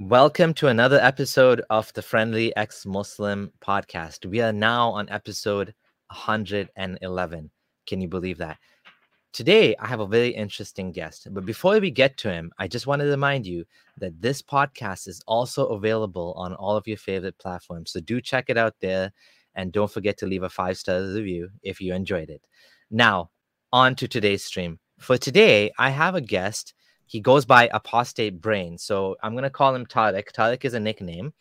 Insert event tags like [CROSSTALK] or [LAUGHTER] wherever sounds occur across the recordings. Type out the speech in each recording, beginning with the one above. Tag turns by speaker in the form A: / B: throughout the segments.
A: Welcome to another episode of the Friendly Ex Muslim podcast. We are now on episode 111. Can you believe that? Today, I have a very interesting guest. But before we get to him, I just want to remind you that this podcast is also available on all of your favorite platforms. So do check it out there. And don't forget to leave a five star review if you enjoyed it. Now, on to today's stream. For today, I have a guest he goes by Apostate Brain. So I'm going to call him Tariq. Tariq is a nickname.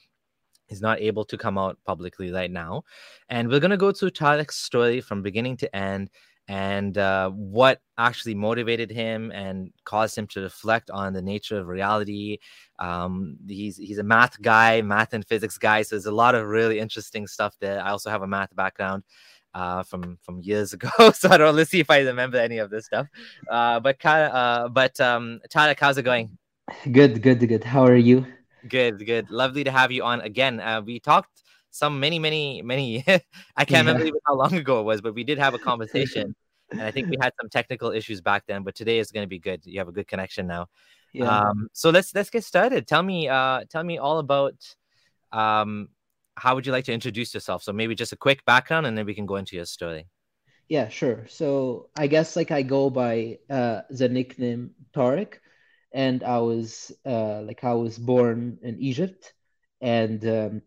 A: He's not able to come out publicly right now. And we're going to go through Tariq's story from beginning to end and uh, what actually motivated him and caused him to reflect on the nature of reality. Um, he's he's a math guy, math and physics guy, so there's a lot of really interesting stuff there. I also have a math background, uh, from from years ago. [LAUGHS] so I don't. Let's see if I remember any of this stuff. Uh, but uh, but um, Tariq, how's it going?
B: Good, good, good. How are you?
A: Good, good. Lovely to have you on again. Uh, we talked some many, many, many. [LAUGHS] I can't yeah. remember how long ago it was, but we did have a conversation, [LAUGHS] and I think we had some technical issues back then. But today is going to be good. You have a good connection now. Yeah. Um, so let's let's get started. Tell me, uh, tell me all about um how would you like to introduce yourself? So maybe just a quick background, and then we can go into your story.
B: Yeah, sure. So I guess like I go by uh, the nickname Tariq, and I was uh, like I was born in Egypt, and um,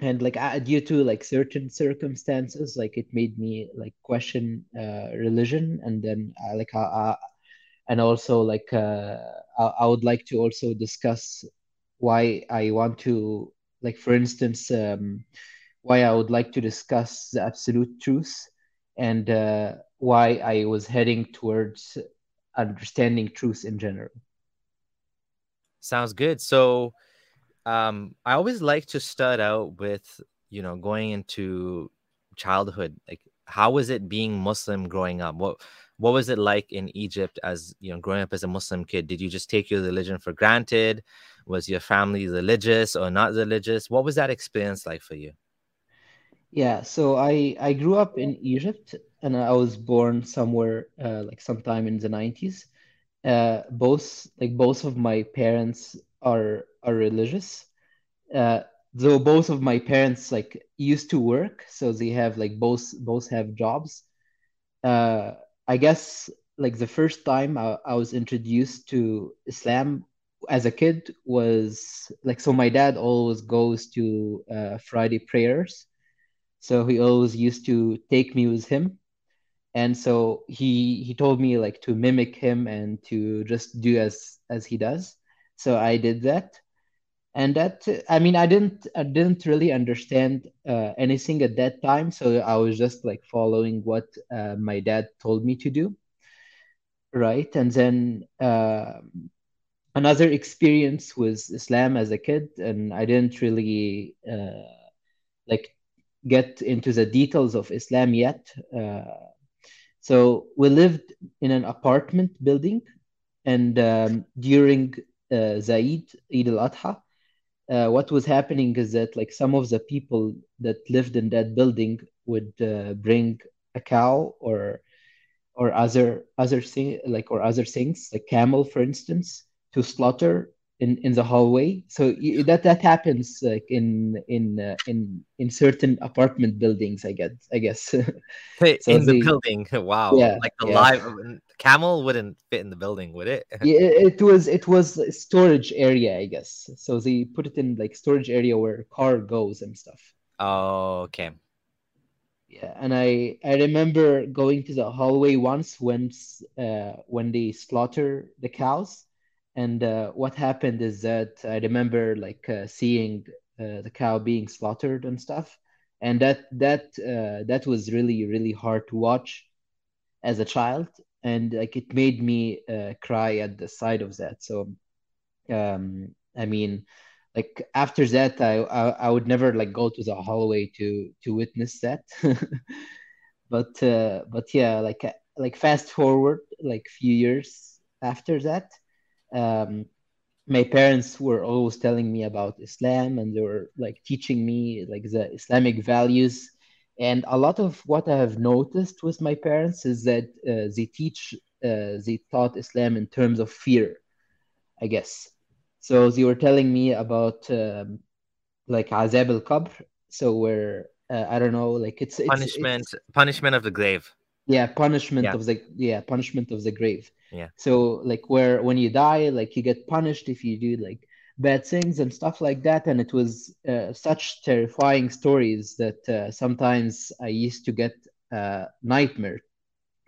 B: and like I, due to like certain circumstances, like it made me like question uh, religion, and then I, like I, I and also like uh, I, I would like to also discuss why I want to like for instance um, why i would like to discuss the absolute truth and uh, why i was heading towards understanding truth in general.
A: Sounds good. So um, i always like to start out with you know going into childhood. Like how was it being muslim growing up? What what was it like in egypt as you know growing up as a muslim kid? Did you just take your religion for granted was your family religious or not religious? What was that experience like for you?
B: Yeah so i i grew up in egypt and i was born somewhere uh, like sometime in the 90s uh, both like both of my parents are are religious. Uh, though both of my parents like used to work so they have like both both have jobs. Uh, i guess like the first time I, I was introduced to islam as a kid was like so my dad always goes to uh, friday prayers. So he always used to take me with him. And so he he told me like to mimic him and to just do as as he does. So i did that. And that i mean i didn't i didn't really understand uh, anything at that time. So i was just like following what uh, my dad told me to do. Right? And then uh, another experience was Islam as a kid, and I didn't really uh, like get into the details of Islam yet. Uh, so we lived in an apartment building, and um, during uh, Zaid, Eid al-Adha, uh, what was happening is that like some of the people that lived in that building would uh, bring a cow or or other other thing like or other things like camel for instance to slaughter in in the hallway. So that that happens like in in uh, in in certain apartment buildings i guess i guess. [LAUGHS] So
A: in the, the, building. [LAUGHS] Wow. Yeah like the yeah. live camel wouldn't fit in the building would it? [LAUGHS]
B: Yeah it was it was storage area i guess. So they put it in like storage area where car goes and stuff.
A: Oh okay.
B: Yeah and i i remember going to the hallway once when uh when they slaughter the cows and uh, what happened is that I remember like uh, seeing uh, the cow being slaughtered and stuff, and that that uh, that was really really hard to watch as a child, and like it made me uh, cry at the sight of that. So, um, I mean, like after that, I, I, I would never like go to the hallway to to witness that, [LAUGHS] but uh, but yeah, like like fast forward like few years after that um, my parents were always telling me about Islam and they were like teaching me like the Islamic values. And a lot of what I have noticed with my parents is that uh, they teach, uh, they taught Islam in terms of fear, I guess. So they were telling me about um, like Azab al-Qabr. So where uh, I don't know, like it's, it's
A: punishment
B: it's,
A: punishment of the grave.
B: yeah, punishment
A: Yeah.
B: of the yeah, punishment of the grave.
A: Yeah.
B: So like where when you die, like you get punished if you do like bad things and stuff like that. And it was uh, such terrifying stories that uh, sometimes I used to get uh, nightmare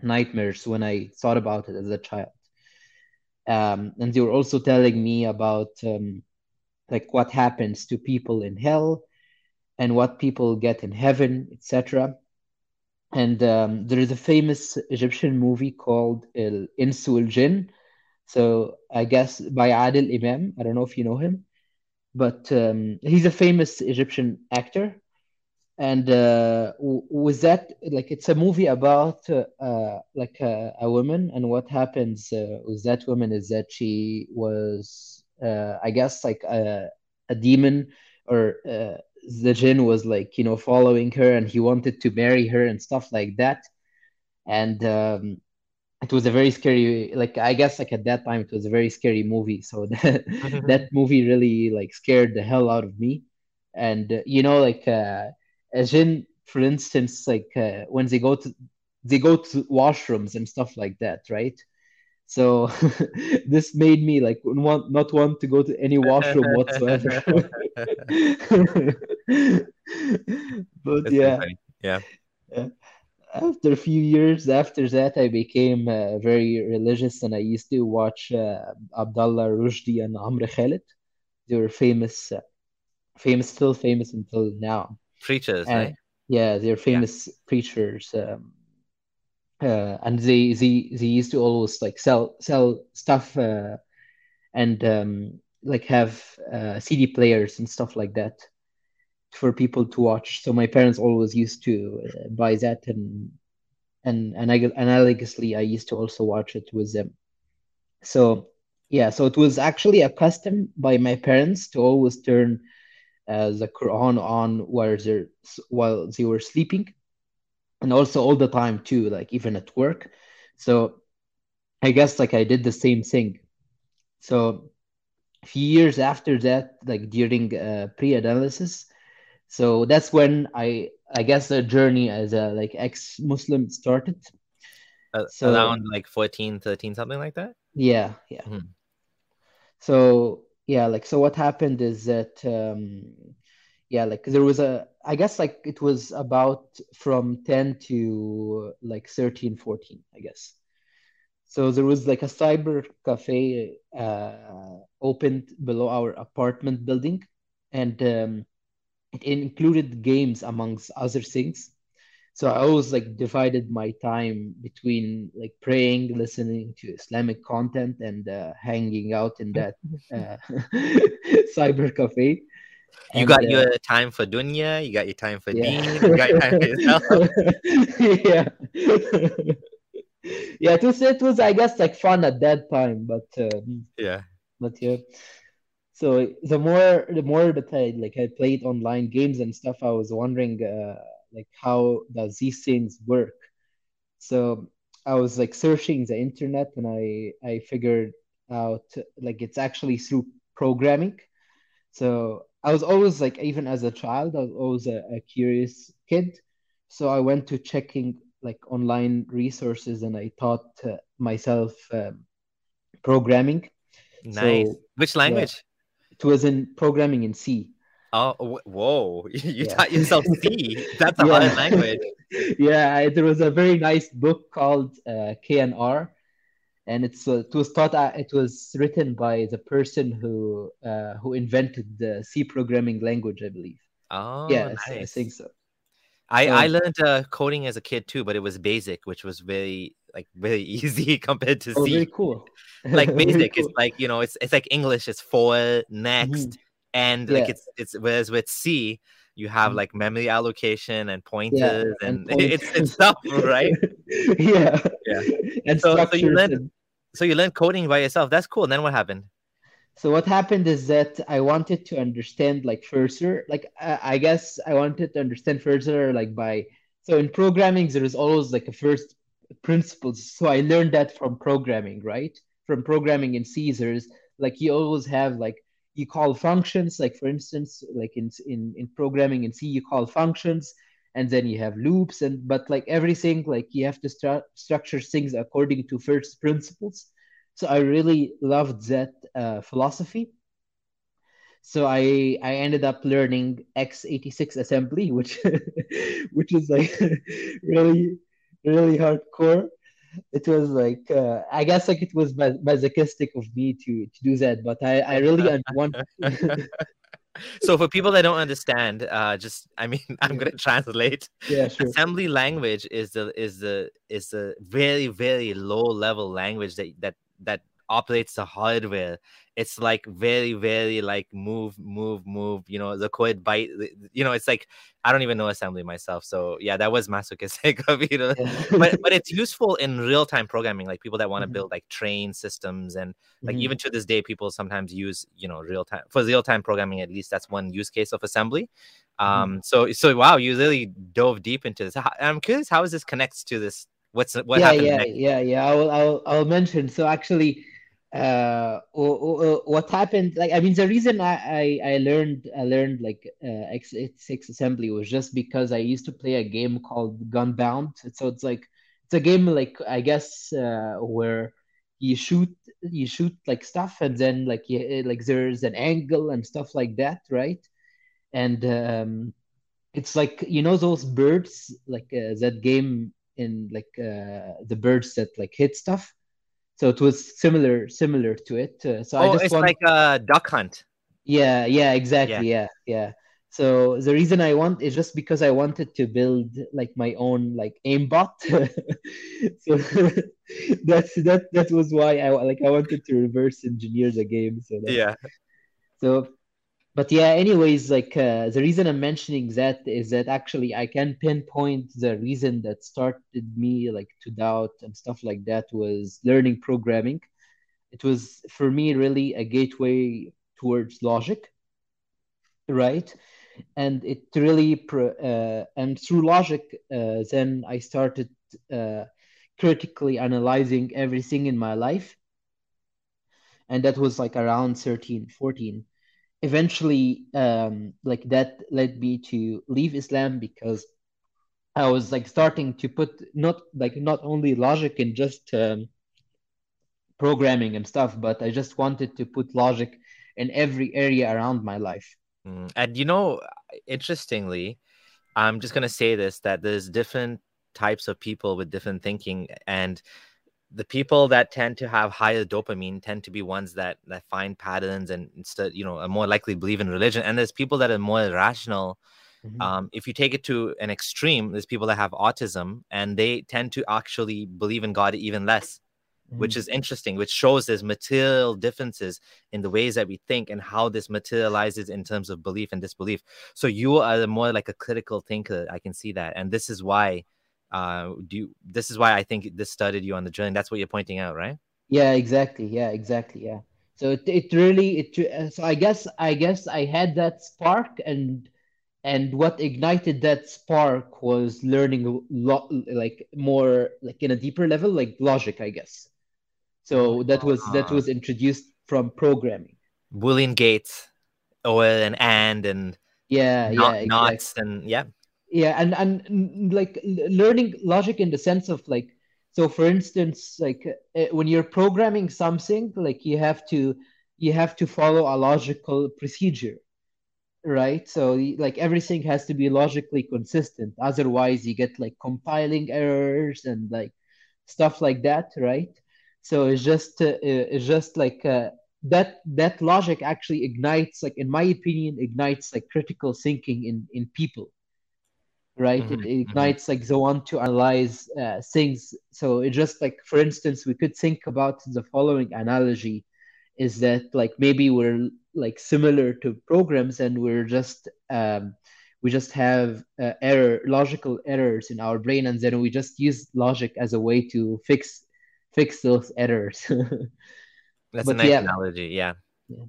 B: nightmares when I thought about it as a child. Um, and they were also telling me about um, like what happens to people in hell and what people get in heaven, etc. And um, there is a famous Egyptian movie called El Insu El Jinn. So I guess by Adil Imam. I don't know if you know him, but um, he's a famous Egyptian actor. And uh, was that like it's a movie about uh, like a, a woman, and what happens uh, with that woman is that she was, uh, I guess, like a, a demon, or uh, the jinn was like you know following her, and he wanted to marry her and stuff like that. And um, it was a very scary, like I guess, like at that time, it was a very scary movie. So [LAUGHS] that [LAUGHS] that movie really like scared the hell out of me. And uh, you know, like uh, a jinn, for instance, like uh, when they go to they go to washrooms and stuff like that, right? So [LAUGHS] this made me like want not want to go to any washroom [LAUGHS] whatsoever. [LAUGHS] But yeah,
A: funny. Yeah.
B: after a few years after that, I became uh, very religious and I used to watch uh, Abdullah Rushdie and Amr Khalid. They were famous, uh, famous, still famous until now.
A: Preachers,
B: And
A: right?
B: yeah, they're famous preachers. Um, uh, and they, they they used to always like sell sell stuff uh, and um, like have uh, CD players and stuff like that for people to watch. So my parents always used to uh, buy that and and and I analogously I used to also watch it with them. So yeah, so it was actually a custom by my parents to always turn uh, the Quran on while they're while they were sleeping, and also all the time too, like even at work. So I guess like I did the same thing. So a few years after that, like during uh, pre-analysis, so that's when I I guess the journey as a like ex-Muslim started.
A: Uh,
B: So
A: around like 14, 13, something like that.
B: yeah, yeah.
A: Mhm.
B: So yeah, like so what happened is that um yeah, like there was a I guess like it was about from 10 to like 13, 14, I guess. So there was like a cyber cafe uh opened below our apartment building and um it included games amongst other things. So I always like divided my time between like praying, listening to Islamic content, and uh, hanging out in that [LAUGHS] uh, [LAUGHS] cyber cafe.
A: You
B: And
A: got your time for dunya, you got your time for
B: yeah,
A: deen, you got your time for yourself. [LAUGHS]
B: yeah, [LAUGHS] yeah. It was it was I guess like fun at that time, but um,
A: Yeah.
B: but yeah. So the more the more that I like I played online games and stuff, I was wondering uh, like how does these things work? So I was like searching the internet and I I figured out like it's actually through programming. So I was always like even as a child, I was always a, a curious kid. So I went to checking like online resources and I taught uh, myself um, programming.
A: Nice.
B: So
A: Which
B: yeah,
A: language?
B: it was in programming in C.
A: Oh, whoa. [LAUGHS] You
B: Yeah.
A: taught yourself C. That's a [LAUGHS] hard language. [LAUGHS]
B: Yeah, there was a very nice book called uh, K&R, and it's uh, it was taught uh, it was written by the person who uh, who invented the C programming language, I believe.
A: Oh,
B: Yes, I think so.
A: I I learned uh, coding as a kid too, but it was basic, which was very like very [LAUGHS] easy [LAUGHS] compared to
B: oh, very
A: C.
B: cool. [LAUGHS]
A: Like basic, it's
B: cool.
A: like you know, it's it's like English is for next, and like
B: Yeah.
A: it's it's whereas with C you have
B: Mhm.
A: like memory allocation and
B: Yeah,
A: pointers,
B: and
A: and it's it's stuff, right?
B: Yeah,
A: Yeah.
B: and
A: So so you
B: and
A: so you learned coding by yourself. That's cool. And then what happened?
B: So what happened is that I wanted to understand like further, like I, guess I wanted to understand further like by so in programming there is always like a first principles. So I learned that from programming, right? From programming in Caesars, like you always have like you call functions like for instance like in in in programming in c you call functions and then you have loops and but like everything like you have to stru- structure things according to first principles so i really loved that uh, philosophy so i i ended up learning x86 assembly which [LAUGHS] which is like [LAUGHS] really really hardcore it was like uh, I guess like it was masochistic of me to to do that, but I I really [LAUGHS] want.
A: So for people that don't understand, uh, just I mean [LAUGHS] I'm gonna translate.
B: Yeah, sure.
A: Assembly language is the is the is the very very low level language that that that operates the hardware it's like very very like move move move you know the code byte you know it's like i don't even know assembly myself so yeah that was masochistic of you know yeah. but but it's [LAUGHS] useful in real-time programming like people that want to mm-hmm. build like train systems and like mm-hmm. even to this day people sometimes use you know real time for real-time programming at least that's one use case of assembly mm-hmm. um so so wow you really dove deep into this i'm curious how is this connects to this what's what
B: yeah
A: happened
B: yeah
A: next?
B: yeah yeah i'll i'll i'll mention so actually uh what happened like i mean the reason i i, I learned i learned like uh, x86 assembly was just because i used to play a game called GunBound. So it's like it's a game like i guess uh where you shoot you shoot like stuff and then like you, like there's an angle and stuff like that right? And um it's like you know those birds like uh, that game in like uh the birds that like hit stuff so it was similar similar to it. Uh, so
A: oh, I just it's want... like a duck hunt.
B: Yeah, yeah, exactly. Yeah. yeah, yeah. So the reason I want is just because I wanted to build like my own like aimbot. [LAUGHS] so [LAUGHS] that's that that was why I like I wanted to reverse engineer the game. So
A: yeah.
B: So but yeah anyways like uh, the reason i'm mentioning that is that actually i can pinpoint the reason that started me like to doubt and stuff like that was learning programming. It was for me really a gateway towards logic right? And it really uh, and through logic uh, then i started uh, critically analyzing everything in my life. And that was like around 13 14 eventually um, like that led me to leave islam because i was like starting to put not like not only logic and just um, programming and stuff but i just wanted to put logic in every area around my life
A: mm. and you know interestingly i'm just to say this that there's different types of people with different thinking and the people that tend to have higher dopamine tend to be ones that that find patterns and instead you know are more likely to believe in religion and there's people that are more rational mm-hmm. um, if you take it to an extreme there's people that have autism and they tend to actually believe in god even less mm-hmm. which is interesting which shows there's material differences in the ways that we think and how this materializes in terms of belief and disbelief so you are more like a critical thinker i can see that and this is why uh do you this is why i think this started you on the journey that's what you're pointing out right?
B: Yeah exactly. Yeah exactly. Yeah. So it, it really it uh, so i guess i guess i had that spark and and what ignited that spark was learning lo- like more like in a deeper level like logic i guess. So that was uh, that ah. was introduced from programming.
A: Boolean gates or an and and
B: yeah not, yeah exactly.
A: knots and yeah
B: yeah and and like learning logic in the sense of like so for instance like uh, when you're programming something like you have to you have to follow a logical procedure right? So like everything has to be logically consistent. Otherwise you get like compiling errors and like stuff like that right? So it's just uh, it's just like uh, that that logic actually ignites like in my opinion ignites like critical thinking in in people right? Mm-hmm. it, it, mm-hmm. ignites like the one to analyze uh, things. So it just like for instance we could think about the following analogy is that like maybe we're like similar to programs and we're just um, we just have uh, error logical errors in our brain and then we just use logic as a way to fix fix those errors. [LAUGHS]
A: That's but a nice yeah, analogy yeah.
B: Yeah.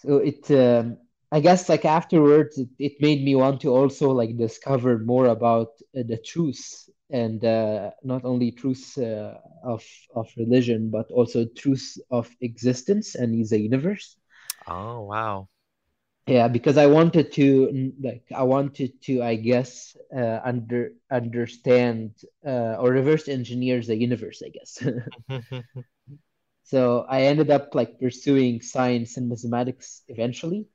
B: So it um, I guess like afterwards, it, it made me want to also like discover more about uh, the truths and uh, not only truths uh, of of religion, but also truths of existence and is the universe.
A: Oh wow.
B: Yeah, because I wanted to like I wanted to I guess uh, under understand uh, or reverse engineer the universe, I guess. [LAUGHS] [LAUGHS] so I ended up like pursuing science and mathematics eventually,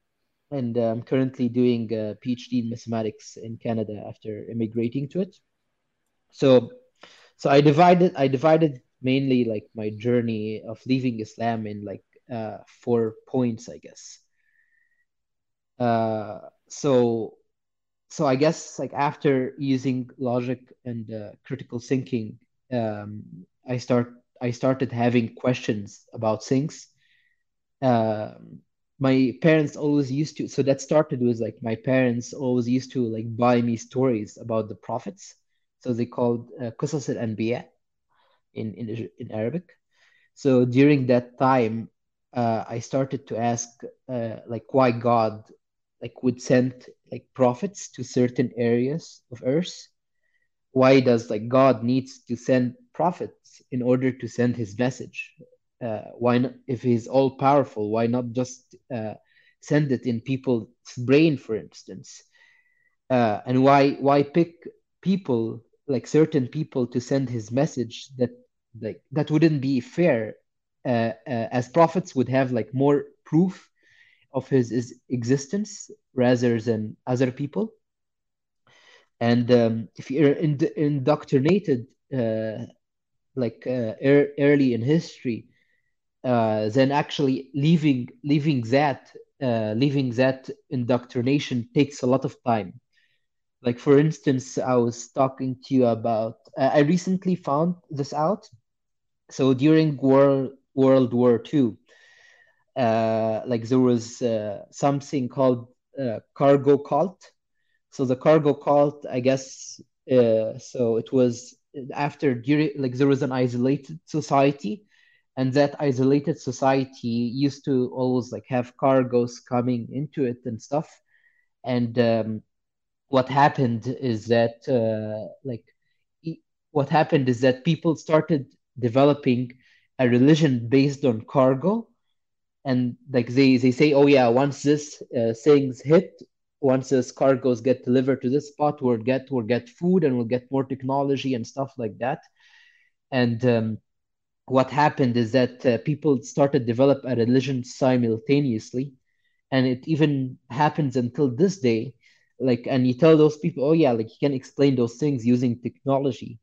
B: and I'm currently doing a PhD in mathematics in Canada after immigrating to it. So, so I divided I divided mainly like my journey of leaving Islam in like uh, four points, I guess. Uh, so so I guess like after using logic and uh, critical thinking, um, I start I started having questions about things. Um, my parents always used to so that started with like my parents always used to like buy me stories about the prophets. So they called uh, al-Anbiya in, in in Arabic. So during that time, uh, I started to ask uh, like why God like would send like prophets to certain areas of earth why does like god needs to send prophets in order to send his message uh, why not if he's all powerful why not just uh, send it in people's brain for instance uh, and why why pick people like certain people to send his message that like that wouldn't be fair uh, uh, as prophets would have like more proof of his, his existence rather than other people. And um, if you're ind- indoctrinated uh, like uh, er- early in history, uh, then actually leaving leaving that uh, leaving that indoctrination takes a lot of time. Like for instance, I was talking to you about. I recently found this out. So during World World War II, uh, like there was uh, something called uh, cargo cult. So the cargo cult, I guess, uh, so it was after during like there was an isolated society, and that isolated society used to always like have cargoes coming into it and stuff, and um, what happened is that uh, like what happened is that people started developing a religion based on cargo. And like they they say oh yeah once this uh, things hit once this cargoes get delivered to this spot we'll get we'll get food and we'll get more technology and stuff like that. And um, what happened is that uh, people started develop a religion simultaneously. And it even happens until this day. Like and you tell those people oh yeah like you can explain those things using technology.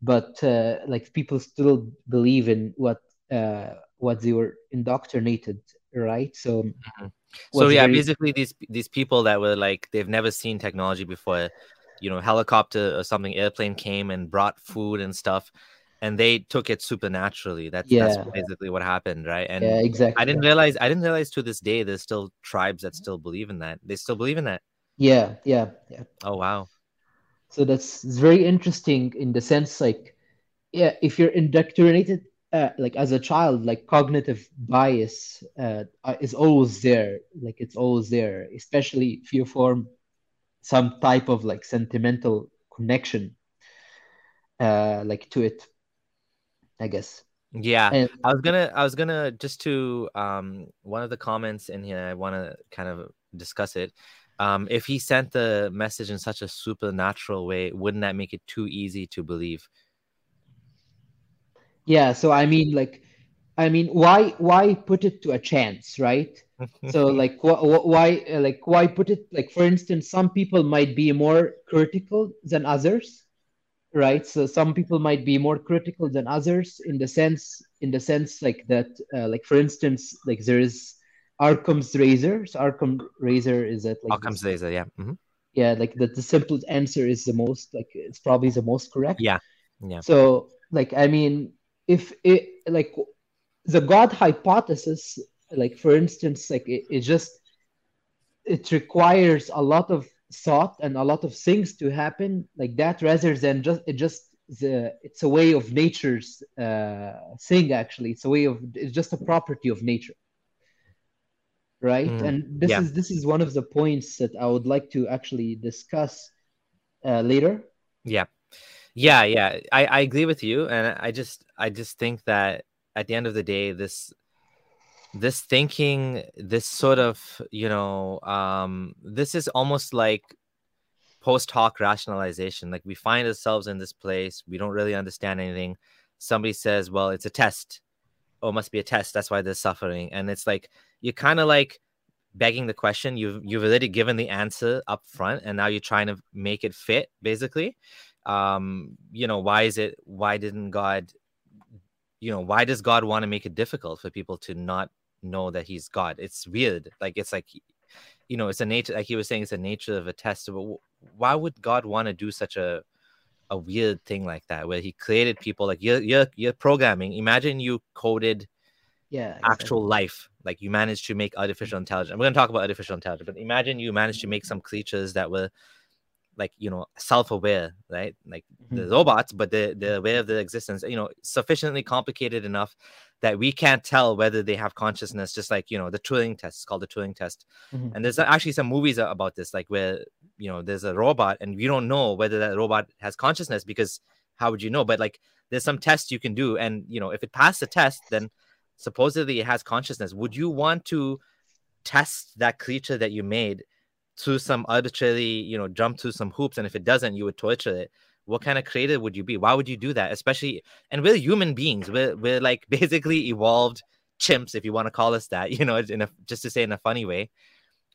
B: But uh, like people still believe in what uh, what they were indoctrinated, right? So, mm-hmm.
A: so yeah, very... basically these these people that were like they've never seen technology before, you know, helicopter or something, airplane came and brought food and stuff, and they took it supernaturally. That's yeah. that's basically what happened, right? And
B: yeah, exactly.
A: I didn't realize I didn't realize to this day there's still tribes that still believe in that. They still believe in that.
B: Yeah, yeah, yeah.
A: Oh wow.
B: So that's very interesting in the sense like yeah, if you're indoctrinated uh, like as a child like cognitive bias uh, uh, is always there like it's always there especially if you form some type of like sentimental connection uh like to it i guess.
A: Yeah and, i was gonna i was gonna just to um one of the comments in here i want to kind of discuss it. Um if he sent the message in such a supernatural way wouldn't that make it too easy to believe?
B: Yeah, so I mean, like, I mean, why why put it to a chance, right? [LAUGHS] so like, wh- wh- why like why put it like for instance, some people might be more critical than others, right? So some people might be more critical than others in the sense in the sense like that, uh, like for instance, like there is Occam's razor. So Occam razor is that like
A: Occam's razor, yeah. Mm-hmm.
B: Yeah, like the, the simplest answer is the most like it's probably the most correct.
A: Yeah. Yeah.
B: So like I mean if it like the god hypothesis like for instance like it, it just it requires a lot of thought and a lot of things to happen like that rather than just it just the it's a way of nature's uh thing actually. It's a way of it's just a property of nature right? Mm, and this yeah. is this is one of the points that i would like to actually discuss uh, later.
A: Yeah. Yeah yeah. I, I agree with you. And i just i just think that at the end of the day this this thinking this sort of you know um this is almost like post hoc rationalization. Like we find ourselves in this place we don't really understand anything. Somebody says well it's a test. Oh must be a test. That's why they're suffering. And it's like you're kind of like begging the question. You've you've already given the answer up front and now you're trying to make it fit basically. Um you know why is it why didn't god you know why does god want to make it difficult for people to not know that he's god. It's weird. Like it's like you know it's a nature like he was saying it's a nature of a test. But why would god want to do such a a weird thing like that where he created people? Like you're you're, you're programming. Imagine you coded
B: yeah
A: exactly. actual life. Like you managed to make artificial mm-hmm. intelligence. We're going to talk about artificial intelligence but imagine you managed to make some creatures that were like you know self-aware right like mm-hmm. the robots but they're, they're aware of their existence you know sufficiently complicated enough that we can't tell whether they have consciousness just like you know the turing test is called the turing test mm-hmm. and there's actually some movies about this like where you know there's a robot and we don't know whether that robot has consciousness because how would you know but like there's some tests you can do and you know if it passed the test then supposedly it has consciousness would you want to test that creature that you made to some arbitrary, you know, jump to some hoops, and if it doesn't, you would torture it. What kind of creator would you be? Why would you do that? Especially, and we're human beings. We're we're like [LAUGHS] basically evolved chimps, if you want to call us that. You know, in a just to say in a funny way.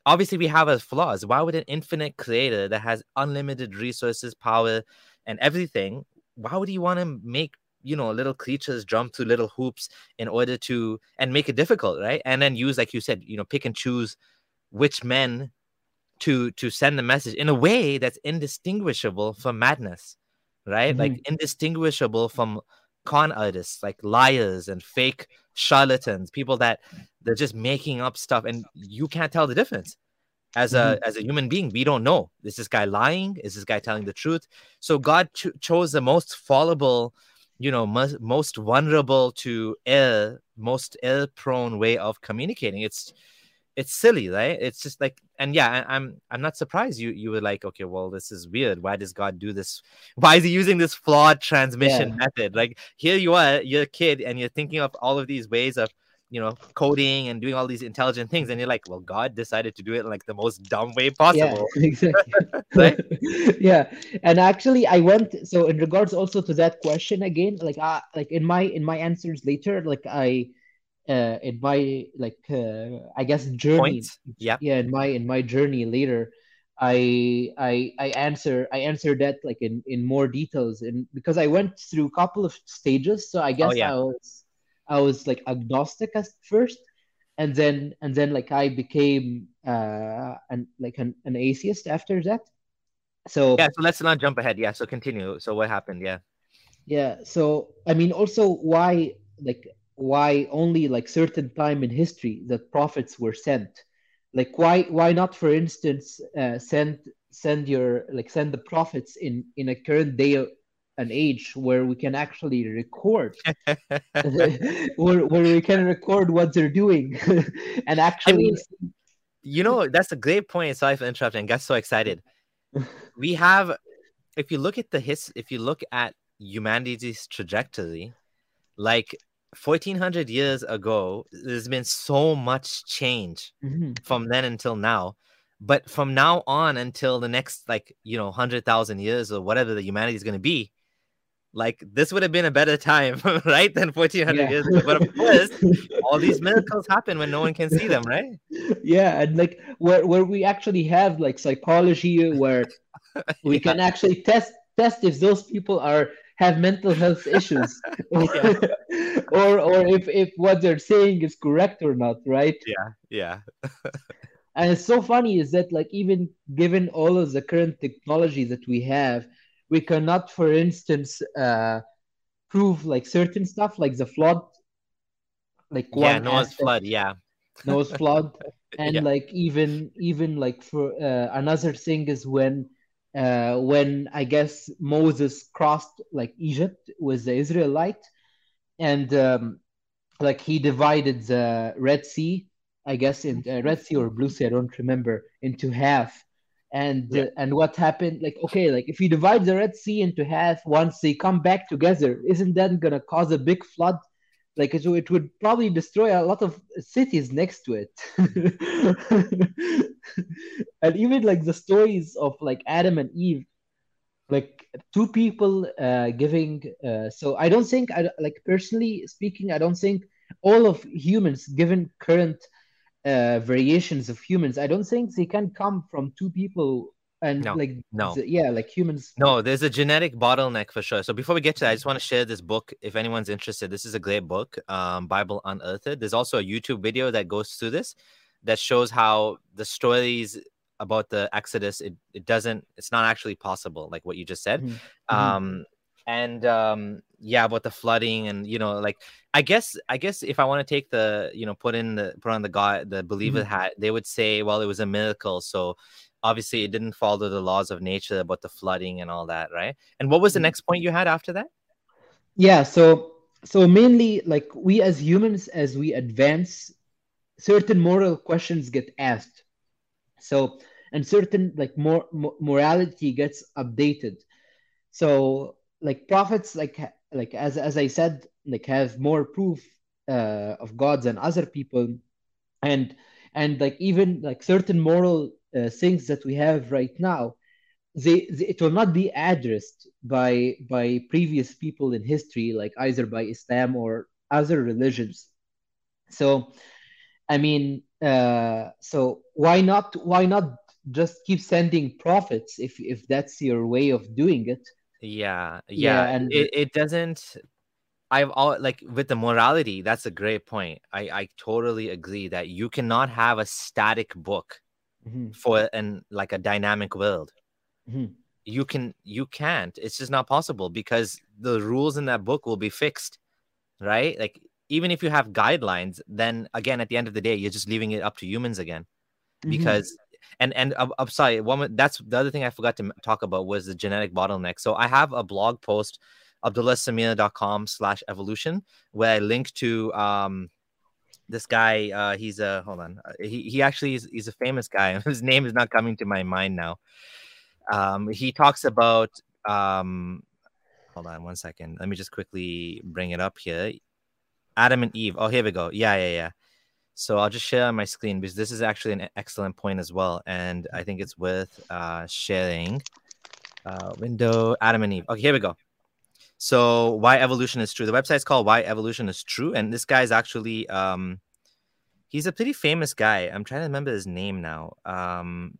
A: Obviously, we have our flaws. Why would an infinite creator that has unlimited resources, power, and everything, why would he want to make you know little creatures jump through little hoops in order to and make it difficult, right? And then use, like you said, you know, pick and choose which men to to send the message in a way that's indistinguishable from madness right? Mm-hmm. like indistinguishable from con artists like liars and fake charlatans people that they're just making up stuff and you can't tell the difference. As a mm-hmm. as a human being we don't know. Is this guy lying? Is this guy telling the truth? So god cho- chose the most fallible you know most, most vulnerable to error most error prone way of communicating. It's it's silly, right? It's just like, and yeah, I, I'm I'm not surprised you you were like, okay, well, this is weird. Why does God do this? Why is he using this flawed transmission yeah. method? Like here you are, you're a kid, and you're thinking of all of these ways of you know coding and doing all these intelligent things and you're like well god decided to do it in like the most dumb way possible
B: yeah, [LAUGHS] exactly [LAUGHS] [LAUGHS] yeah and actually i went so in regards also to that question again like uh, like in my in my answers later like i uh, in my like uh, I guess journey.
A: Yeah.
B: Yeah, in my in my journey later, I I I answer I answer that like in in more details and because I went through a couple of stages, so I guess oh, yeah. I was I was like agnostic at first, and then and then like I became uh an like an, an atheist after that. So
A: yeah, so let's not jump ahead. Yeah, so continue. So what happened? Yeah.
B: Yeah. So I mean, also why like why only like certain time in history that prophets were sent? Like why why not for instance uh, send send your like send the prophets in in a current day an age where we can actually record? [LAUGHS] [LAUGHS] Where, where we can record what they're doing [LAUGHS] and actually I mean,
A: you know that's a great point sorry for interrupting I got so excited. We have if you look at the his if you look at humanity's trajectory like 1400 years ago there's been so much change mm-hmm. from then until now but from now on until the next like you know 100,000 years or whatever the humanity is going to be like this would have been a better time [LAUGHS] right than 1400 yeah. years ago but of course [LAUGHS] all these miracles happen when no one can see them right
B: yeah and like where, where we actually have like psychology where [LAUGHS] we yeah. can actually test test if those people are have mental health [LAUGHS] issues. [LAUGHS] Or or if if what they're saying is correct or not right?
A: Yeah yeah. [LAUGHS]
B: And it's so funny is that like even given all of the current technology that we have we cannot for instance uh prove like certain stuff like the flood
A: like yeah noah's flood yeah.
B: Noah's flood. And yeah. like even even like for uh, another thing is when uh, when I guess Moses crossed like Egypt with the Israelite, and um, like he divided the Red Sea, I guess in uh, Red Sea or Blue Sea, I don't remember, into half. And yeah. uh, and what happened? Like okay, like if you divide the Red Sea into half, once they come back together, isn't that gonna cause a big flood? Like so it would probably destroy a lot of cities next to it. [LAUGHS] And even like the stories of like adam and eve like two people uh, giving uh, so i don't think i like personally speaking i don't think all of humans given current uh, variations of humans i don't think they can come from two people and
A: No,
B: like
A: no.
B: yeah like humans
A: No, there's a genetic bottleneck for sure. So before we get to that, I just want to share this book. If anyone's interested, this is a great book, um, Bible Unearthed. There's also a YouTube video that goes through this that shows how the stories about the Exodus, it, it doesn't, it's not actually possible, like what you just said.
B: Mhm.
A: Um, and um, yeah, about the flooding and you know, like I guess I guess if I want to take the, you know, put in the put on the God the believer hat, they would say, well, it was a miracle. So obviously it didn't follow the laws of nature about the flooding and all that, right? And what was the
B: Mhm.
A: next point you had after that?
B: Yeah, so so mainly like we as humans as we advance certain moral questions get asked. So and certain like more mo- morality gets updated. So like prophets like like as as I said like have more proof uh, of gods than other people and and like even like certain moral uh, things that we have right now they, they it will not be addressed by by previous people in history like either by islam or other religions so i mean uh so why not why not just keep sending prophets if if that's your way of doing it
A: Yeah,
B: Yeah,
A: yeah.
B: and-
A: it, it doesn't I've all like with the morality, that's a great point. I, I totally agree that you cannot have a static book
B: Mhm,
A: for an like a dynamic world.
B: mhm.
A: You can you can't. It's just not possible because the rules in that book will be fixed, right? Like even if you have guidelines, then again at the end of the day, you're just leaving it up to humans again.
B: Mhm.
A: because and and I'm, I'm sorry one that's the other thing i forgot to talk about was the genetic bottleneck so i have a blog post abdullahsameer.com slash evolution where i link to um this guy uh he's a hold on uh, he, he actually is he's a famous guy [LAUGHS] his name is not coming to my mind now um he talks about um hold on one second let me just quickly bring it up here adam and eve oh here we go yeah yeah yeah so I'll just share on my screen because this is actually an excellent point as well, and I think it's worth uh, sharing. Uh, window Adam and Eve. Okay, here we go. So why evolution is true. The website's called Why Evolution is True, and this guy's actually um, he's a pretty famous guy. I'm trying to remember his name now. Um,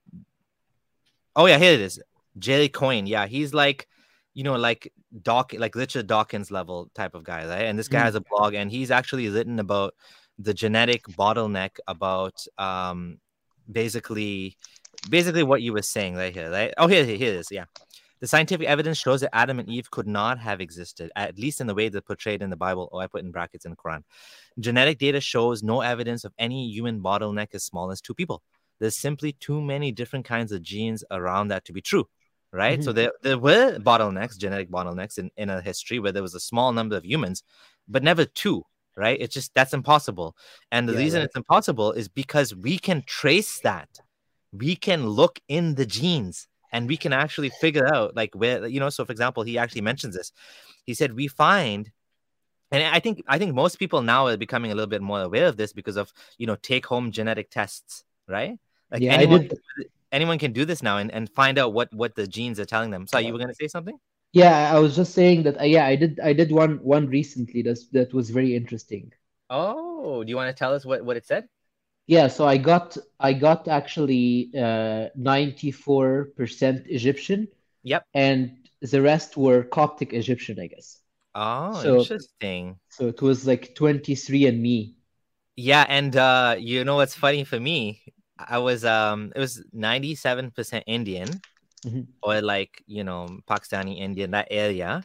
A: oh yeah, here it is. Jerry Coyne. Yeah, he's like, you know, like Doc, like Richard Dawkins level type of guy, right? And this guy
B: Mm.
A: has a blog, and he's actually written about the genetic bottleneck about um basically basically what you were saying right here right oh here, here here it is yeah the scientific evidence shows that adam and eve could not have existed at least in the way they're portrayed in the bible or i put in brackets in the quran. Genetic data shows no evidence of any human bottleneck as small as two people. There's simply too many different kinds of genes around that to be true right? Mm-hmm. So there, there were bottlenecks genetic bottlenecks in, in a history where there was a small number of humans but never two right? It's just that's impossible. And the
B: Yeah,
A: reason
B: right.
A: it's impossible is because we can trace that. We can look in the genes and we can actually figure out like where you know so for example he actually mentions this he said we find and i think i think most people now are becoming a little bit more aware of this because of you know take home genetic tests right like
B: Yeah,
A: anyone, anyone can do this now and, and find out what what the genes are telling them so you were going to say something
B: Yeah, I was just saying that. Uh, yeah, I did. I did one one recently. That's that was very interesting.
A: oh do you want to tell us what what it said
B: Yeah, so I got I got actually uh 94% Egyptian
A: Yep.
B: and the rest were Coptic Egyptian, I guess.
A: oh
B: So-
A: interesting
B: So it was like 23andMe.
A: Yeah, and uh, you know what's funny for me? I was um, it was ninety seven percent Indian,
B: Mhm.
A: or like you know Pakistani Indian that area,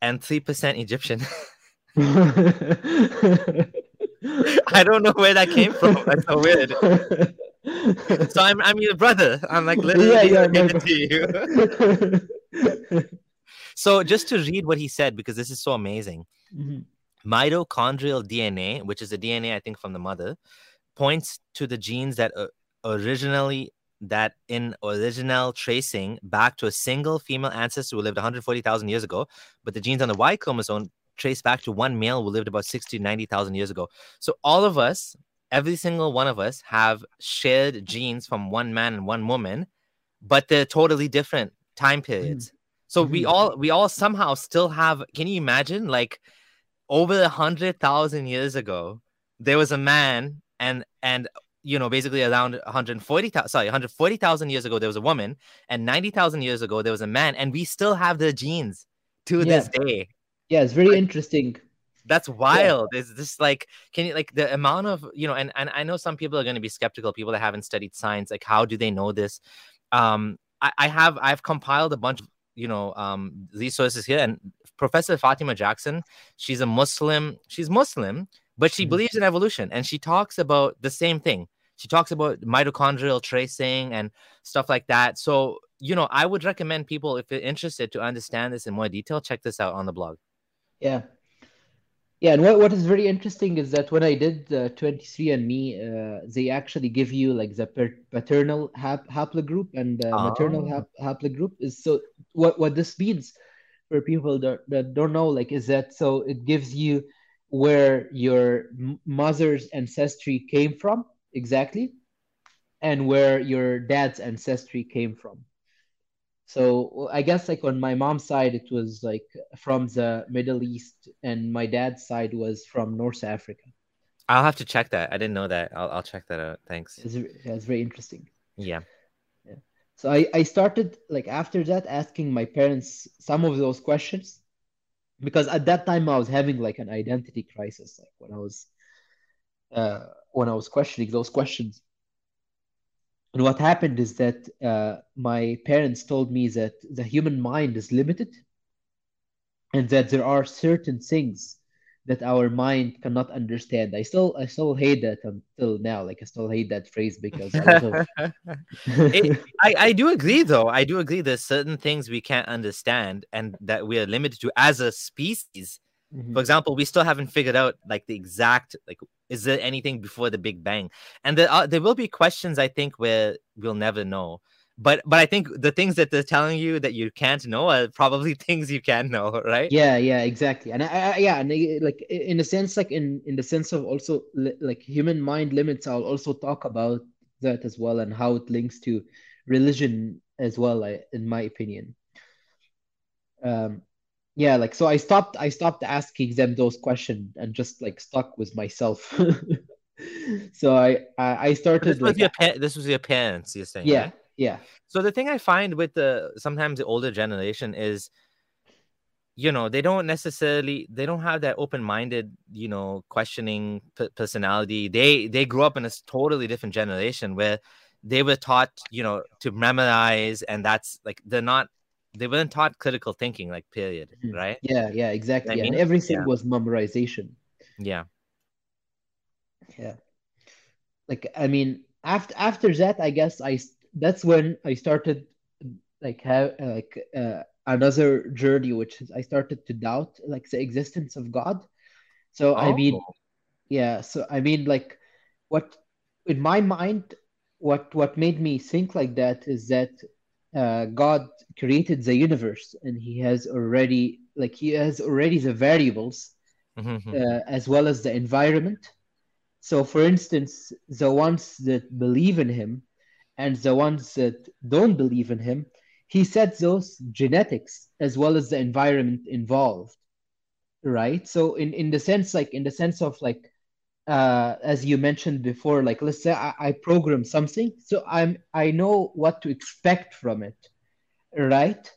A: and three percent Egyptian. [LAUGHS] [LAUGHS] [LAUGHS] I don't know where that came from. That's so weird. [LAUGHS] So I'm I'm your brother. I'm like literally
B: Yeah, yeah,
A: to you. [LAUGHS] So just to read what he said because this is so amazing.
B: Mhm.
A: mitochondrial DNA, which is the DNA I think from the mother, points to the genes that uh, originally that in original tracing back to a single female ancestor who lived 140,000 years ago, but the genes on the Y chromosome traced back to one male who lived about 60 90,000 years ago. So all of us, every single one of us have shared genes from one man and one woman, but they're totally different time periods. So we
B: Mhm.
A: all we all somehow still have can you imagine like over a hundred thousand years ago, there was a man and and you know basically around 140,000 sorry 140,000 years ago there was a woman and 90,000 years ago there was a man and we still have the genes to this day
B: Yeah, it's very interesting.
A: that's wild. It's just like can you like the amount of you know and, and i know some people are going to be skeptical people that haven't studied science like how do they know this? Um i, I have i've compiled a bunch of you know um resources here and professor fatimah jackson she's a muslim she's muslim but she
B: Mhm.
A: believes in evolution and she talks about the same thing. She talks about mitochondrial tracing and stuff like that. So you know i would recommend people if you're interested to understand this in more detail check this out on the blog
B: Yeah. Yeah, and what, what is very interesting is that when I did uh, 23andMe, uh, they actually give you like the per paternal hap haplogroup and maternal
A: Oh.
B: hap haplogroup is so what what this means for people that, that don't know like is that so it gives you where your mother's ancestry came from exactly and where your dad's ancestry came from. So I guess like on my mom's side, it was like from the Middle East, and my dad's side was from North Africa.
A: I'll have to check that. I didn't know that. I'll, I'll check that out. Thanks.
B: It's, it's very interesting.
A: Yeah.
B: So I, I started like after that asking my parents some of those questions because at that time I was having like an identity crisis, like when I was uh, when I was questioning those questions. And what happened is that uh, my parents told me that the human mind is limited and that there are certain things that our mind cannot understand. I still I still hate that until now. Like I still hate that phrase because [LAUGHS]
A: It- I, I do agree though. I do agree there's certain things we can't understand and that we are limited to as a species.
B: Mhm.
A: For example, we still haven't figured out like the exact like is there anything before the Big Bang? And there are there will be questions I think where we'll never know. But but I think the things that they're telling you that you can't know are probably [LAUGHS] things you can know, right?
B: Yeah, yeah, exactly. And I, I yeah, and I, like in a sense, like in in the sense of also like human mind limits, I'll also talk about that as well and how it links to religion as well, in my opinion. Um, yeah, like so I stopped I stopped asking them those questions and just like stuck with myself. [LAUGHS] So I I,
A: But
B: started
A: this was
B: like
A: your pa- this was your parents, you're saying,
B: yeah,
A: right?
B: yeah.
A: So the thing I find with the sometimes the older generation is, you know, they don't necessarily they don't have that open-minded, you know, questioning p- personality. They they grew up in a totally different generation where they were taught, you know, to memorize, and that's like they're not they weren't taught critical thinking, like period,
B: Mhm.
A: right?
B: Yeah, yeah, exactly.
A: I
B: And everything
A: Yeah.
B: was memorization.
A: Yeah.
B: Yeah. Like I mean, after after that, I guess i that's when I started like have like uh, another journey, which is I started to doubt like the existence of God. So I mean,
A: Oh.
B: yeah. So I mean, like what in my mind, what what made me think like that is that uh, God created the universe, and He has already like He has already the variables
A: Mhm.
B: uh, as well as the environment. So, for instance, the ones that believe in him and the ones that don't believe in him, he said those genetics as well as the environment involved, right? So, in in the sense, like in the sense of like, uh, as you mentioned before, like let's say I, I program something, so I'm I know what to expect from it, right?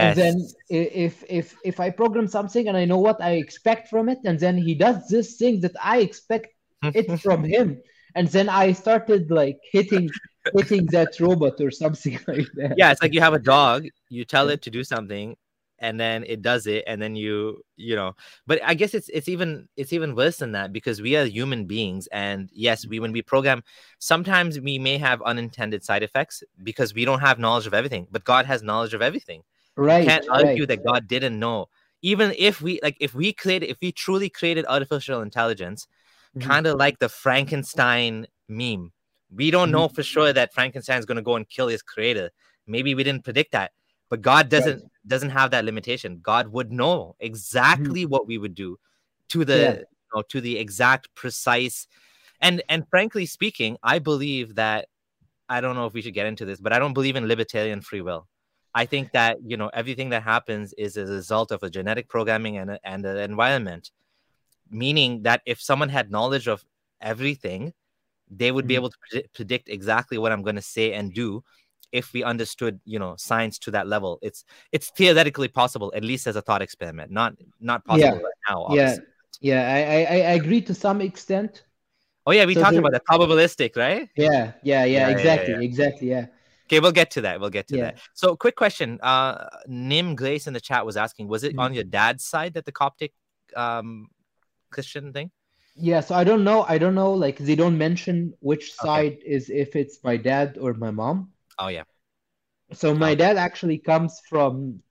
B: And
A: Yes.
B: then if if if I program something and I know what I expect from it, and then he does this thing that I expect it [LAUGHS] from him, and then I started like hitting hitting that robot or something [LAUGHS] like that.
A: yeah, it's like you have a dog, you tell it to do something, and then it does it, and then you, you know. But I guess it's it's even it's even worse than that because we are human beings, and yes, we when we program, sometimes we may have unintended side effects because we don't have knowledge of everything, but God has knowledge of everything. You
B: Right,
A: can't argue
B: right.
A: that God didn't know. Even if we like, if we created, if we truly created artificial intelligence,
B: Mhm.
A: kind of like the Frankenstein meme. We don't
B: Mhm.
A: know for sure that Frankenstein's going to go and kill his creator. Maybe we didn't predict that, but God doesn't doesn't have that limitation. God would know exactly what we would do to the
B: Yeah.
A: you know, to the exact precise and and frankly speaking, I believe that I don't know if we should get into this, but I don't believe in libertarian free will. I think that you know everything that happens is a result of a genetic programming and a, and an environment, meaning that if someone had knowledge of everything, they would be
B: Mhm.
A: able to predi- predict exactly what I'm going to say and do if we understood you know science to that level it's it's theoretically possible at least as a thought experiment not not possible
B: Yeah.
A: right now
B: Yeah,
A: obviously.
B: yeah, I, I, I I agree to some extent.
A: oh yeah we
B: So
A: talked
B: there-
A: about that probabilistic right
B: Yeah, yeah,
A: Yeah,
B: yeah,
A: yeah,
B: exactly,
A: yeah.
B: exactly, yeah.
A: okay we'll get to that we'll get to
B: Yeah.
A: that so quick question uh nim grace in the chat was asking was it
B: Mhm.
A: on your dad's side that the coptic um christian thing
B: Yeah, so I don't know, I don't know, like they don't mention which
A: Okay.
B: side is if it's my dad or my mom.
A: Oh yeah
B: So my
A: Okay.
B: dad actually comes from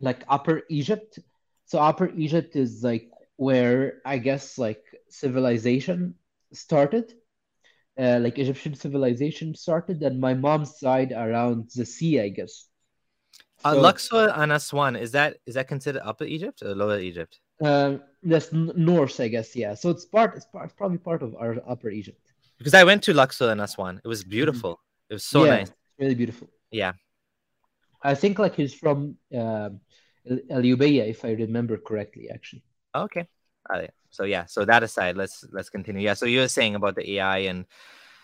B: like Upper Egypt. So Upper Egypt is like where I guess like civilization started. Uh, like Egyptian civilization started, and my mom's side around the sea, I guess.
A: uh, luxor and aswan is that is that considered upper egypt or lower egypt
B: uh, that's n- north, I guess, yeah. So it's part, it's part, probably part of our Upper Egypt.
A: because i went to luxor and aswan it was beautiful it was so
B: Mm-hmm. Yeah.
A: nice
B: Really beautiful.
A: yeah
B: I think like he's from um Al Ubayya, if I remember correctly, actually.
A: Okay. Right. So yeah. So that aside, let's let's continue. Yeah. So you were saying about the AI and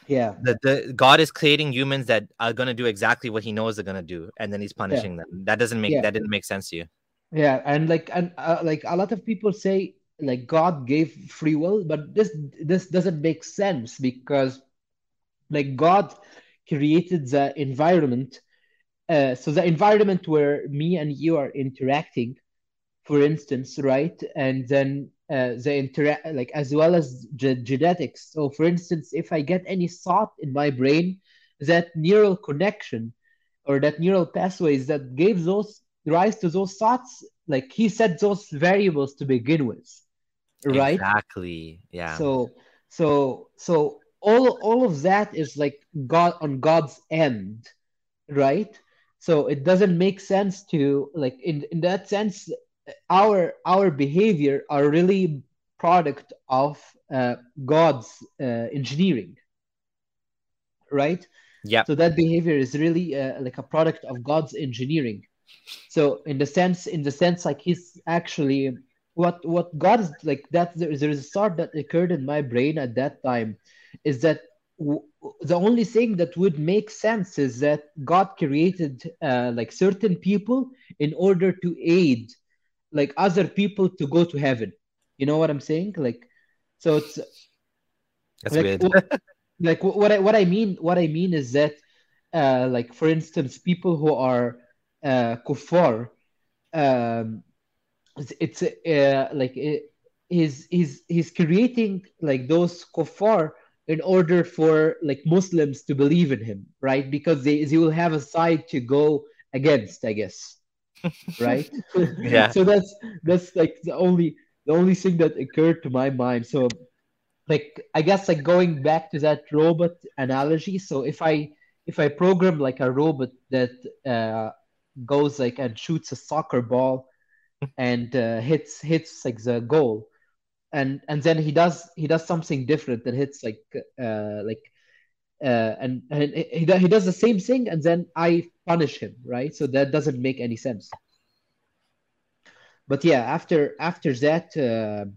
B: Yeah,
A: the, the God is creating humans that are gonna do exactly what He knows they're gonna do, and then He's punishing them. That doesn't make
B: Yeah.
A: that didn't make sense to you.
B: yeah, and like and uh, like a lot of people say like God gave free will, but this this doesn't make sense because like God created the environment, uh, so the environment where me and you are interacting, for instance, right, and then uh, the interact like as well as ge- genetics. So, for instance, if I get any thought in my brain, that neural connection or that neural pathways that gave those rise to those thoughts, like he set those variables to begin with, right?
A: Exactly. Yeah.
B: So, so, so all all of that is like God on God's end, right? So it doesn't make sense to like in in that sense, our our behavior are really product of uh, God's uh, engineering, right?
A: yeah.
B: So that behavior is really uh, like a product of God's engineering. So in the sense, in the sense, like he's actually what what God is like that. There, there is a thought that occurred in my brain at that time, is that w- the only thing that would make sense is that God created uh, like certain people in order to aid like other people to go to heaven. You know what I'm saying? Like, so it's
A: That's
B: like
A: weird.
B: what, like what I what I mean what I mean is that uh like for instance people who are uh kuffar um it's, it's uh like it, he's he's he's creating like those kuffar in order for like Muslims to believe in him right because they they will have a side to go against I guess [LAUGHS] right [LAUGHS]
A: Yeah.
B: so that's that's like the only the only thing that occurred to my mind so like I guess like going back to that robot analogy. So if I if I program like a robot that uh, goes like and shoots a soccer ball [LAUGHS] and uh, hits hits like the goal, and and then he does he does something different that hits like uh, like uh, and and he he does the same thing and then I punish him, right? So that doesn't make any sense. But yeah, after after that. Uh,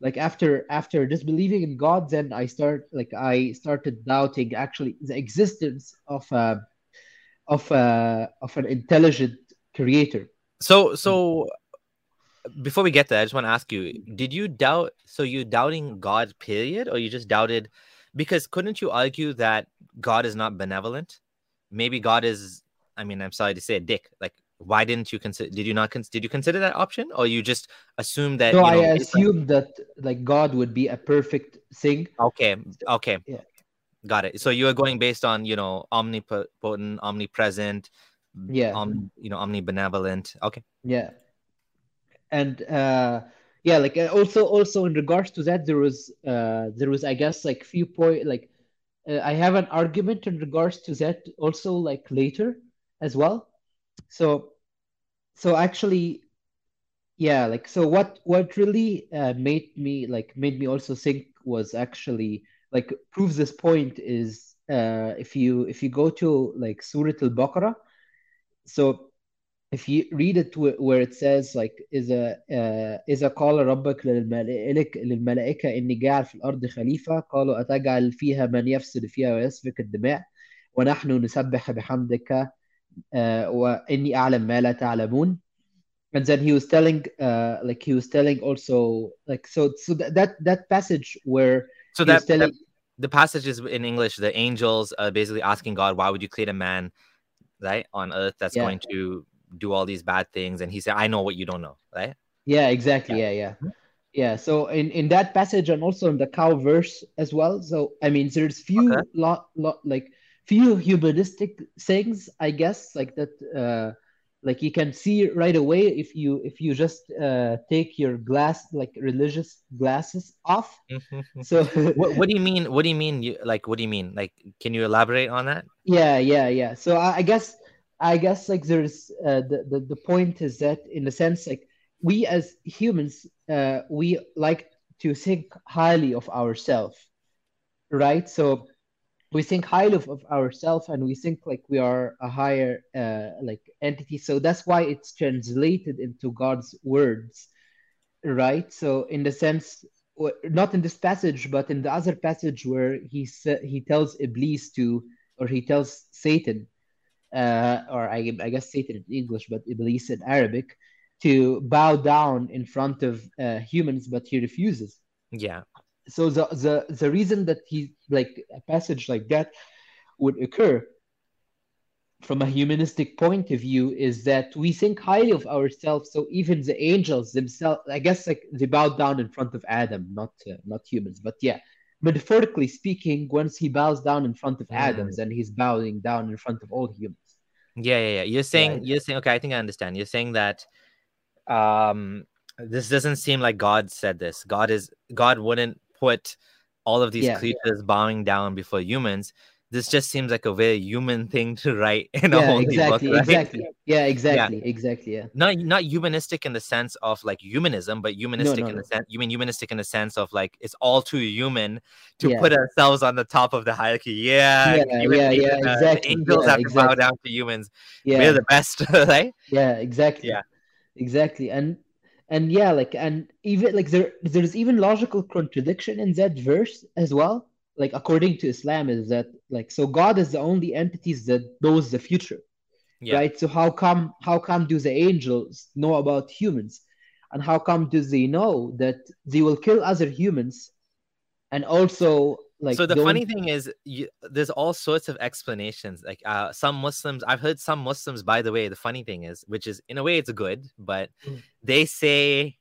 B: like after after disbelieving in God, then I start like I started doubting actually the existence of a of a of an intelligent creator.
A: So so before we get there, I just want to ask you: Did you doubt? So you doubting God, period, or you just doubted? Because couldn't you argue that God is not benevolent? Maybe God is. I mean, I'm sorry to say, a dick. Like, why didn't you consider? Did you not? Cons- did you consider that option, or you just assume that?
B: So
A: you
B: I
A: know, on-
B: assumed that like God would be a perfect thing.
A: Okay. Okay.
B: Yeah.
A: Got it. So you are going based on you know omnipotent, omnipresent,
B: Yeah.
A: um, you know omnibenevolent. Okay.
B: Yeah. And uh yeah, like uh, also also in regards to that there was uh there was I guess like few point like uh, I have an argument in regards to that also like later as well. So so actually yeah like so what what really uh, made me like made me also think was actually like proves this point is uh if you if you go to like Surah al-Baqarah so if you read it where it says like إذا uh, إذا قال ربك للملائكة للملائكة إني جاعل في الأرض خليفة قالوا أتجعل فيها من يفسد فيها ويسفك الدماء ونحن نسبح بحمدك uh, وإني أعلم ما لا تعلمون and then he was telling uh, like he was telling also like so so that that, that passage where
A: so that, telling... that, the passage is in english the angels are basically asking god why would you create a man right on earth that's yeah. going to do all these bad things and he said i know what you don't know right?
B: Yeah exactly. Yeah. Yeah yeah, yeah. so in in that passage and also in the cow verse as well so i mean there's few okay. lot lot like few humanistic things i guess like that uh like you can see right away if you if you just uh, take your glass like religious glasses off.
A: Mm-hmm. so [LAUGHS] what, what do you mean what do you mean you like what do you mean? Like can you elaborate on that?
B: Yeah yeah yeah. So i, I guess i guess like there's uh, the, the the point is that in a sense like we as humans uh, we like to think highly of ourselves right? So we think highly of, of ourselves and we think like we are a higher uh, like entity. So that's why it's translated into god's words right? So in the sense not in this passage but in the other passage where he he tells iblis to or he tells satan uh, or I, I guess satan in english but iblis in arabic to bow down in front of uh, humans but he refuses.
A: Yeah.
B: So the the the reason that he like a passage like that would occur from a humanistic point of view is that we think highly of ourselves. So even the angels themselves i guess like they bowed down in front of adam not uh, not humans but yeah. Metaphorically speaking once he bows down in front of mm. adam then he's bowing down in front of all humans
A: yeah yeah yeah you're saying right? you're saying okay i think i understand you're saying that um this doesn't seem like god said this god is god wouldn't put all of these yeah, creatures yeah. bowing down before humans this just seems like a very human thing to write in
B: yeah,
A: a holy
B: exactly,
A: book,
B: right? exactly. Yeah, exactly, yeah. exactly. Yeah.
A: Not not humanistic in the sense of like humanism, but humanistic no, no, in no. the sense you mean humanistic in the sense of like it's all too human to yeah. put ourselves on the top of the hierarchy. Yeah,
B: yeah, yeah, yeah, uh, exactly.
A: angels have
B: exactly.
A: to bow down to humans. Yeah. We're the best, [LAUGHS] right?
B: Yeah, exactly.
A: Yeah,
B: exactly. And and yeah like and even like there there's even logical contradiction in that verse as well like according to islam is that like so god is the only entities that knows the future yeah. right so how come how come do the angels know about humans and how come do they know that they will kill other humans and also like
A: so the don't... funny thing is you, there's all sorts of explanations like uh, some muslims i've heard some muslims by the way the funny thing is which is in a way it's good but mm. they say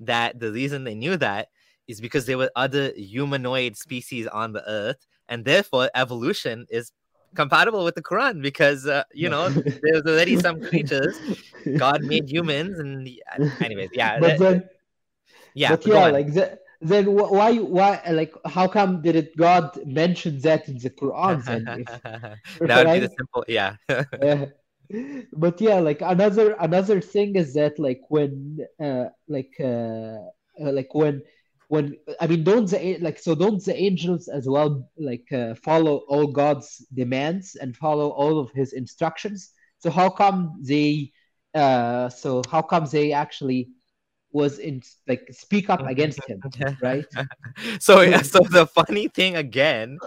A: that the reason they knew that is because there were other humanoid species on the earth and therefore evolution is compatible with the quran because uh, you know there's already some [LAUGHS] creatures. God made humans and anyways yeah
B: but then,
A: yeah
B: but yeah like that then why why like how come did it god mention that in the quran [LAUGHS] then?
A: If, [LAUGHS] that would be the simple yeah.
B: Uh, but yeah like another another thing is that like when uh like uh, uh like when when i mean don't the like so don't the angels as well like uh, follow all god's demands and follow all of his instructions? So how come they uh so how come they actually was in like speak up against him [LAUGHS] right? [LAUGHS]
A: So yeah so the funny thing again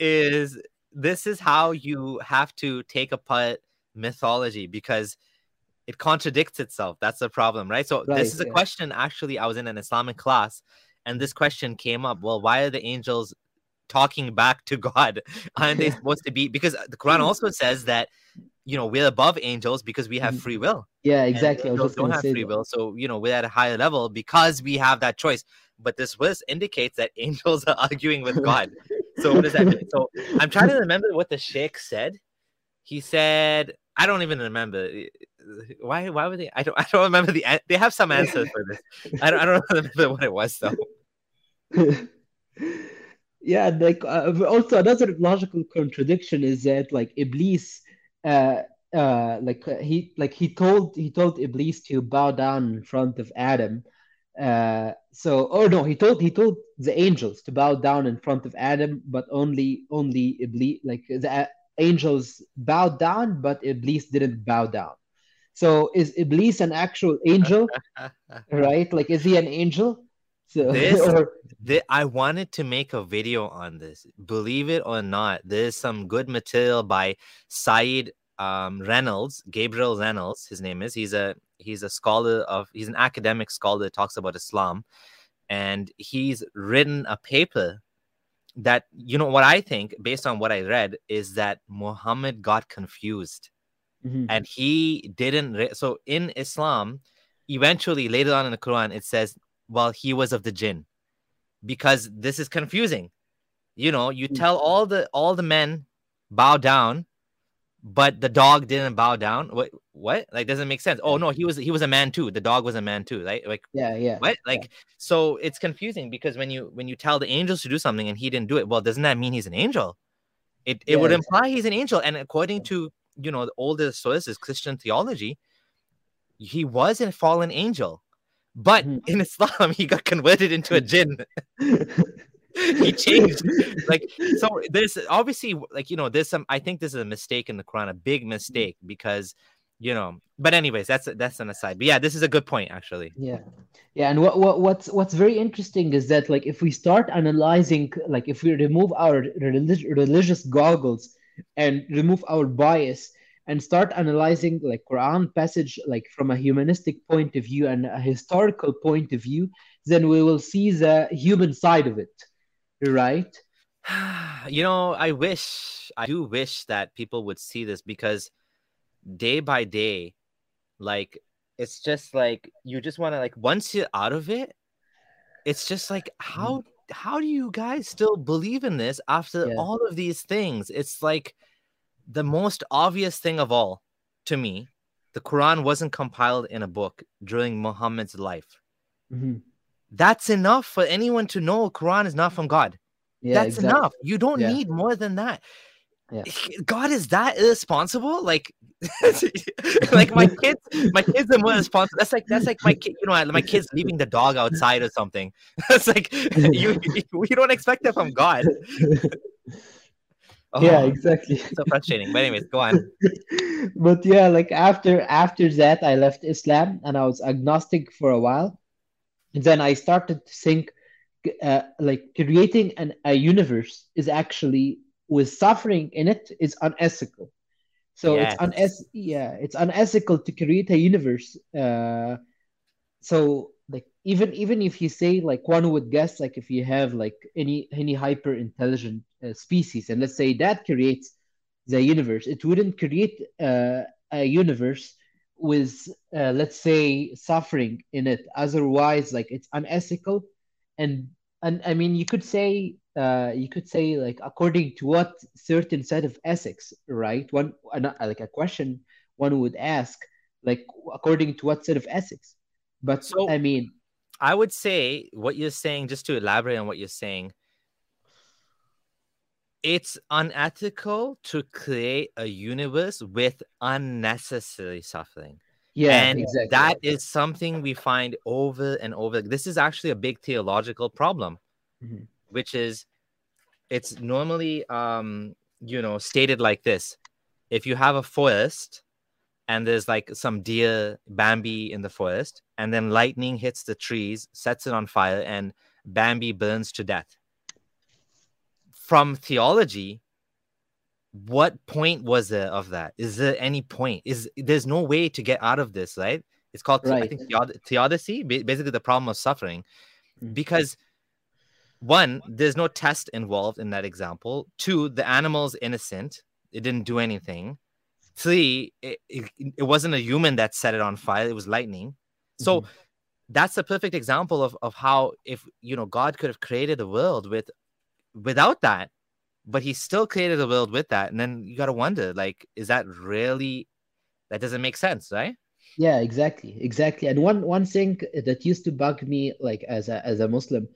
A: is this is how you have to take apart mythology because it contradicts itself. That's the problem right? So right, this is a yeah. question actually i was in an islamic class and this question came up well why are the angels talking back to god? [LAUGHS] Aren't they supposed to be because the quran also says that you know we're above angels because we have mm. free will.
B: Yeah exactly.
A: Angels don't have free that. will so you know we're at a higher level because we have that choice. But this verse indicates that [LAUGHS] angels are arguing with [LAUGHS] god. So what does that mean? So i'm trying to remember what the sheikh said. He said i don't even remember why why would they i don't [LAUGHS] i don't remember the they have some answers for this i don't, I don't remember what it was though [LAUGHS]
B: yeah like uh, also another logical contradiction is that like iblis uh, uh, like uh, he like he told he told Iblis to bow down in front of Adam. Uh, so or no, he told he told the angels to bow down in front of Adam, but only only Iblis like the angels bowed down, but Iblis didn't bow down. So is Iblis an actual angel? [LAUGHS] right? Like is he an angel? So
A: This, [LAUGHS]
B: or
A: thi- I wanted to make a video on this. Believe it or not, there's some good material by Said um, Reynolds, Gabriel Reynolds. His name is. He's a he's a scholar of. He's an academic scholar that talks about Islam, and he's written a paper that you know what I think, based on what I read, is that Muhammad got confused
B: Mhm.
A: and he didn't. Re- so in Islam, eventually later on in the Quran, it says, "Well, he was of the jinn," because this is confusing. You know, you
B: Mm.
A: tell all the all the men bow down, but the dog didn't bow down. What? What? Like, doesn't make sense. Oh no, he was he was a man too. The dog was a man too, right? Like,
B: yeah, yeah.
A: what? Like, so it's confusing because when you when you tell the angels to do something and he didn't do it, well, doesn't that mean he's an angel? It it
B: Yeah,
A: would imply he's an angel, and according to you know the older sources, Christian theology, he was a fallen angel, but
B: Mhm.
A: in Islam [LAUGHS] he got converted into a jinn. [LAUGHS] he changed. Like so there's obviously like you know there's some i think this is a mistake in the quran a big mistake because you know but anyways that's that's an aside. But yeah this is a good point actually.
B: Yeah, yeah, and what, what what's what's very interesting is that like if we start analyzing, like if we remove our relig- religious goggles and remove our bias and start analyzing like Quran passage like from a humanistic point of view and a historical point of view, then we will see the human side of it, right? [SIGHS]
A: you know i wish i do wish that people would see this because day by day like it's just like you just want to like once you're out of it it's just like how mm. How do you guys still believe in this after
B: Yeah.
A: all of these things it's like the most obvious thing of all to me the quran wasn't compiled in a book during muhammad's life
B: Mhm.
A: that's enough for anyone to know quran is not from god
B: Yeah,
A: that's
B: exactly.
A: enough. You don't
B: Yeah.
A: need more than that.
B: Yeah.
A: God is that irresponsible? Like, [LAUGHS] like my kids, my kids are more responsible. That's like that's like my kid. You know, my kids leaving the dog outside or something. [LAUGHS] It's like [LAUGHS] you you don't expect that from God. Oh, Yeah,
B: exactly.
A: so frustrating. But anyways, go on.
B: but yeah, like after after that, I left Islam and I was agnostic for a while. And then I started to think, uh, like creating an a universe is actually with suffering in it is unethical. So it's
A: Yes.
B: uneth yeah, it's unethical to create a universe. Uh, so like even even if you say like one would guess like if you have like any any hyper intelligent uh, species and let's say that creates the universe it wouldn't create uh, a universe with uh, let's say suffering in it otherwise like it's unethical and and I mean you could say uh, you could say like according to what certain set of ethics right one like a question one would ask like according to what set of ethics but
A: So-
B: I mean
A: I would say what you're saying, just to elaborate on what you're saying, it's unethical to create a universe with unnecessary suffering.
B: yeah
A: and
B: exactly
A: that is something we find over and over. This is actually a big theological problem,
B: Mhm.
A: which is it's normally um you know stated like this. If you have a forest and there's like some deer Bambi in the forest, and then lightning hits the trees, sets it on fire, and Bambi burns to death. From theology, what point was there of that? Is there any point? Is there's no way to get out of this, right? It's called I think theod- theodicy, basically the problem of suffering,
B: Mm.
A: because one, there's no test involved in that example. Two, the animal's innocent; it didn't do anything. Three, it, it, it wasn't a human that set it on fire; it was lightning. So
B: Mhm.
A: that's a perfect example of, of how if you know God could have created a world with without that, but he still created a world with that. And then you gotta wonder, like, is that really that doesn't make sense, right?
B: Yeah, exactly, exactly. And one one thing that used to bug me, like as a as a Muslim,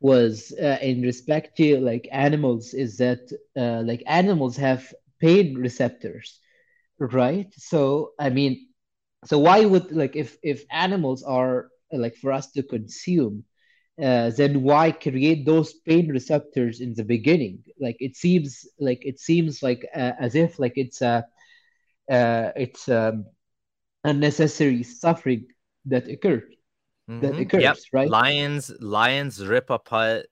B: was uh, in respect to like animals, is that uh, like animals have pain receptors. right? So I mean, so why would like if if animals are like for us to consume, uh, then why create those pain receptors in the beginning? Like it seems like it seems like uh, as if like it's a uh, it's um, unnecessary suffering that occurred that
A: Mhm.
B: occurs,
A: Yep.
B: right?
A: Lions lions rip apart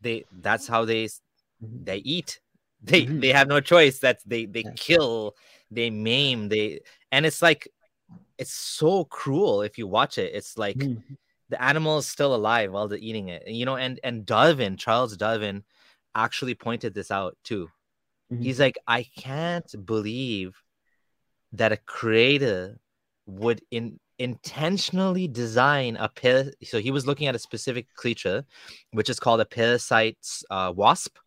A: they that's how they s-
B: Mhm.
A: they eat. [LAUGHS] They
B: Mhm.
A: they have no choice. That they they
B: Yeah.
A: kill, they maim, they and it's like it's so cruel if you watch it. It's like
B: Mhm.
A: the animal is still alive while they're eating it. You know, and and Darwin, Charles Darwin actually pointed this out too. He's like, I can't believe that a creator would in intentionally design a par- so he was looking at a specific creature which is called a parasite uh, wasp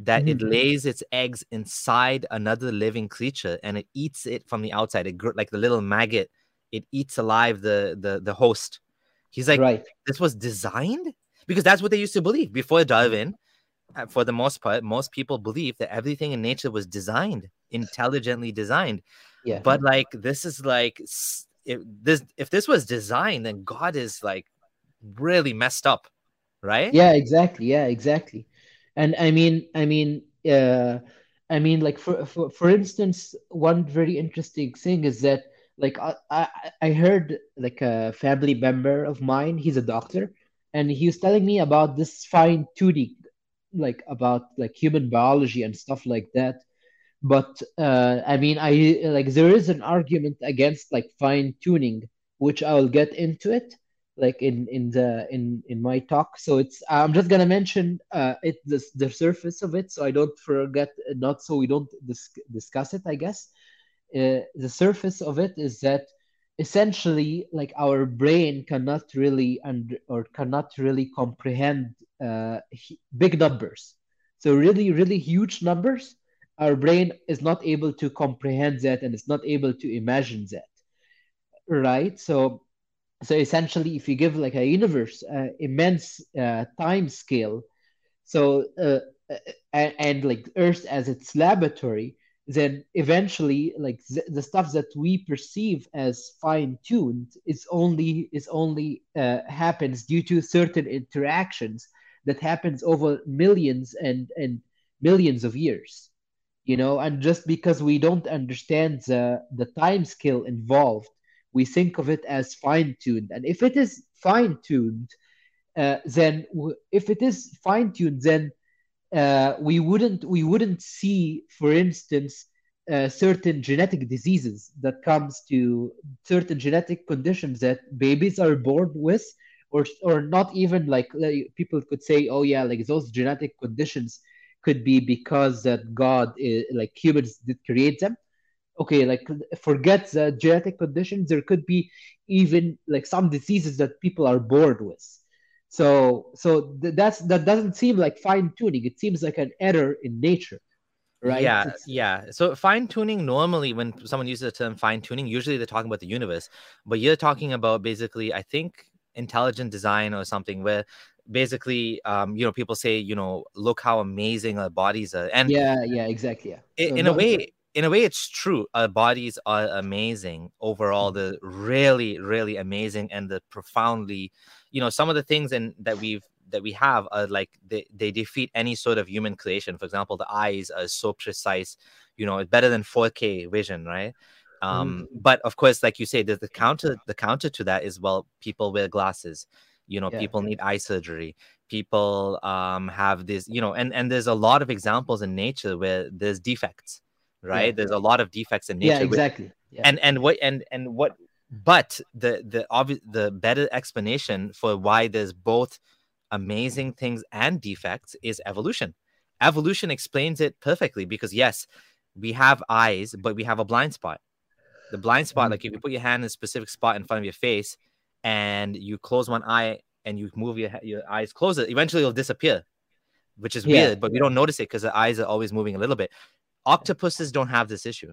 A: that it
B: Mhm.
A: lays its eggs inside another living creature and it eats it from the outside it like the little maggot it eats alive the the the host he's like
B: right.
A: this was designed because that's what they used to believe before Darwin. uh, For the most part, most people believe that everything in nature was designed, intelligently designed.
B: Yeah.
A: But like this is like if this if this was designed, then God is like really messed up, right?
B: Yeah, exactly. Yeah, exactly. And I mean, I mean, uh, I mean, like for for for instance, one very interesting thing is that like I I, I heard like a family member of mine, he's a doctor, and he was telling me about this fine tuning, like about like human biology and stuff like that. But uh, I mean, I like there is an argument against like fine tuning, which I will get into it like in in the in in my talk. So it's I'm just gonna mention uh it the the surface of it, so I don't forget, not so we don't dis discuss it, I guess. Uh, the surface of it is that essentially like our brain cannot really and or cannot really comprehend uh, big numbers. So really, really huge numbers, our brain is not able to comprehend that and it's not able to imagine that, right? So so essentially, if you give like a universe uh, immense uh, time scale, so uh, uh, and, and like Earth as its laboratory, then eventually like the, the stuff that we perceive as fine tuned is only is only uh, happens due to certain interactions that happens over millions and and millions of years you know and just because we don't understand the the time scale involved we think of it as fine tuned and if it is fine tuned uh, then w- if it is fine tuned then uh, we wouldn't we wouldn't see, for instance, uh, certain genetic diseases that comes to certain genetic conditions that babies are born with, or or not even like, like people could say, oh yeah, like those genetic conditions could be because that God is, like humans did create them. Okay, like forget the genetic conditions. There could be even like some diseases that people are born with. So so th- that's that doesn't seem like fine tuning. It seems like an error in nature, right?
A: Yeah,
B: It's
A: yeah. So fine tuning normally, when someone uses the term fine tuning, usually they're talking about the universe, but you're talking about basically, I think, intelligent design or something where basically, um, you know, people say, you know, look how amazing our bodies are, and
B: yeah, yeah, exactly. Yeah. So
A: in a way, in a way, it's true. Our bodies are amazing overall.
B: Mhm.
A: They're really, really amazing, and the profoundly, you know, some of the things and that we've that we have are like they, they defeat any sort of human creation. For example, the eyes are so precise, you know, it's better than 4K vision, right?
B: Mhm.
A: Um, but of course, like you say, the, the counter the counter to that is well, people wear glasses, you know,
B: Yeah.
A: people need eye surgery, people um have this, you know, and and there's a lot of examples in nature where there's defects right
B: Yeah.
A: there's a lot of defects in nature which-
B: exactly. Yeah.
A: and and what and and what but the the obvious the better explanation for why there's both amazing things and defects is evolution evolution explains it perfectly because yes we have eyes but we have a blind spot the blind spot
B: Mhm.
A: like if you put your hand in a specific spot in front of your face and you close one eye and you move your your eyes close it eventually it'll disappear which is
B: Yeah,
A: weird but we don't notice it because the eyes are always moving a little bit. Octopuses don't have this issue.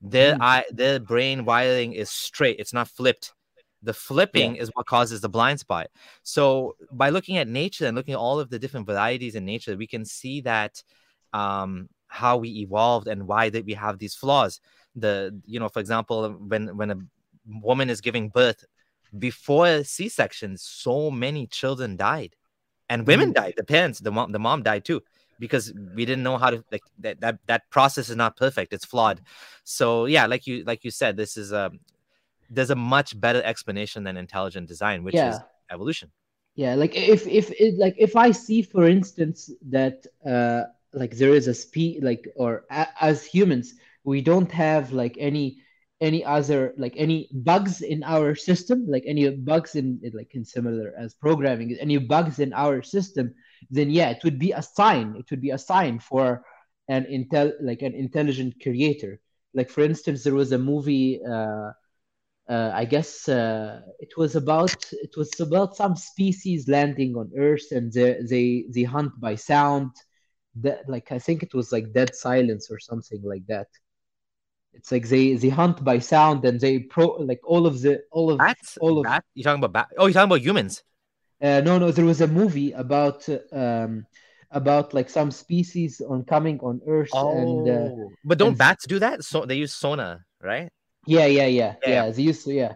A: Their
B: Mhm.
A: eye their brain wiring is straight. It's not flipped. The flipping is what causes the blind spot. So by looking at nature and looking at all of the different varieties in nature we can see that um how we evolved and why that we have these flaws. The you know, for example, when when a woman is giving birth before C sections, so many children died, and women
B: Mm-hmm.
A: died. The parents, the mom, the mom died too, because we didn't know how to like that. That that process is not perfect. It's flawed. So yeah, like you like you said, this is a there's a much better explanation than intelligent design, which is evolution.
B: Yeah, like if if it, like if I see, for instance, that uh like there is a speed like or a, as humans we don't have like any any other like any bugs in our system, like any bugs in like in similar as programming, any bugs in our system, then yeah, it would be a sign. It would be a sign for an intel like an intelligent creator. Like for instance, there was a movie. Uh, uh, I guess uh, it was about it was about some species landing on Earth and they they, they hunt by sound. That like I think it was like dead silence or something like that. It's like they they hunt by sound and they pro like all of the all of
A: Bats,
B: all of
A: bat. You're talking about bat. Oh, you're talking about humans.
B: uh, no no there was a movie about um about like some species on coming on Earth and uh,
A: Oh, but don't
B: and-
A: bats do that? So they use sonar, right?
B: Yeah, yeah, yeah,
A: Yeah,
B: yeah. They used to, yeah,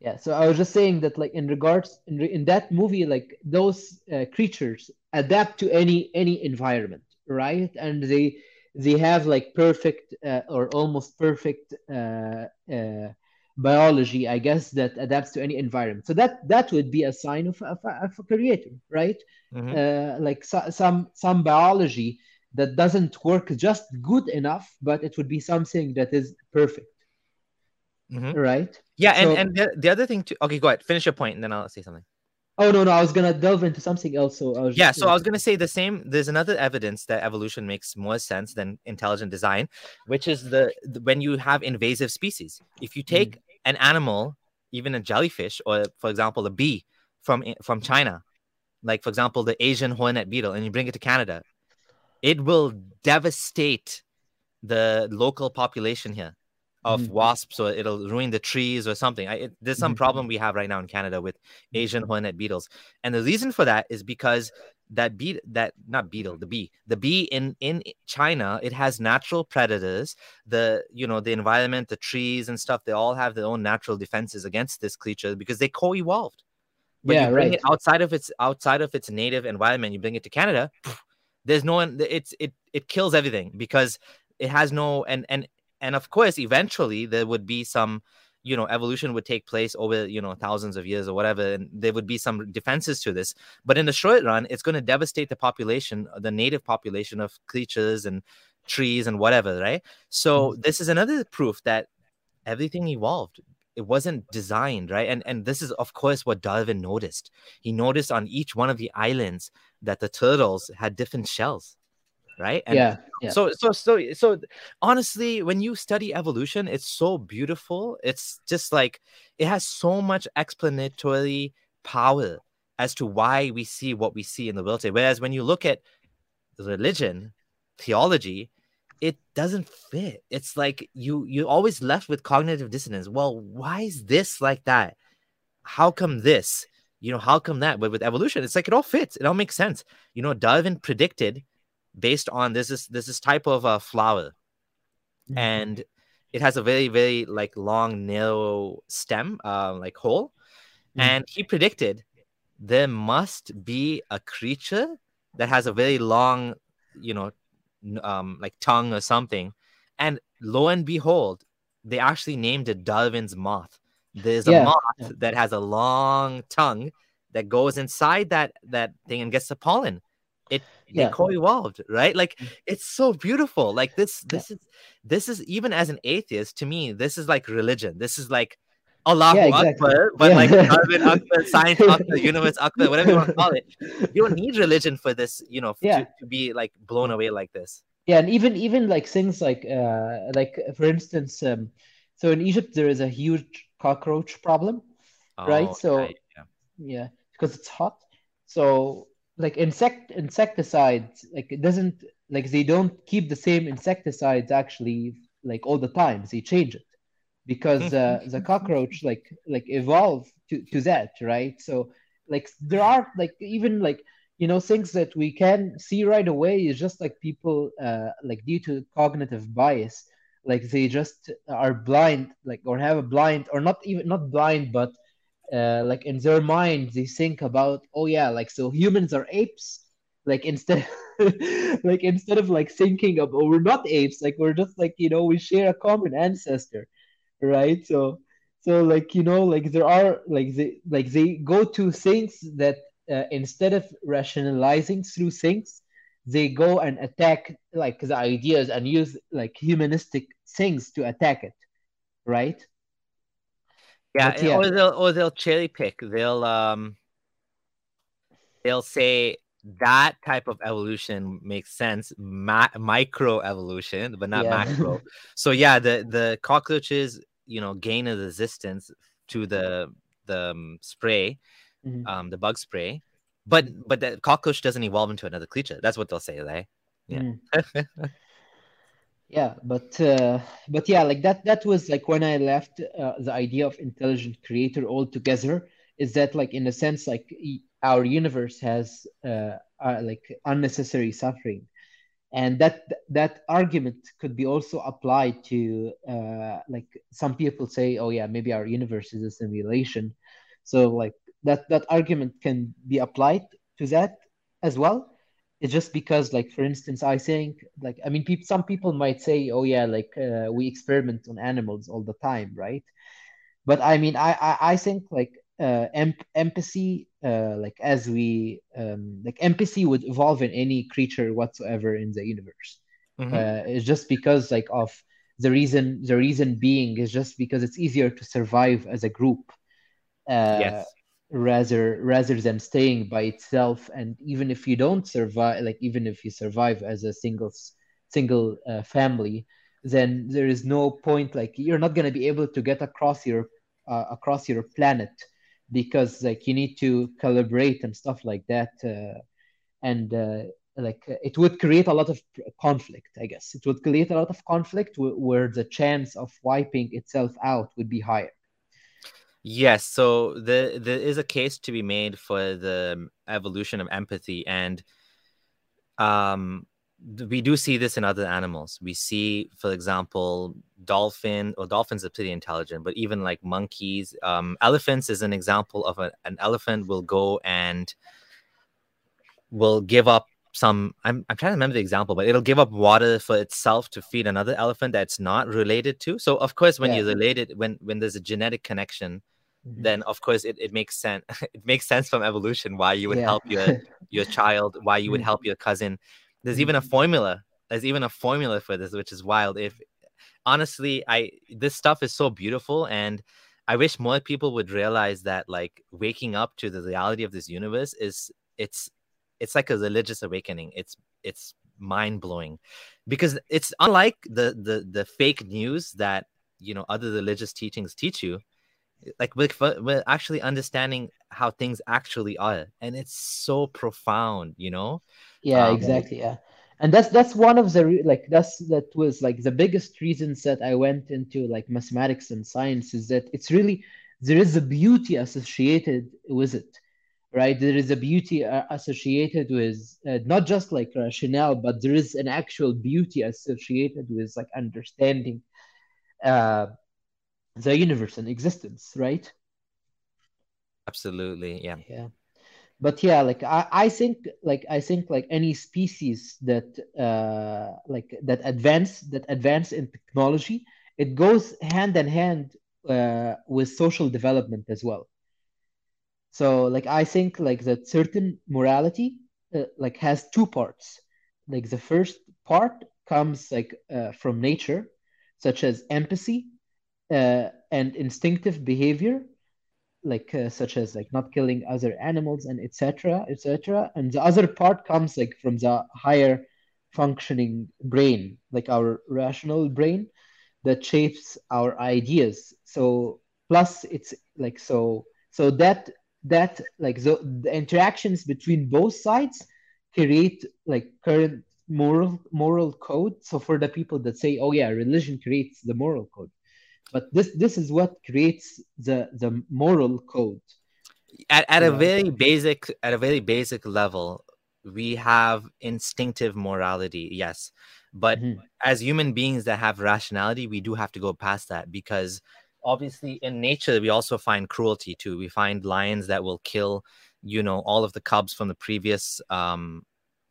B: yeah. So I was just saying that, like, in regards in re- in that movie, like those uh, creatures adapt to any any environment, right? And they they have like perfect uh, or almost perfect uh, uh, biology, I guess, that adapts to any environment. So that that would be a sign of of, a- of a creator, right?
A: Mhm.
B: Uh, like so, some some biology that doesn't work just good enough, but it would be something that is perfect,
A: Mhm.
B: right?
A: Yeah, and and the, the other thing too. Okay, go ahead. Finish your point, and then I'll say something.
B: Oh no, no, I was gonna delve into something else. So I was
A: Yeah, so I was gonna say the same. There's another evidence that evolution makes more sense than intelligent design, which is the, the when you have invasive species. If you take mm. an animal, even a jellyfish, or for example, a bee from eh, from China, like for example, the Asian hornet beetle, and you bring it to Canada, it will devastate the local population here of
B: Mhm.
A: wasps, or it'll ruin the trees or something. I, it, there's some
B: Mhm.
A: problem we have right now in Canada with Asian hornet beetles, and the reason for that is because that bee, that not beetle, the bee, the bee in in China, it has natural predators. The you know the environment, the trees and stuff, they all have their own natural defenses against this creature because they co-evolved. But
B: Yeah,
A: you bring
B: right.
A: it outside of its outside of its native environment, you bring it to Canada. There's no one. It's it it kills everything because it has no and and and of course eventually there would be some you know evolution would take place over you know thousands of years or whatever and there would be some defenses to this. But in the short run it's going to devastate the population the native population of creatures and trees and whatever right? So mm-hmm. this is another proof that everything evolved. It wasn't designed right? And and this is of course what darwin noticed. He noticed on each one of the islands that the turtles had different shells right? And
B: yeah, yeah.
A: so so so so honestly when you study evolution it's so beautiful. It's just like it has so much explanatory power as to why we see what we see in the world today. Whereas when you look at religion theology it doesn't fit. It's like you you're always left with cognitive dissonance. Well why is this like that? How come this? You know how come that? But with evolution it's like it all fits. It all makes sense. You know darwin predicted based on this is this is type of a flower
B: Mhm.
A: and it has a very very like long narrow stem uh, like hole
B: Mhm.
A: and he predicted there must be a creature that has a very long you know um like tongue or something and lo and behold they actually named it darwin's moth there's a moth
B: yeah.
A: that has a long tongue that goes inside that that thing and gets the pollen it they
B: Yeah.
A: co-evolved right like
B: Mm.
A: it's so beautiful like this this is this is even as an atheist to me this is like religion this is like Allahu
B: Yeah, exactly.
A: Akbar, but
B: Yeah.
A: like Darwin Akbar, science Akbar, [LAUGHS] universe Akbar, whatever you want to call it. You don't need religion for this, you know,
B: Yeah.
A: to, to be like blown away like this.
B: Yeah, and even even like things like uh like for instance, um so in Egypt there is a huge cockroach problem. Right,
A: Oh,
B: so-
A: right, yeah.
B: Yeah, because it's hot. So like insect insecticides, like it doesn't like they don't keep the same insecticides actually like all the time. They change it because uh, the cockroach like like evolve to to that, right? So like there are like even like you know things that we can see right away is just like people uh, like due to cognitive bias like they just are blind like or have a blind or not even not blind but uh, like in their mind they think about oh yeah like so humans are apes. Like instead [LAUGHS] like instead of like thinking of oh we're not apes like we're just like you know we share a common ancestor right? So so like you know like there are like they like they go to things that uh, instead of rationalizing through things they go and attack like the ideas and use like humanistic things to attack it right
A: yeah, yeah. or they'll or they'll cherry pick they'll um they'll say that type of evolution makes sense Ma- micro evolution but not yeah. macro [LAUGHS] so yeah the the cockroaches you know gain a resistance to the the um, spray mm-hmm. um the bug spray but but the cockroach doesn't evolve into another creature that's what they'll say right yeah mm. [LAUGHS]
B: yeah but uh, but yeah like that that was like when i left uh, the idea of intelligent creator altogether is that like in a sense like our universe has uh, uh, like unnecessary suffering. And that that argument could be also applied to uh, like some people say oh yeah maybe our universe is a simulation. So like that that argument can be applied to that as well it's just because like for instance i think like i mean pe- some people might say oh yeah like uh, we experiment on animals all the time right? But i mean i i, I think like uh, em- empathy uh, like as we um, like empathy would evolve in any creature whatsoever in the universe. Mm-hmm. uh, it's just because like of the reason the reason being is just because it's easier to survive as a group. Uh, yes rather rather than staying by itself. And even if you don't survive like even if you survive as a single single uh, family then there is no point like you're not going to be able to get across your uh, across your planet because like you need to calibrate and stuff like that uh, and uh, like it would create a lot of conflict i guess. It would create a lot of conflict w- where the chance of wiping itself out would be higher
A: Yes, so the there is a case to be made for the evolution of empathy, and um, we do see this in other animals. We see, for example, dolphin or dolphins are pretty intelligent, but even like monkeys, um, elephants is an example of a, an elephant will go and will give up some I'm, I'm trying to remember the example but it'll give up water for itself to feed another elephant that's not related to so of course when yeah. you're related when when there's a genetic connection mm-hmm. then of course it, it makes sense [LAUGHS] it makes sense from evolution why you would yeah. help your your [LAUGHS] child why you would mm-hmm. help your cousin there's even a mm-hmm. formula there's even a formula for this which is wild if honestly i this stuff is so beautiful and i wish more people would realize that like waking up to the reality of this universe is it's it's like a religious awakening. It's it's mind blowing because it's unlike the the the fake news that you know other religious teachings teach you. Like we're, we're actually understanding how things actually are, and it's so profound, you know.
B: Yeah, um, exactly. Yeah and that's that's one of the like that's that was like the biggest reasons that i went into like mathematics and science is that it's really there is a beauty associated with it right? There is a beauty uh, associated with uh, not just like rationale, but there is an actual beauty associated with like understanding uh, the universe and existence, right?
A: Absolutely, yeah.
B: Yeah. But yeah, like I, I think like I think like any species that uh like that advance that advance in technology, it goes hand in hand uh, with social development as well so like i think like that certain morality uh, like has two parts like the first part comes like uh, from nature such as empathy uh, and instinctive behavior like uh, such as like not killing other animals and etc etc and the other part comes like from the higher functioning brain like our rational brain that shapes our ideas. So plus it's like so so that that like the, the interactions between both sides create like current moral moral code. So for the people that say oh yeah religion creates the moral code but this this is what creates the the moral code.
A: At, at a very basic at a very basic level we have instinctive morality yes. But
B: Mhm.
A: as human beings that have rationality we do have to go past that because obviously in nature we also find cruelty too. We find lions that will kill you know all of the cubs from the previous um,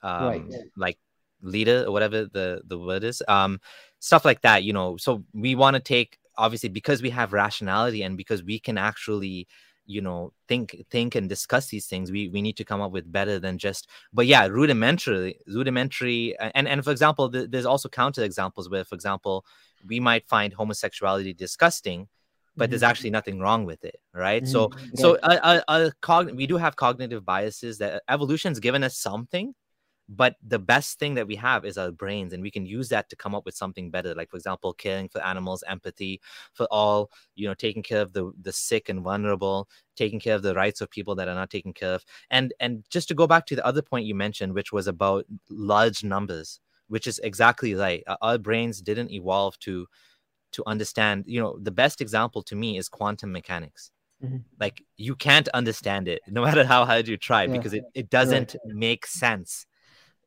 A: um
B: Right.
A: like leader or whatever the the word is um stuff like that you know. So we want to take obviously because we have rationality and because we can actually you know think think and discuss these things we we need to come up with better than just but yeah rudimentary rudimentary and and for example th- there's also counter examples where for example we might find homosexuality disgusting but there's
B: Mhm.
A: actually nothing wrong with it right so
B: Mhm.
A: so a, a, a cogn- we do have cognitive biases that evolution's given us something but the best thing that we have is our brains and we can use that to come up with something better like for example caring for animals empathy for all you know taking care of the the sick and vulnerable taking care of the rights of people that are not taken care of. And and just to go back to the other point you mentioned which was about large numbers which is exactly right. Our brains didn't evolve to to understand you know the best example to me is quantum mechanics.
B: Mhm.
A: like you can't understand it no matter how hard you try
B: Yeah.
A: because it, it doesn't make sense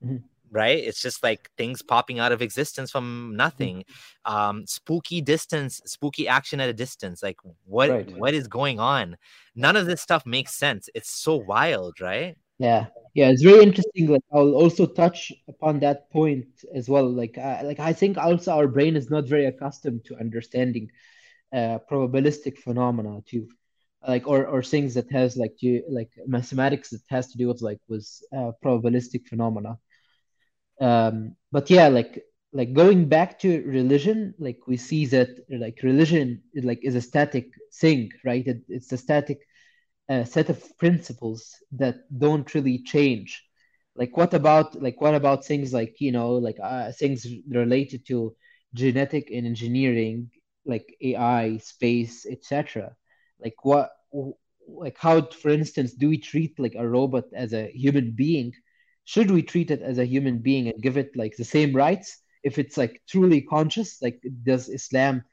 B: Mhm.
A: right it's just like things popping out of existence
B: Mm-hmm.
A: from nothing um spooky distance spooky action at a distance like what
B: Right.
A: what is going on none of this stuff makes sense it's so wild right
B: Yeah, yeah, it's very interesting. Like I'll also touch upon that point as well. Like, I, like I think also our brain is not very accustomed to understanding uh, probabilistic phenomena too, like or or things that has like to like mathematics that has to do with like with uh, probabilistic phenomena. Um, but yeah, like like going back to religion, like we see that like religion is like is a static thing, right? It, it's a static a set of principles that don't really change. Like what about like what about things like you know like uh, things related to genetic and engineering, like AI, space, etc. Like what like how for instance do we treat like a robot as a human being? Should we treat it as a human being and give it like the same rights if it's like truly conscious? Like does Islam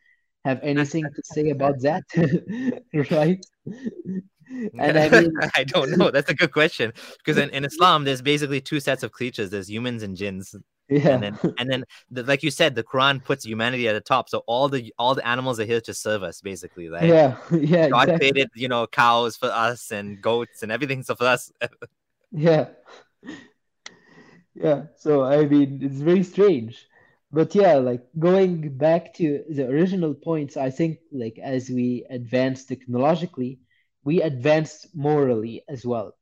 B: have anything to say about that? [LAUGHS] right? [LAUGHS] And I mean, [LAUGHS]
A: I don't know. That's a good question because in, in Islam, there's basically two sets of creatures. There's humans and jinns,
B: yeah,
A: and then and then the, like you said, the Quran puts humanity at the top. So all the all the animals are here to serve us, basically. Right?
B: yeah, yeah,
A: God
B: exactly.
A: created, you know, cows for us and goats and everything. So for us,
B: Yeah, yeah. So I mean, it's very strange. But yeah, like going back to the original points, I think like as we advance technologically, we advance morally as well.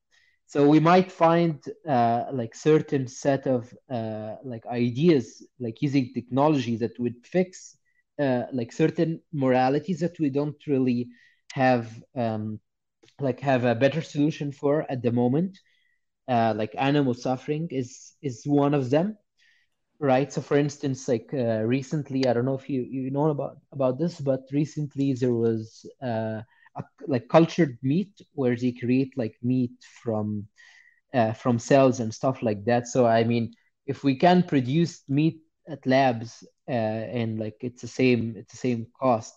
B: So we might find uh, like certain set of uh, like ideas, like using technology that would fix uh, like certain moralities that we don't really have um, like have a better solution for at the moment. Uh, like animal suffering is is one of them Right. So, for instance, like uh, recently, I don't know if you you know about about this, but recently there was uh, a, like cultured meat where they create like meat from uh, from cells and stuff like that. So, I mean, if we can produce meat at labs uh, and like it's the same it's the same cost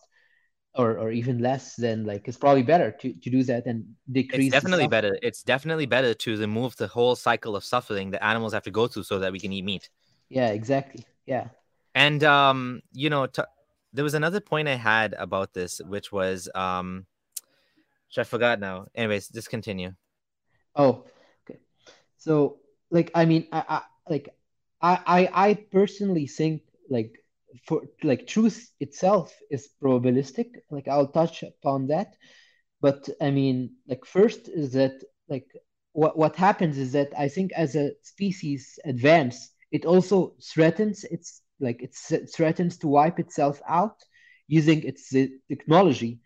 B: or or even less, then like it's probably better to to do that and decrease the
A: definitely better. It's definitely better to remove the whole cycle of suffering that animals have to go through so that we can eat meat.
B: Yeah, exactly. Yeah.
A: And um, you know, t- there was another point I had about this, which was um, which I forgot now. Anyways, just continue.
B: Oh, okay. So, like, I mean, I, I like, I, I, I personally think like for like truth itself is probabilistic. Like, I'll touch upon that. But I mean, like, first is that like what what happens is that I think as a species advance, it also threatens its like it threatens to wipe itself out using its technology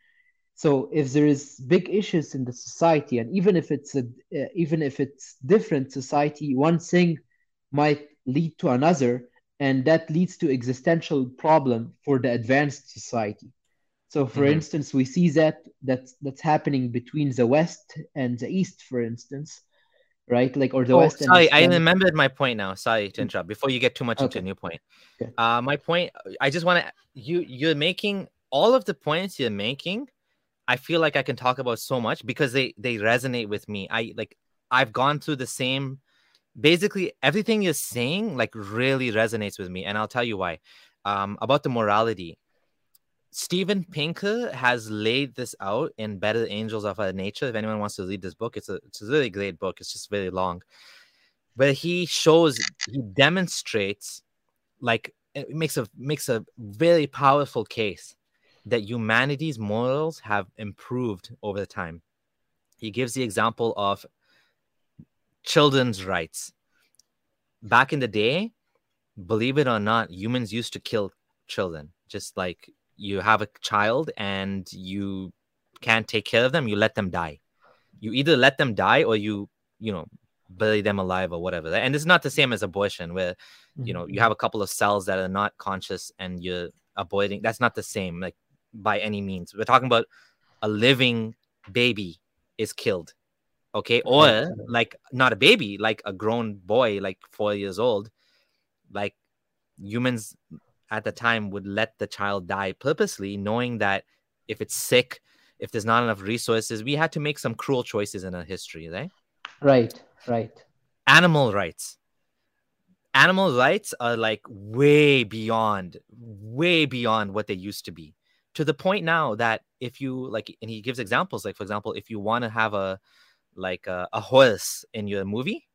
B: so if there is big issues in the society, and even if it's a uh, even if it's different society, one thing might lead to another, and that leads to existential problem for the advanced society. So, for
A: Mhm.
B: instance, we see that that's that's happening between the West and the East, for instance, right? Like, or the
A: Oh,
B: West and
A: sorry, I remembered my point now. Sorry to interrupt. Before you get too much into
B: Okay.
A: a new point,
B: Okay.
A: uh, my point. I just want to you. You're making all of the points you're making. I feel like I can talk about so much because they they resonate with me. I like I've gone through the same basically everything you're saying like really resonates with me and i'll tell you why um, about the morality Steven Pinker has laid this out in Better Angels of Our Nature. If anyone wants to read this book, it's a it's a really great book. It's just very long, but he shows he demonstrates like it makes a makes a very powerful case that humanity's morals have improved over the time. He gives the example of children's rights. Back in the day, believe it or not, humans used to kill children, just like you have a child and you can't take care of them, you let them die. You either let them die or you, you know, bury them alive or whatever. And it's not the same as abortion, where you know you mm-hmm. have a couple of cells that are not conscious and you're avoiding. That's not the same, like by any means. We're talking about a living baby is killed, okay, or like not a baby, like a grown boy, like four years old, like humans at the time would let the child die purposely, knowing that if it's sick, if there's not enough resources, we had to make some cruel choices in our history, right?
B: Right, right.
A: Animal rights. Animal rights are like way beyond, way beyond what they used to be. To the point now that if you like, and he gives examples, like for example, if you want to have a like a, a horse in your movie,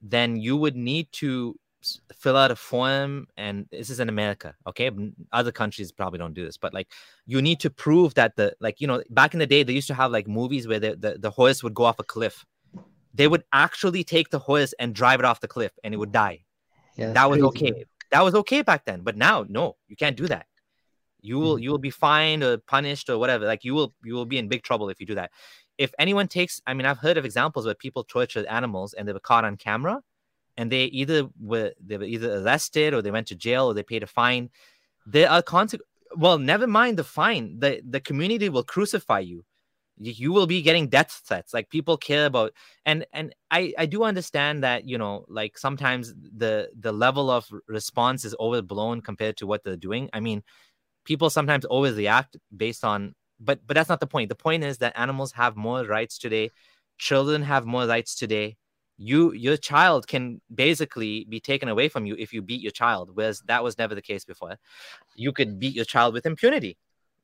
A: then you would need to fill out a form and this is in america okay? Other countries probably don't do this but like you need to prove that the like you know back in the day they used to have like movies where the, the, the horse would go off a cliff. They would actually take the horse and drive it off the cliff and it would die. Yeah, that was crazy. okay. That was okay back then but now no you can't do that. You will mm-hmm. you will be fined or punished or whatever. Like you will you will be in big trouble if you do that if anyone takes i mean i've heard of examples where people tortured animals and they were caught on camera and they either were they were either arrested or they went to jail or they paid a fine. There are consequences. Well, never mind the fine. The the community will crucify you. You will be getting death threats. Like people care about and and I I do understand that you know like sometimes the the level of response is overblown compared to what they're doing. I mean, people sometimes overreact based on but but that's not the point. The point is that animals have more rights today. Children have more rights today you your child can basically be taken away from you if you beat your child whereas that was never the case before you could beat your child with impunity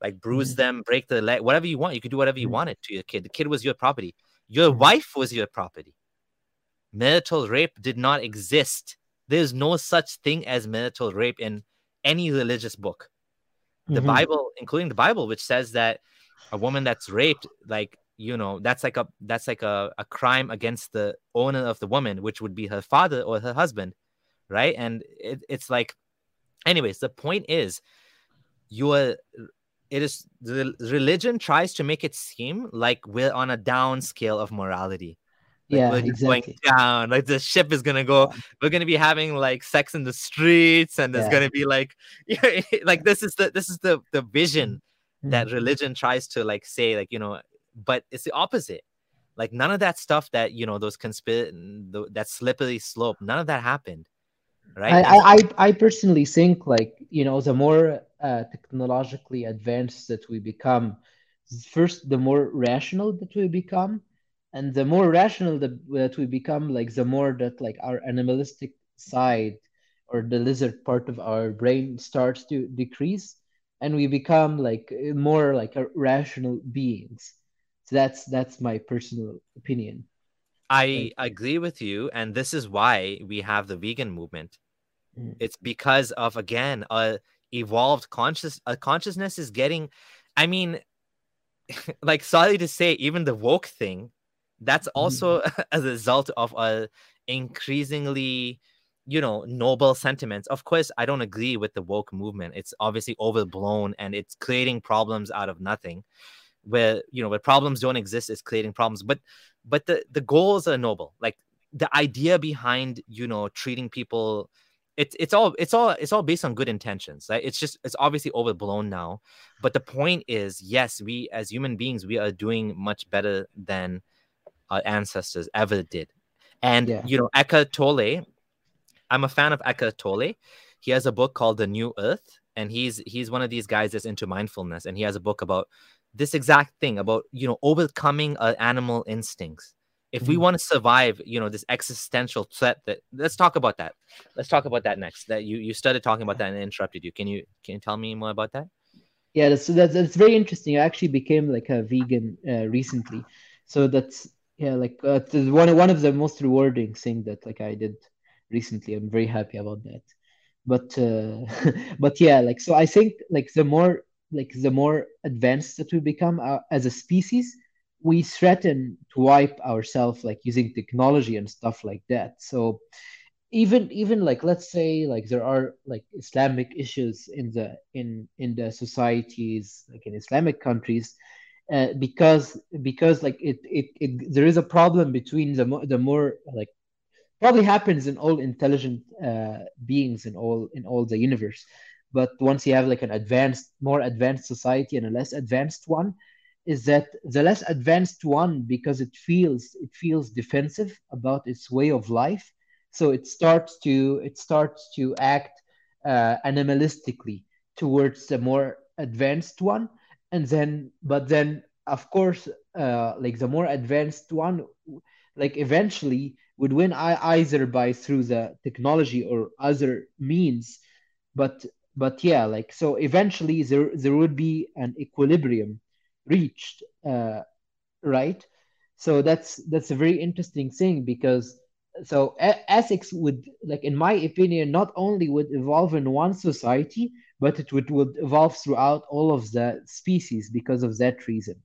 A: like bruise mm-hmm. them break the leg whatever you want you could do whatever you mm-hmm. wanted to your kid the kid was your property your mm-hmm. wife was your property marital rape did not exist there's no such thing as marital rape in any religious book the mm-hmm. bible including the bible which says that a woman that's raped like you know that's like a that's like a, a crime against the owner of the woman which would be her father or her husband right and it, it's like anyways the point is you are it is the religion tries to make it seem like we're on a down scale of morality like
B: yeah, exactly. going
A: down. Like the ship is gonna go. We're gonna be having like sex in the streets, and there's yeah. gonna be like, [LAUGHS] [LAUGHS] like this is the this is the the vision mm-hmm. that religion tries to like say, like you know, but it's the opposite like none of that stuff that you know those conspiracy that slippery slope none of that happened right
B: I, I i personally think like you know the more uh, technologically advanced that we become first the more rational that we become and the more rational that, that we become like the more that like our animalistic side or the lizard part of our brain starts to decrease and we become like more like rational beings so that's that's my personal opinion.
A: I agree with you, and this is why we have the vegan movement. Mm. It's because of again a evolved conscious a consciousness is getting. I mean, [LAUGHS] like sorry to say, even the woke thing, that's also mm. [LAUGHS] a result of a increasingly you know noble sentiments. Of course i don't agree with the woke movement. It's obviously overblown and it's creating problems out of nothing. Where you know where problems don't exist is creating problems. But but the the goals are noble. Like the idea behind you know treating people it's it's all it's all it's all based on good intentions right? It's just it's obviously overblown now. But the point is yes we as human beings we are doing much better than our ancestors ever did. And yeah. you know Eckhart Tolle I'm a fan of Eckhart Tolle. He has a book called The New Earth and he's he's one of these guys that's into mindfulness and he has a book about this exact thing about you know overcoming uh, animal instincts. If we
B: Mhm.
A: want to survive you know this existential threat that let's talk about that. Let's talk about that next that you you started talking about that and I interrupted you. Can you can you tell me more about that?
B: Yeah, that's that's, that's very interesting. I actually became like a vegan uh, recently, so that's yeah, like uh, one one of the most rewarding thing that like I did recently. I'm very happy about that. But uh, [LAUGHS] but yeah, like so I think like the more like the more advanced that we become uh, as a species, we threaten to wipe ourselves like using technology and stuff like that. So even even like let's say like there are like Islamic issues in the in in the societies like in Islamic countries uh, because because like it, it it there is a problem between the more the more like probably happens in all intelligent uh, beings in all in all the universe. But once you have like an advanced more advanced society and a less advanced one is that the less advanced one because it feels it feels defensive about its way of life so it starts to it starts to act uh, animalistically towards the more advanced one and then but then of course uh, like the more advanced one like eventually would win either by through the technology or other means. But but yeah like so eventually there there would be an equilibrium reached uh, right? So that's that's a very interesting thing because so ethics would like in my opinion not only would evolve in one society but it would, would evolve throughout all of the species because of that reason.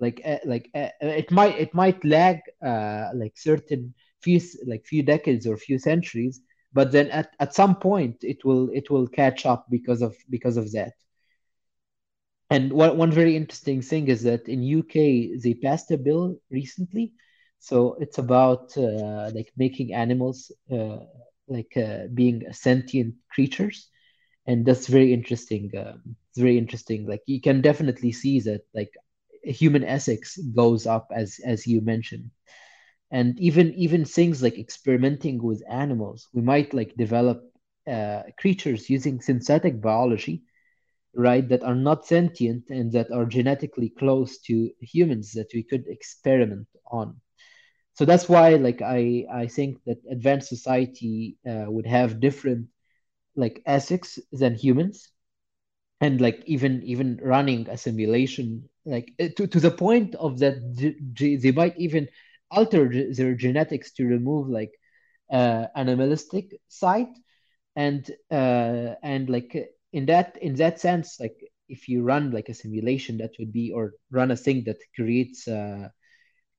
B: Like uh, like uh, it might it might lag uh, like certain few like few decades or few centuries but then at, at some point it will it will catch up because of because of that. And one, one very interesting thing is that in UK they passed a bill recently. So it's about uh, like making animals uh, like uh, being sentient creatures and that's very interesting um, it's very interesting like you can definitely see that like human ethics goes up as as you mentioned. And even even things like experimenting with animals we might like develop uh, creatures using synthetic biology right that are not sentient and that are genetically close to humans that we could experiment on. So that's why like i i think that advanced society uh, would have different like ethics than humans. And like even even running a simulation like uh, to, to the point of that they might even alter their genetics to remove like uh, animalistic side and uh, and like in that in that sense like if you run like a simulation that would be or run a thing that creates uh,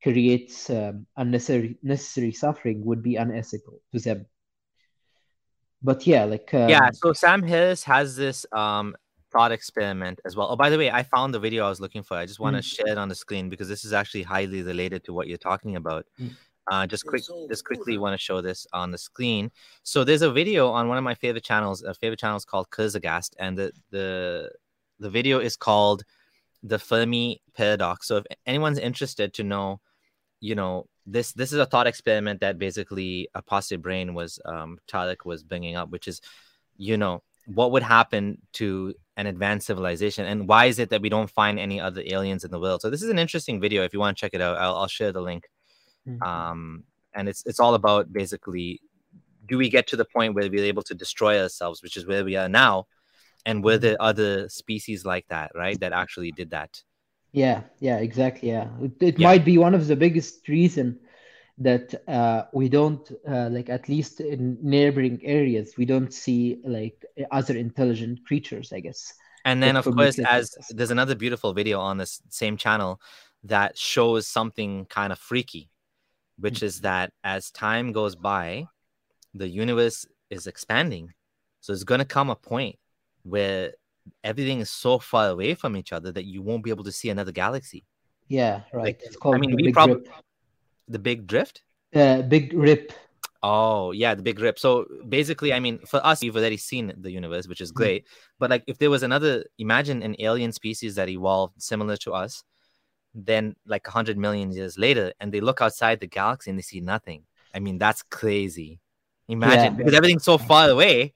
B: creates um, unnecessary necessary suffering would be unethical to them but yeah like
A: yeah
B: um,
A: so sam harris has this um thought experiment as well. Oh by the way i found the video i was looking for. I just want to
B: mm,
A: share it on the screen because this is actually highly related to what you're talking about.
B: Mm,
A: uh, just quick just quickly want to show this on the screen. So there's a video on one of my favorite channels a favorite channel is called Kurzgesagt and the the the video is called the fermi paradox. So if anyone's interested to know you know this this is a thought experiment that basically apostate brain was um Tarek was bringing up which is you know what would happen to an advanced civilization and why is it that we don't find any other aliens in the world so this is an interesting video if you want to check it out i'll, I'll share the link
B: mm.
A: um and it's it's all about basically do we get to the point where we're able to destroy ourselves which is where we are now and were
B: Mhm.
A: there other species like that right that actually did that
B: Yeah, yeah, exactly. Yeah, it, it
A: Yeah.
B: might be one of the biggest reason that uh, we don't uh, like at least in neighboring areas we don't see like other intelligent creatures, I guess.
A: And then, of course, as there's another beautiful video on this same channel that shows something kind of freaky, which is that as time goes by, the universe is expanding. So it's going to come a point where everything is so far away from each other that you won't be able to see another galaxy.
B: Yeah, right.
A: Like,
B: It's called
A: mean,
B: the
A: we
B: Big
A: prob- The big drift?
B: Uh, Big Rip.
A: Oh, yeah, the big rip. So basically, I mean, for us, we've already seen the universe, which is
B: Mm.
A: great. But like, if there was another, imagine an alien species that evolved similar to us, then like hundred million years later, and they look outside the galaxy and they see nothing. I mean, that's crazy. Imagine
B: Yeah.
A: because everything's so far away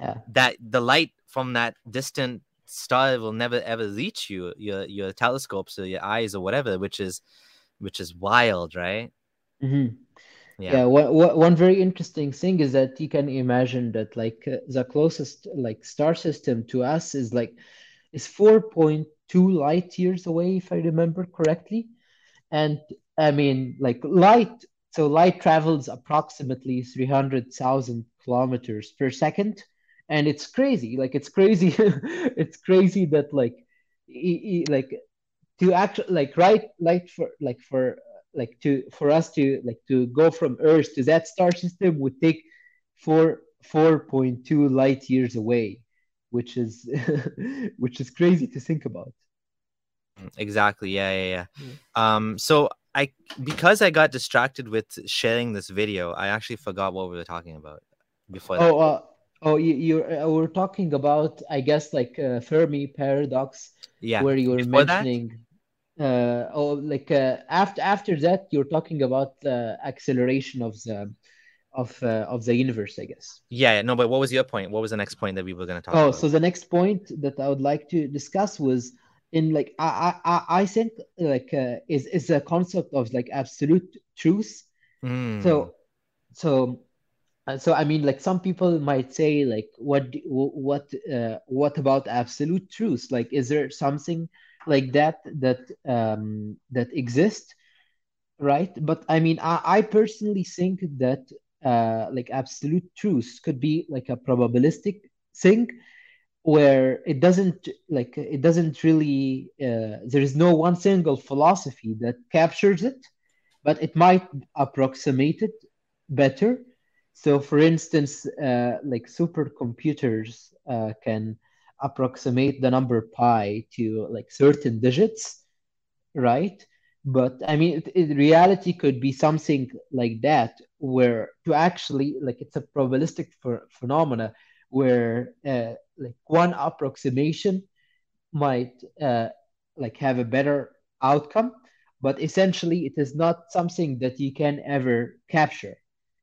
B: Yeah.
A: that the light from that distant star will never ever reach you, your your telescopes or your eyes or whatever, which is which is wild, right?
B: hmm
A: Yeah.
B: Yeah, one, one very interesting thing is that you can imagine that like uh, the closest like star system to us is like is 4.2 light years away, if I remember correctly. And I mean, like light, so light travels approximately 300,000 kilometers per second. And it's crazy. Like it's crazy. [LAUGHS] It's crazy that like e- e- like to actually like right like for like for like to for us to like to go from Earth to that star system would take four 4.2 light years away, which is [LAUGHS] which is crazy to think about.
A: Exactly. Yeah, yeah, yeah. Um, so I because I got distracted with sharing this video, I actually forgot what we were talking about before.
B: Oh, uh, oh, you you uh, were talking about, I guess, like uh, Fermi paradox,
A: Yeah.
B: where you were
A: Before that,
B: mentioning, uh, oh, like uh, after after that, you're talking about the acceleration of the of uh, of the universe, I guess.
A: yeah, no, but what was your point? What was the next point that we were going to talk
B: Oh,
A: about?
B: so the next point that I would like to discuss was in like I I I I think like uh, is is a concept of like absolute truth.
A: Mm,
B: So so uh, so I mean like some people might say like what what uh, what about absolute truth? Like is there something like that that um that exists? right? But I mean, I, I personally think that uh, like absolute truth could be like a probabilistic thing where it doesn't like it doesn't really uh, there is no one single philosophy that captures it, but it might approximate it better. So, for instance, uh, like supercomputers uh, can approximate the number pi to like certain digits right? But I mean, it, it, reality could be something like that, where to actually like it's a probabilistic ph phenomena where uh, like one approximation might uh, like have a better outcome, but essentially it is not something that you can ever capture.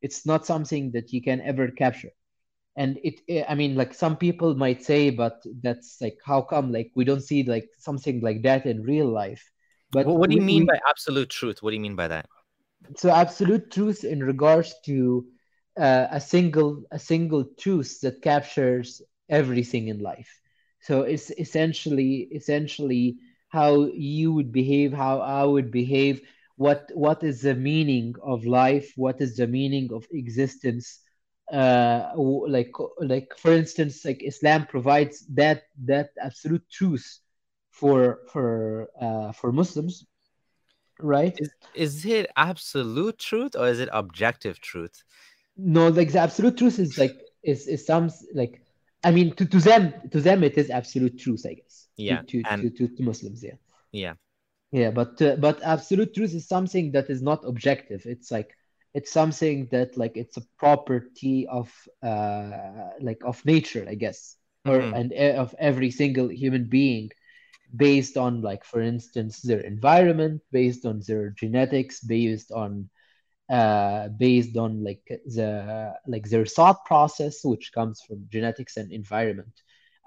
B: It's not something that you can ever capture. And it, eh, I mean, like some people might say, but that's like, how come like we don't see like something like that in real life? But
A: what do you
B: we,
A: mean by absolute truth? What do you mean by that?
B: so absolute truth in regards to uh, a single a single truth that captures everything in life. So it's essentially essentially how you would behave, how I would behave, what what is the meaning of life, what is the meaning of existence. Uh, like like for instance, like Islam provides that that absolute truth for for uh, for Muslims, right?
A: Is is it absolute truth or is it objective truth?
B: No, like the absolute truth is like is is some like I mean to, to them to them it is absolute truth, I guess. To
A: Yeah,
B: to
A: and
B: to to, to Muslims, yeah.
A: yeah.
B: Yeah, but uh, but absolute truth is something that is not objective. It's like it's something that like it's a property of uh like of nature, I guess, or
A: hmm
B: and e- of every single human being based on like for instance their environment, based on their genetics, based on uh, based on like the like their thought process, which comes from genetics and environment,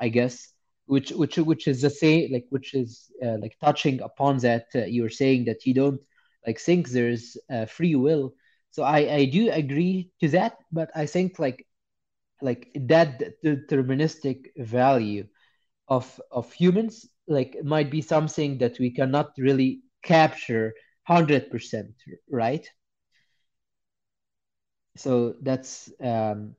B: I guess, which which which is the same like which is uh, like touching upon that uh, you're saying that you don't like think there's uh, free will. So I I do agree to that, but I think like like that deterministic value of of humans like might be something that we cannot really capture 100%, right? so that's um,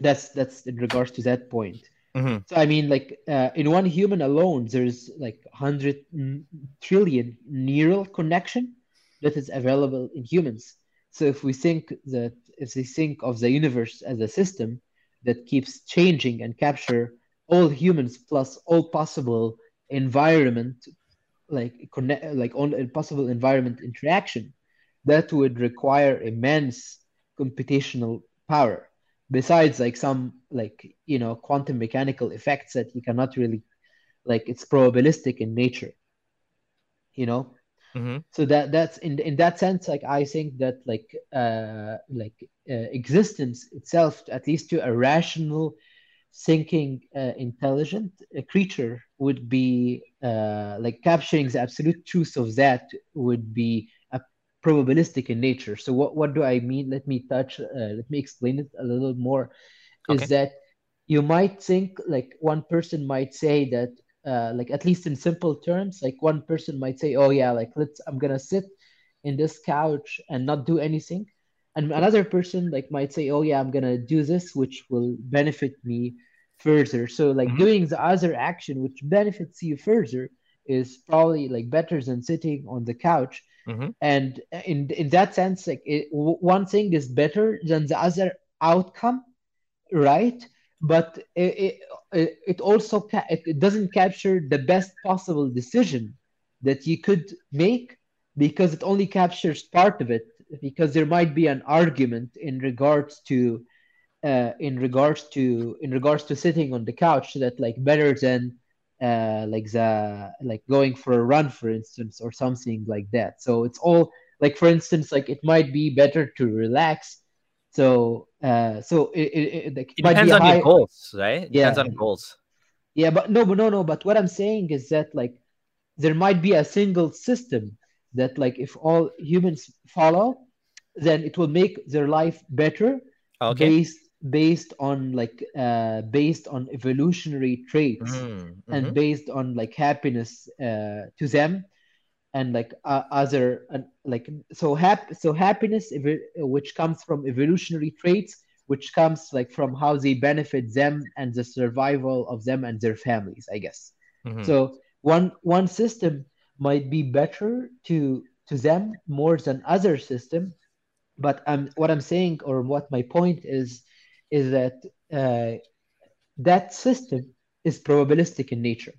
B: that's that's in regards to that point.
A: Hmm
B: So I mean, like uh, in one human alone, there's like 100 n- trillion neural connection that is available in humans. So if we think that if we think of the universe as a system that keeps changing and capture all humans plus all possible environment like connect like all possible environment interaction that would require immense computational power besides like some like you know quantum mechanical effects that you cannot really like it's probabilistic in nature you know?
A: Hmm
B: so that that's in in that sense like i think that like uh like uh, existence itself at least to a rational thinking uh, intelligent uh, creature would be uh like capturing the absolute truth of that would be probabilistic in nature. So what what do I mean? Let me touch. Uh, let me explain it a little more. Is
A: Okay.
B: that you might think like one person might say that uh, like at least in simple terms, like one person might say, "Oh yeah, like let's I'm gonna sit in this couch and not do anything," and another person like might say, "Oh yeah, I'm gonna do this, which will benefit me further." So like
A: Mhm.
B: doing the other action which benefits you further is probably like better than sitting on the couch.
A: Hmm
B: And in in that sense, like it, one thing is better than the other outcome right? But it, it, it also ca- it doesn't capture the best possible decision that you could make because it only captures part of it because there might be an argument in regards to uh, in regards to in regards to sitting on the couch that like better than uh, like the like going for a run for instance or something like that so it's all like for instance like it might be better to relax so uh so it, it, it, like, it
A: It
B: might be
A: depends on your goals, right? It depends
B: yeah
A: on goals.
B: yeah but no but no no but what i'm saying is that like there might be a single system that like if all humans follow then it will make their life better
A: Okay.
B: based based on like uh based on evolutionary traits
A: Mm-hmm.
B: and based on like happiness uh to them and like uh, other and like so hap so happiness ev- which comes from evolutionary traits which comes like from how they benefit them and the survival of them and their families i guess
A: hmm
B: so one one system might be better to to them more than other system but um, what I'm saying, or what my point is, is that uh, that system is probabilistic in nature.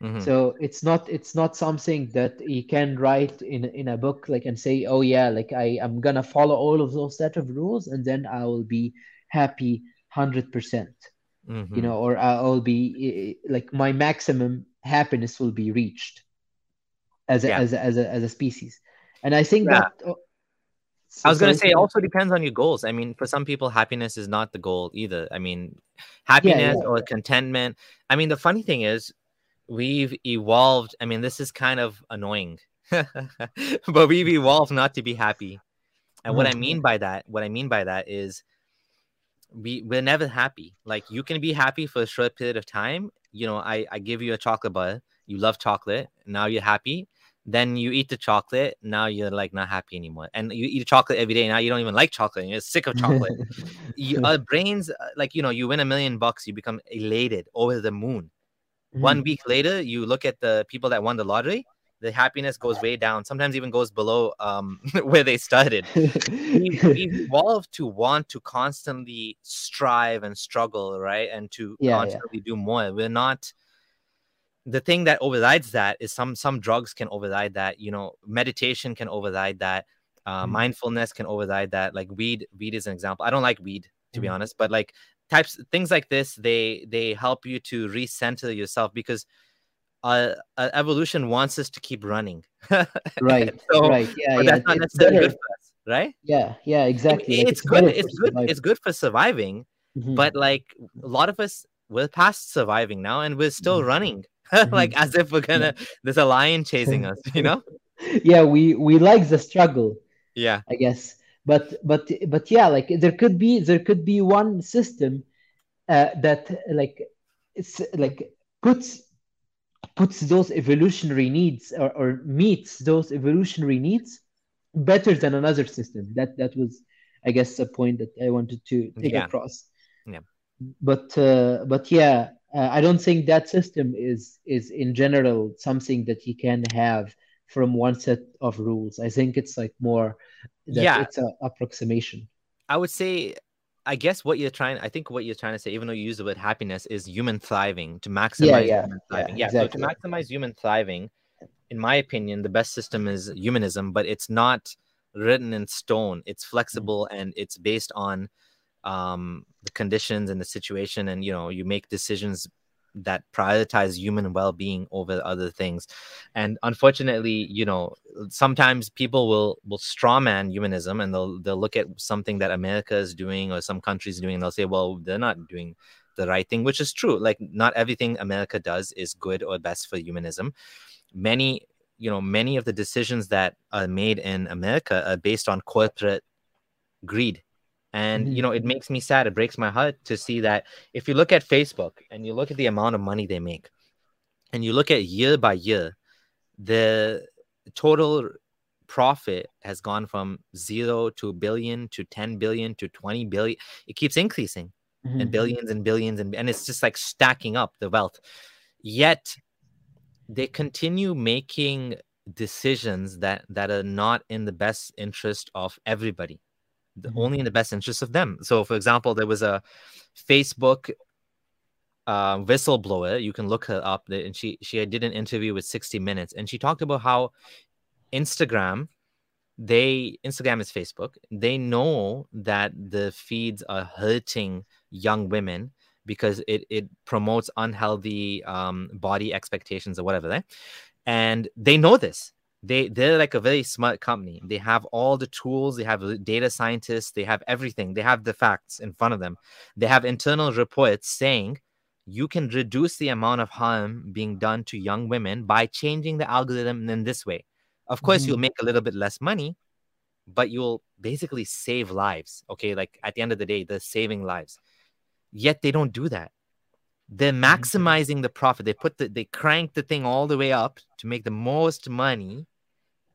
A: hmm
B: So it's not it's not something that you can write in in a book like and say, oh yeah, like I I'm gonna follow all of those set of rules and then I will be happy hundred percent, you know, or I'll be like my maximum happiness will be reached as a
A: Yeah.
B: as a as a, as a species. And I think
A: Yeah.
B: that
A: I was gonna say it also depends on your goals. I mean, for some people, happiness is not the goal either. I mean, happiness
B: yeah
A: or contentment. I mean, the funny thing is, we've evolved. I mean, this is kind of annoying, [LAUGHS] but we've evolved not to be happy. And what I
B: uh-huh.
A: mean by that, what I mean by that is, we we're never happy. Like you can be happy for a short period of time. You know, I I give you a chocolate bar. You love chocolate. Now you're happy. Then you eat the chocolate. Now you're like not happy anymore. And you eat chocolate every day. Now you don't even like chocolate. You're sick of chocolate. [LAUGHS] you, our brains, uh, like you know, you win a million bucks. You become elated over the moon. One
B: Mhm.
A: week later, you look at the people that won the lottery. The happiness goes way down. Sometimes even goes below um, [LAUGHS] where they started [LAUGHS] we've, we've evolved to want to constantly strive and struggle, right? And to
B: Yeah, yeah.
A: constantly do more. We're not the thing that overrides that is some some drugs can override that. You know, meditation can override that. Uh,
B: Mhm.
A: mindfulness can override that. Like weed, weed is an example. I don't like weed to be
B: Mhm.
A: honest, but like types things like this, they they help you to recenter yourself because uh, uh, evolution wants us to keep running.
B: Right, [LAUGHS]
A: so,
B: right. Yeah,
A: but
B: yeah.
A: that's not necessarily good for us, right?
B: Yeah, yeah,
A: I mean,
B: exactly. Like
A: it's
B: it's
A: good. It's good.
B: survival.
A: It's good for surviving,
B: Mhm.
A: but like a lot of us, we're past surviving now, and we're still
B: Mhm.
A: running, [LAUGHS] Like as if we're gonna. There's a lion chasing [LAUGHS] us, you know?
B: Yeah, we we like the struggle,
A: Yeah.
B: I guess. But but but yeah, like there could be there could be one system uh, that like it's like puts puts those evolutionary needs or, or meets those evolutionary needs better than another system. That that was, I guess, a point that I wanted to take
A: Yeah.
B: across.
A: Yeah.
B: But uh, but yeah, uh, I don't think that system is is in general something that you can have from one set of rules. I think it's like more that
A: Yeah.
B: it's an approximation.
A: I would say, I guess what you're trying, I think what you're trying to say, even though you use the word happiness, is human thriving to maximize
B: yeah,
A: human
B: yeah,
A: thriving. Yeah. So
B: exactly.
A: to maximize human thriving, in my opinion, the best system is humanism, but it's not written in stone. It's flexible and it's based on um, the conditions and the situation, and you know, you make decisions that prioritize human well-being over other things. And unfortunately, you know, sometimes people will will strawman humanism and they'll they'll look at something that America is doing or some countries doing, and they'll say, well, they're not doing the right thing, which is true. Like not everything America does is good or best for humanism. Many you know many of the decisions that are made in America are based on corporate greed. And
B: Mhm.
A: you know, it makes me sad. It breaks my heart to see that if you look at Facebook and you look at the amount of money they make, and you look at year by year, the total profit has gone from zero to billion to 10 billion to 20 billion. It keeps increasing and
B: Mhm.
A: billions and billions and, and it's just like stacking up the wealth. Yet they continue making decisions that that are not in the best interest of everybody the,
B: Mhm.
A: only in the best interest of them so for example there was a facebook uh, whistleblower you can look her up and she she did an interview with 60 minutes and she talked about how instagram they instagram is facebook they know that the feeds are hurting young women because it it promotes unhealthy um, body expectations or whatever right? and they know this they they're like a very smart company. They have all the tools they have data scientists they have everything. They have the facts in front of them. They have internal reports saying you can reduce the amount of harm being done to young women by changing the algorithm in this way. Of course
B: Mhm.
A: you'll make a little bit less money but you'll basically save lives okay? Like at the end of the day they're saving lives. Yet they don't do that. They're maximizing the profit. They put the they crank the thing all the way up to make the most money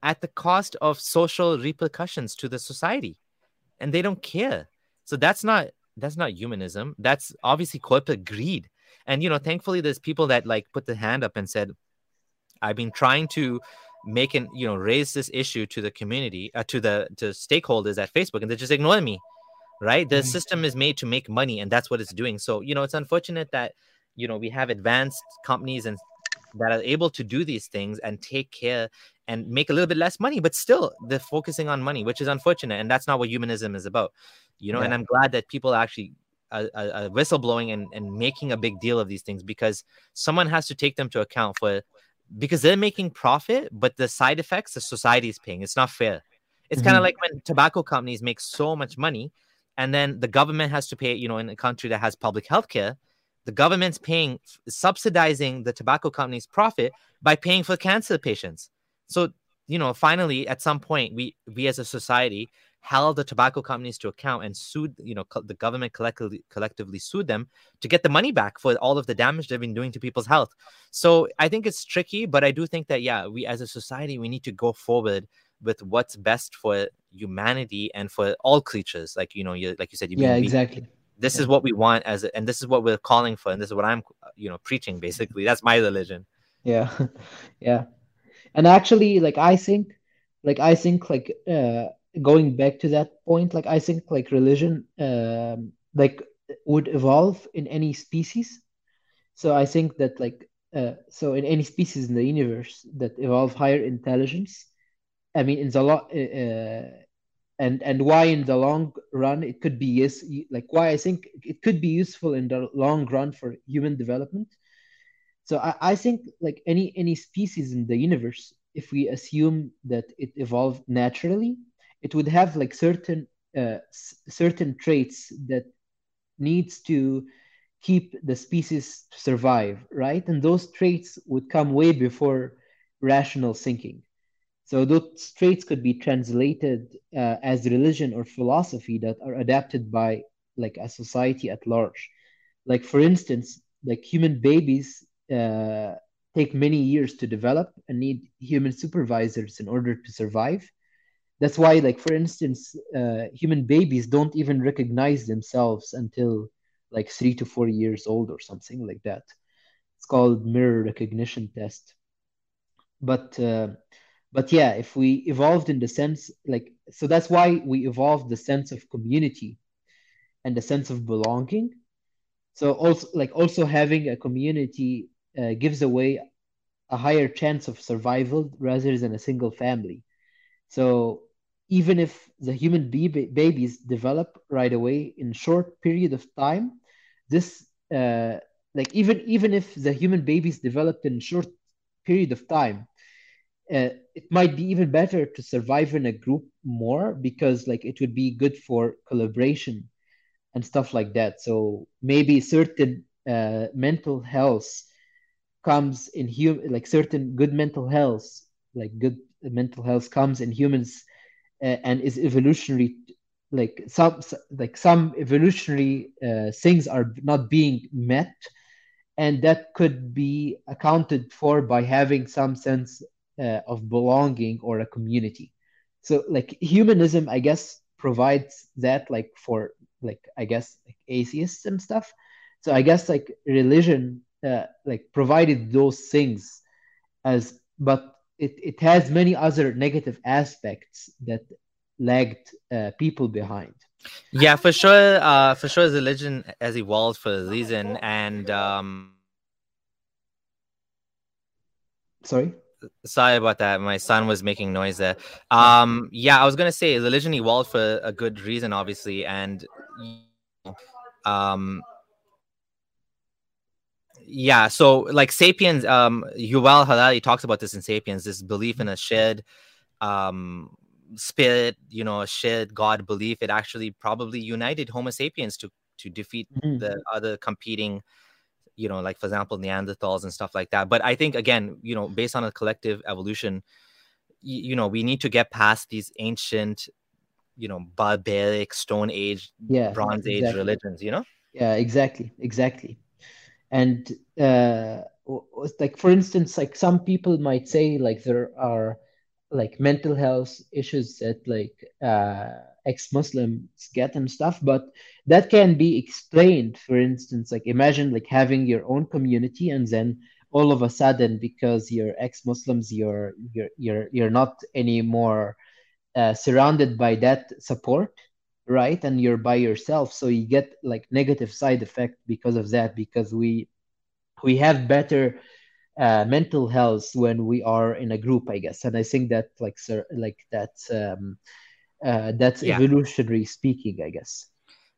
A: at the cost of social repercussions to the society. And they don't care. So that's not that's not humanism. That's obviously corporate greed. And you know thankfully there's people that like put the hand up and said i've been trying to make an you know raise this issue to the community uh, to the to stakeholders at facebook and they're just ignoring me. Right? The
B: Mhm.
A: system is made to make money and that's what it's doing. So you know it's unfortunate that you know we have advanced companies and that are able to do these things and take care and make a little bit less money but still they're focusing on money which is unfortunate and that's not what humanism is about you know and i'm glad that people are actually uh, uh, uh, whistleblowing and, and making a big deal of these things because someone has to take them to account for because they're making profit but the side effects the society is paying it's not fair. It's kind of like when tobacco companies make so much money and then the government has to pay you know in a country that has public health care the government's paying subsidizing the tobacco company's profit by paying for cancer patients so you know finally at some point we we as a society held the tobacco companies to account and sued you know co- the government collectively collectively sued them to get the money back for all of the damage they've been doing to people's health so i think it's tricky but i do think that yeah we as a society we need to go forward with what's best for humanity and for all creatures like you know you like you said you've
B: Yeah, exactly.
A: this
B: Yeah.
A: is what we want as a, and this is what we're calling for and this is what i'm you know preaching basically that's my religion
B: Yeah. [LAUGHS] Yeah. And actually, like I think, like I think, like uh, going back to that point, like I think, like religion, um, like would evolve in any species. So I think that, like, uh, so in any species in the universe that evolve higher intelligence, I mean, in the lot, uh, and and why in the long run it could be yes, like why I think it could be useful in the long run for human development. So I, I think like any any species in the universe, if we assume that it evolved naturally, it would have like certain uh, certain traits that needs to keep the species to survive, right? And those traits would come way before rational thinking. So those traits could be translated uh, as religion or philosophy that are adapted by like a society at large. Like for instance, like human babies uh, take many years to develop and need human supervisors in order to survive. That's why, like for instance, uh, human babies don't even recognize themselves until like three to four years old or something like that. It's called mirror recognition test. But uh, but yeah, if we evolved in the sense like so that's why we evolved the sense of community and the sense of belonging. So also like also having a community uh, gives away a higher chance of survival rather than a single family. So even if the human baby babies develop right away in short period of time, this uh, like even even if the human babies developed in short period of time, uh, it might be even better to survive in a group more because like it would be good for collaboration and stuff like that. So maybe certain uh, mental health comes in human like certain good mental health like good mental health comes in humans uh, and is evolutionary like some like some evolutionary uh, things are not being met and that could be accounted for by having some sense uh, of belonging or a community. So like humanism i guess provides that like for like i guess like atheists and stuff. So i guess like religion uh, like provided those things as but it, it has many other negative aspects that lagged uh, people behind.
A: Yeah for sure uh for sure the religion has evolved for a reason and um
B: sorry?
A: Sorry about that my son was making noise there. Um yeah i was gonna say religion evolved for a good reason obviously and um yeah so like sapiens um yuval harari talks about this in sapiens this belief in a shared um spirit you know a shared god belief. It actually probably united homo sapiens to to defeat mm-hmm. the other competing you know like for example neanderthals and stuff like that. But i think again you know based on a collective evolution you, you know we need to get past these ancient you know barbaric stone age
B: yeah
A: bronze exactly. age religions you know?
B: Yeah exactly exactly and uh, like for instance like some people might say like there are like mental health issues that like uh, ex-muslims get and stuff but that can be explained. For instance like imagine like having your own community and then all of a sudden because you're ex-muslims you're you're you're, you're not anymore uh, surrounded by that support right? And you're by yourself. So you get like negative side effect because of that because we we have better uh, mental health when we are in a group i guess. And i think that like sir like that's um uh, that's yeah. evolutionary speaking i guess.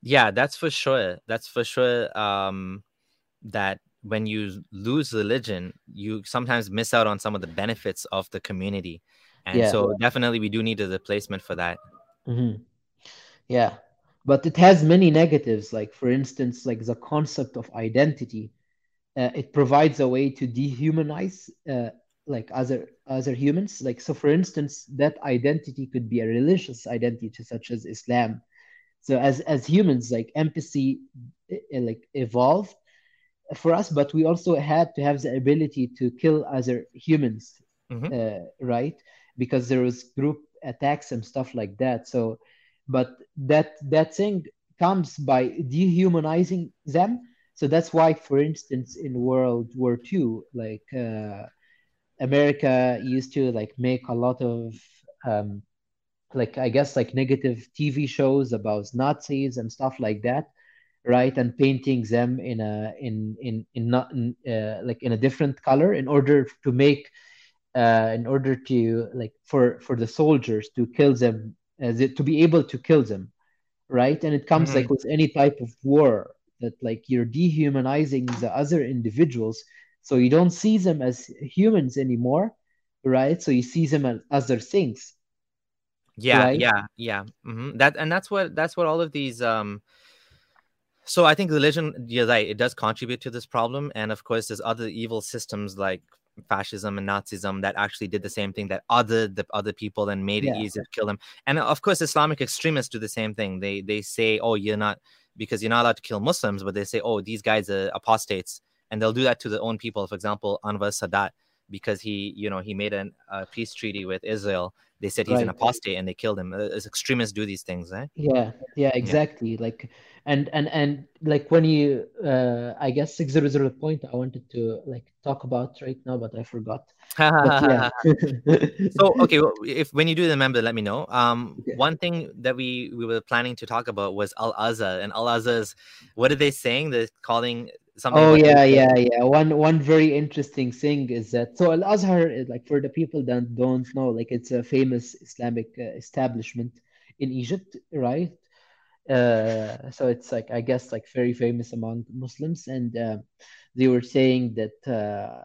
A: Yeah that's for sure. That's for sure um that when you lose religion you sometimes miss out on some of the benefits of the community. And yeah. so definitely we do need a replacement for that.
B: Mm-hmm. Yeah. But it has many negatives like for instance like the concept of identity. Uh, it provides a way to dehumanize uh, like other other humans. Like so for instance that identity could be a religious identity such as islam. So as as humans like empathy uh, like evolved for us but we also had to have the ability to kill other humans mm-hmm. uh, right? Because there was group attacks and stuff like that. So but that that thing comes by dehumanizing them. So that's why for instance in world war ii like uh, america used to like make a lot of um, like i guess like negative tv shows about nazis and stuff like that right? And painting them in a in in in not in, uh, like in a different color in order to make uh, in order to like for for the soldiers to kill them to be able to kill them right and it comes mm-hmm. like with any type of war that like you're dehumanizing the other individuals so you don't see them as humans anymore right so you see them as other things
A: yeah right? yeah yeah mm-hmm. that and that's what that's what all of these um so i think religion you're right it does contribute to this problem and of course there's other evil systems like fascism and nazism that actually did the same thing that other the other people and made yeah. it easier to kill them. And uh, of course islamic extremists do the same thing. They they say oh you're not because you're not allowed to kill muslims but they say oh these guys are apostates and they'll do that to their own people. For example anwar sadat because he you know he made an, a peace treaty with israel. They said he's right. an apostate and they killed him. As extremists do these things right
B: yeah yeah exactly. Yeah. like and and and like when you uh i guess 600 point i wanted to like talk about right now but i forgot. But, [LAUGHS]
A: so okay well, if when you do remember let me know. Um okay. one thing that we we were planning to talk about was al azhar and al azhar's what are they saying? They're calling something
B: oh yeah yeah yeah. One one very interesting thing is that so al azhar like for the people that don't know like it's a famous islamic uh, establishment in egypt right? Uh, so it's like I guess like very famous among Muslims, and uh, they were saying that uh,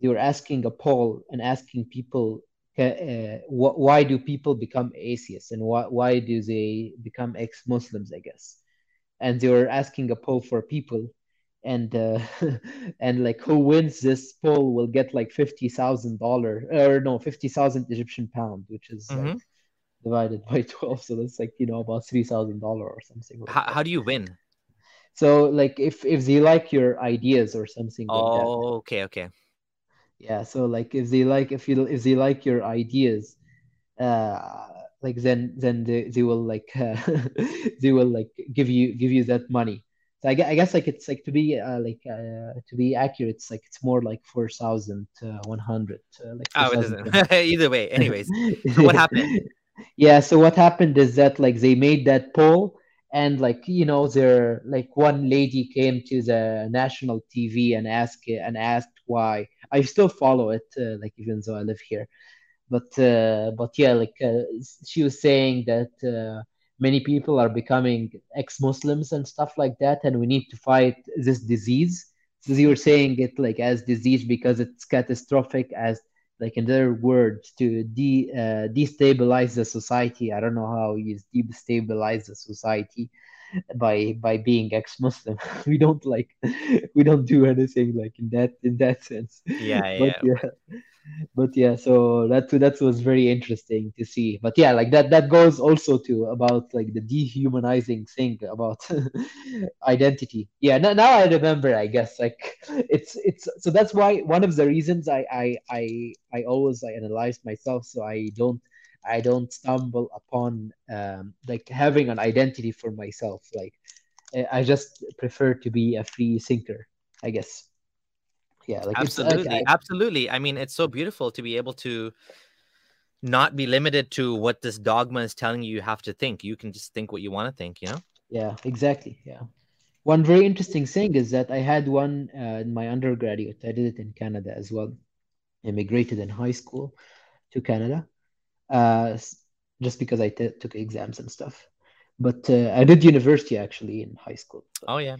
B: they were asking a poll and asking people uh, wh- why do people become atheists and why why do they become ex-Muslims? I guess, and they were asking a poll for people, and uh, [LAUGHS] and like who wins this poll will get like fifty thousand dollar or no fifty thousand Egyptian pound, which is
A: Mhm.
B: like divided by [LAUGHS] twelve, so that's like you know about three thousand dollar or something like
A: How, how do you win?
B: So like if if they like your ideas or something like that,
A: Oh, okay, okay.
B: yeah. So like if they like if you if they like your ideas, uh, like then then they, they will like uh, [LAUGHS] they will like give you give you that money. So I, I guess like it's like to be uh, like uh, to be accurate, it's like it's more like four thousand uh, one hundred, uh, like
A: Oh, it doesn't. [LAUGHS] Either way. Anyways, so what [LAUGHS] happened?
B: Yeah, so what happened is that like they made that poll and like you know there like one lady came to the national TV and asked and asked why. I still follow it uh, like even though I live here. But uh, but yeah, like uh, she was saying that uh, many people are becoming ex-Muslims and stuff like that, and we need to fight this disease. So you were saying it like as disease because it's catastrophic, as like in their words, to de uh, destabilize the society. I don't know how you destabilize the society by by being ex-Muslim. [LAUGHS] We don't like [LAUGHS] we don't do anything like in that in that sense.
A: Yeah, [LAUGHS]
B: But
A: yeah.
B: But yeah so that that was very interesting to see. But yeah like that that goes also to about like the dehumanizing thing about [LAUGHS] identity. Yeah now, now i remember i guess like it's it's so that's why one of the reasons i i i, I always i analyze myself so i don't i don't stumble upon um like having an identity for myself. Like I just prefer to be a free thinker i guess yeah like
A: Absolutely.
B: I,
A: Absolutely. I mean, it's so beautiful to be able to not be limited to what this dogma is telling you you have to think. You can just think what you want to think, you know?
B: Yeah, exactly. Yeah. One very interesting thing is that I had one uh, in my undergraduate. I did it in Canada as well. Immigrated in high school to Canada, uh, just because I t took exams and stuff. But uh, I did university actually in high school. So,
A: Oh, yeah.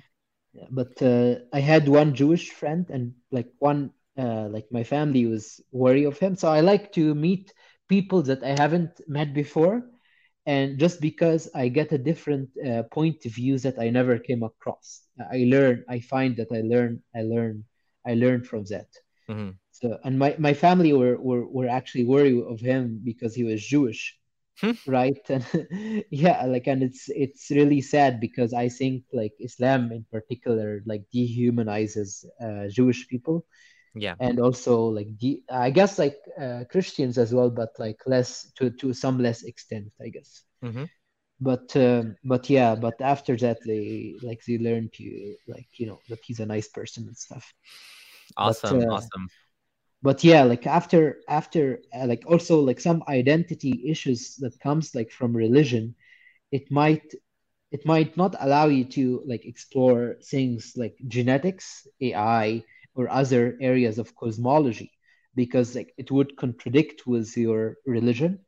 B: But uh, I had one Jewish friend, and like one, uh, like my family was wary of him. So I like to meet people that I haven't met before and just because I get a different uh, point of view that I never came across, I learn. I find that I learn. I learn. I learn from that.
A: hmm
B: So, and my my family were were were actually worried of him because he was Jewish,
A: Hmm.
B: right? [LAUGHS] And yeah, like, and it's it's really sad because I think like Islam in particular like dehumanizes uh, Jewish people
A: Yeah.
B: and also like de I guess like uh, Christians as well, but like less to to some less extent, I guess
A: hmm
B: but um, but yeah but after that they like they learn to like you know that he's a nice person and stuff but
A: Awesome.
B: uh,
A: Awesome.
B: But yeah like after after uh, like also like some identity issues that comes like from religion it might it might not allow you to like explore things like genetics AI or other areas of cosmology because like it would contradict with your religion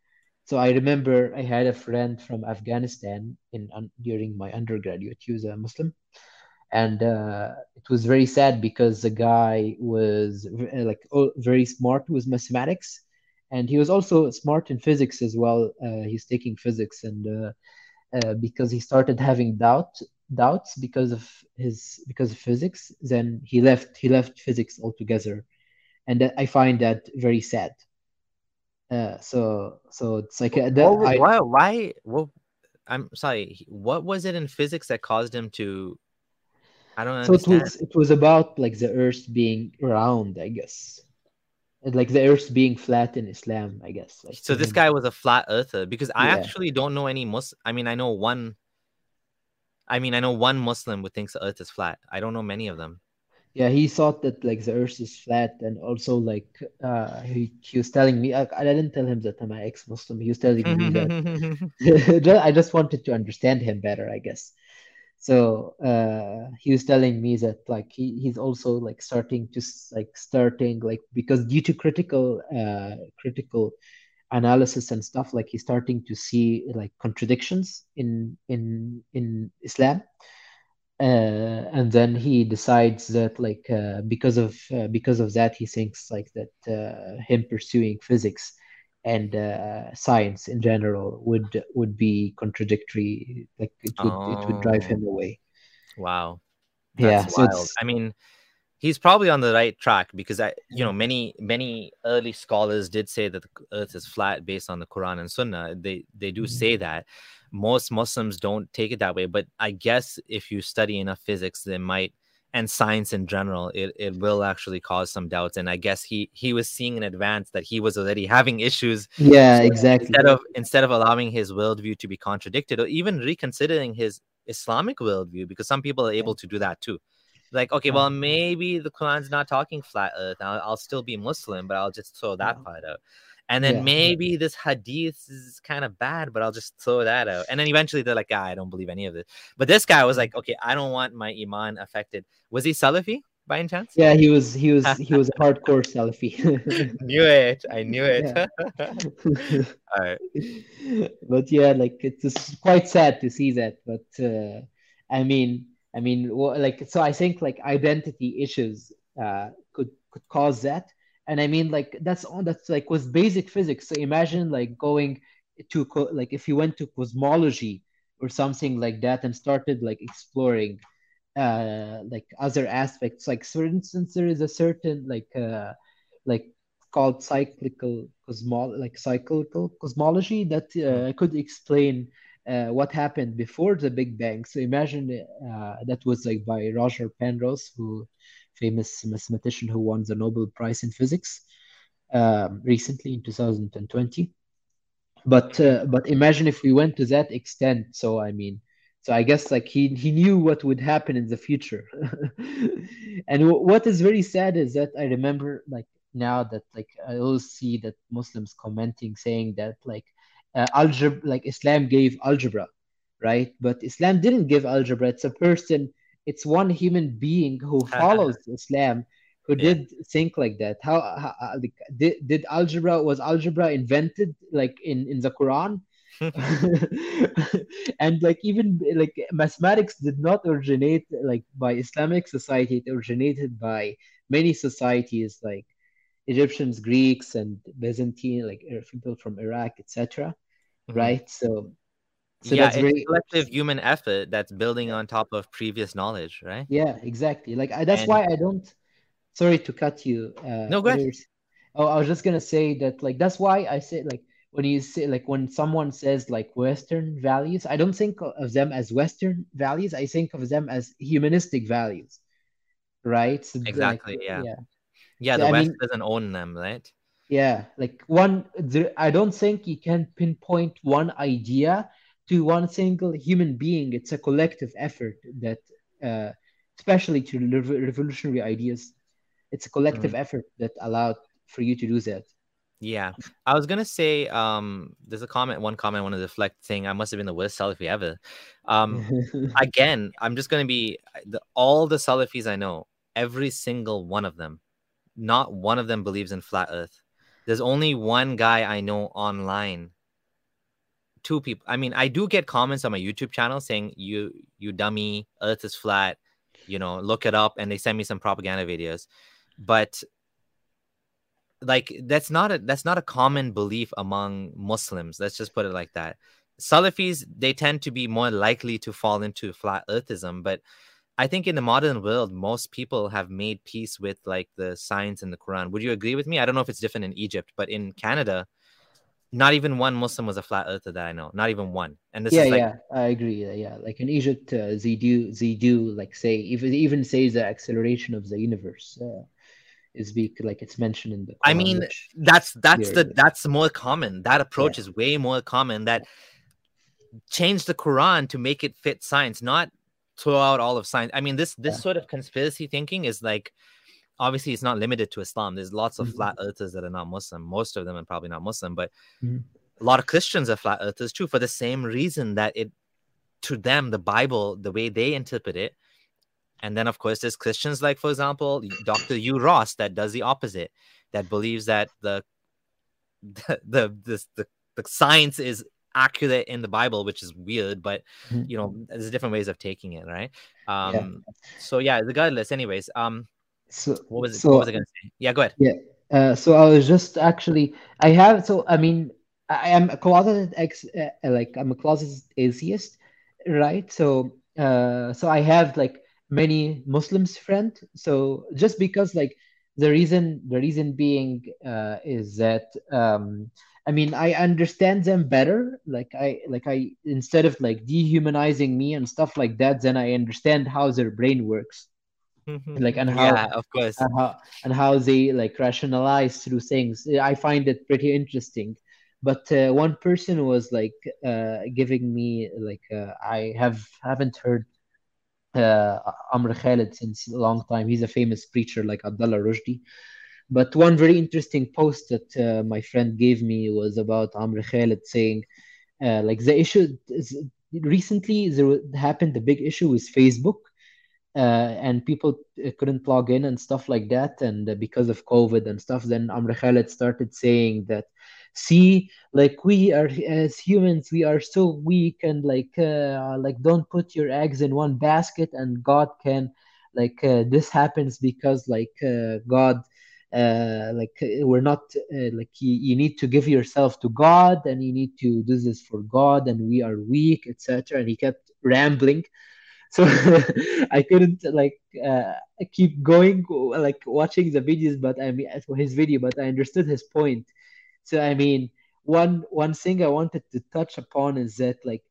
B: so I remember I had a friend from Afghanistan in during my undergraduate. He was a Muslim, and uh, it was very sad because the guy was uh, like oh, very smart with mathematics, and he was also smart in physics as well. Uh, he's taking physics, and uh, uh, because he started having doubt doubts because of his because of physics, then he left he left physics altogether, and I find that very sad. Uh, so so it's like uh, that? I
A: Why? Why? Well, I'm sorry. What was it in physics that caused him to? I don't
B: So it was it was about like the Earth being round, I guess. And, Like the Earth being flat in Islam, I guess. Like
A: So this guy was a flat earther because I
B: Yeah.
A: actually don't know any Mus. I mean, I know one. I mean, I know one Muslim who thinks the Earth is flat. I don't know many of them.
B: Yeah, he thought that like the Earth is flat, and also like uh he, he was telling me I, I didn't tell him that I'm an ex-Muslim. He was telling me that [LAUGHS] [LAUGHS] I just wanted to understand him better, I guess. So uh, he was telling me that like he, he's also like starting to like starting like because due to critical uh, critical analysis and stuff like he's starting to see like contradictions in in in Islam. Uh, and then he decides that like uh, because of uh, because of that he thinks like that uh, him pursuing physics and uh, science in general would would be contradictory like it would it would drive
A: Oh,
B: him away
A: wow. That's
B: Yeah, so
A: wild.
B: it's
A: I mean, he's probably on the right track because I, you know, many many early scholars did say that the Earth is flat based on the Quran and Sunnah. They they do
B: Mhm.
A: say that. Most Muslims don't take it that way, but I guess if you study enough physics, they might and science in general, it, it will actually cause some doubts. And I guess he he was seeing in advance that he was already having issues
B: yeah,
A: so
B: exactly.
A: instead of instead of allowing his worldview to be contradicted or even reconsidering his Islamic worldview, because some people are able to do that too. Like, okay, well, maybe the Quran's not talking flat earth. I'll, I'll still be Muslim, but I'll just throw that part out. And then
B: Yeah.
A: maybe this hadith is kind of bad, but I'll just throw that out. And then eventually they're like, ah, I don't believe any of this. But this guy was like, okay, I don't want my iman affected. Was he Salafi by any chance?
B: Yeah, he was he was he was a hardcore [LAUGHS] Salafi. [LAUGHS]
A: Knew it. I knew [LAUGHS] it. All right.
B: but yeah, like it's quite sad to see that. But uh, I mean, I mean, like so, I think like identity issues uh, could could cause that, and I mean, like that's all that's like was basic physics. So imagine like going to co- like if you went to cosmology or something like that and started like exploring uh like other aspects like for instance there is a certain like uh like called cyclical cosmo like cyclical cosmology that uh, could explain uh, what happened before the Big Bang. So imagine uh, that was like by Roger Penrose, who famous mathematician who won the Nobel Prize in physics um, recently in 2020. But uh, but imagine if we went to that extent. So I mean, so I guess like he he knew what would happen in the future. [LAUGHS] And w- what is very sad is that I remember like now that like I always see that Muslims commenting saying that like uh, algebra like Islam gave algebra, right? But Islam didn't give algebra. It's a person, it's one human being who [LAUGHS] follows Islam who
A: Yeah.
B: did think like that. How, how uh, like, did did algebra was algebra invented like in in the Quran? [LAUGHS] and like even like mathematics did not originate like by Islamic society. It originated by many societies like Egyptians, Greeks, and Byzantine, like uh, people from Iraq, etc.
A: Mhm.
B: Right? So, so
A: yeah,
B: that's
A: it's
B: very
A: collective human effort that's building on top of previous knowledge, right?
B: yeah, exactly. Like I, that's
A: And
B: why I don't. Sorry to cut you. Uh,
A: no, go ahead.
B: Oh, I was just gonna say that like that's why I say like when you say like when someone says like Western values, I don't think of them as Western values. I think of them as humanistic values, right? So like
A: Exactly. Yeah.
B: yeah.
A: Yeah.
B: So
A: The
B: I
A: West
B: mean,
A: doesn't own them, right?
B: yeah, like one, I don't think you can pinpoint one idea to one single human being. It's a collective effort that, uh, especially to rev- revolutionary ideas, it's a collective
A: Mm.
B: effort that allowed for you to do that.
A: Yeah. I was gonna say, um, there's a comment, one comment I want to deflect saying I must have been the worst Salafi ever. Um, [LAUGHS] again, I'm just gonna be the, all the Salafis I know, every single one of them, not one of them believes in flat Earth. There's only one guy I know online. Two people. I mean, I do get comments on my YouTube channel saying you you dummy, Earth is flat. You know, look it up, and they send me some propaganda videos. But like that's not a that's not a common belief among Muslims. Let's just put it like that. Salafis they tend to be more likely to fall into flat earthism, but I think in the modern world, most people have made peace with like the science in the Quran. Would you agree with me? I don't know if it's different in Egypt, but in Canada, not even one Muslim was a flat earther that I know. Not even one. And this
B: Yeah,
A: is like
B: yeah, I agree. Yeah, yeah. Like in Egypt, uh, they do they do like say even even say the acceleration of the universe uh, is be like it's mentioned in the
A: I mean, that's that's the
B: yeah.
A: that's more common. That approach is way more common. That change the Quran to make it fit science, not throw out all of science. I mean, this this
B: Yeah.
A: sort of conspiracy thinking is like obviously it's not limited to Islam. There's lots of
B: Mhm.
A: flat earthers that are not Muslim. Most of them are probably not Muslim, but
B: Mhm.
A: a lot of Christians are flat earthers too, for the same reason that it to them the Bible, the way they interpret it. And then of course there's Christians like, for example, Dr. Hugh Ross that does the opposite, that believes that the [LAUGHS] the the this, the, the science is accurate in the Bible, which is weird, but
B: Mhm.
A: you know, there's different ways of taking it, right?
B: Yeah.
A: Um so yeah, regardless, anyways. Um
B: So
A: what was it
B: so
A: what was I gonna say? Yeah, go ahead.
B: Uh, so I was just actually, I have, so I mean, I am a closeted ex, uh, like I'm a closeted atheist, right? So, uh, so I have like many Muslims friend. So just because like the reason the reason being uh, is that um, I mean I understand them better. Like I like I instead of like dehumanizing me and stuff like that, then I understand how their brain works. Like and how
A: yeah, of course.
B: and how and how they like rationalize through things. I find it pretty interesting. But uh, one person was like uh, giving me like uh, I have haven't heard uh, Amr Khalid since a long time. He's a famous preacher like Abdullah Rushdie. But one very interesting post that uh, my friend gave me was about Amr Khalid saying, uh, like the issue is, recently there happened a big issue with Facebook. Uh, and people uh, couldn't log in and stuff like that. And uh, because of COVID and stuff, then Amr Khalid started saying that see like we are as humans we are so weak and like like don't put your eggs in one basket and god can like this happens because like god uh, like we're not uh, like you, you need to give yourself to god and you need to do this for god and we are weak etc and he kept rambling so [LAUGHS] i couldn't like keep going like watching the videos but i mean his video but i understood his point so I mean, one one thing I wanted to touch upon is that like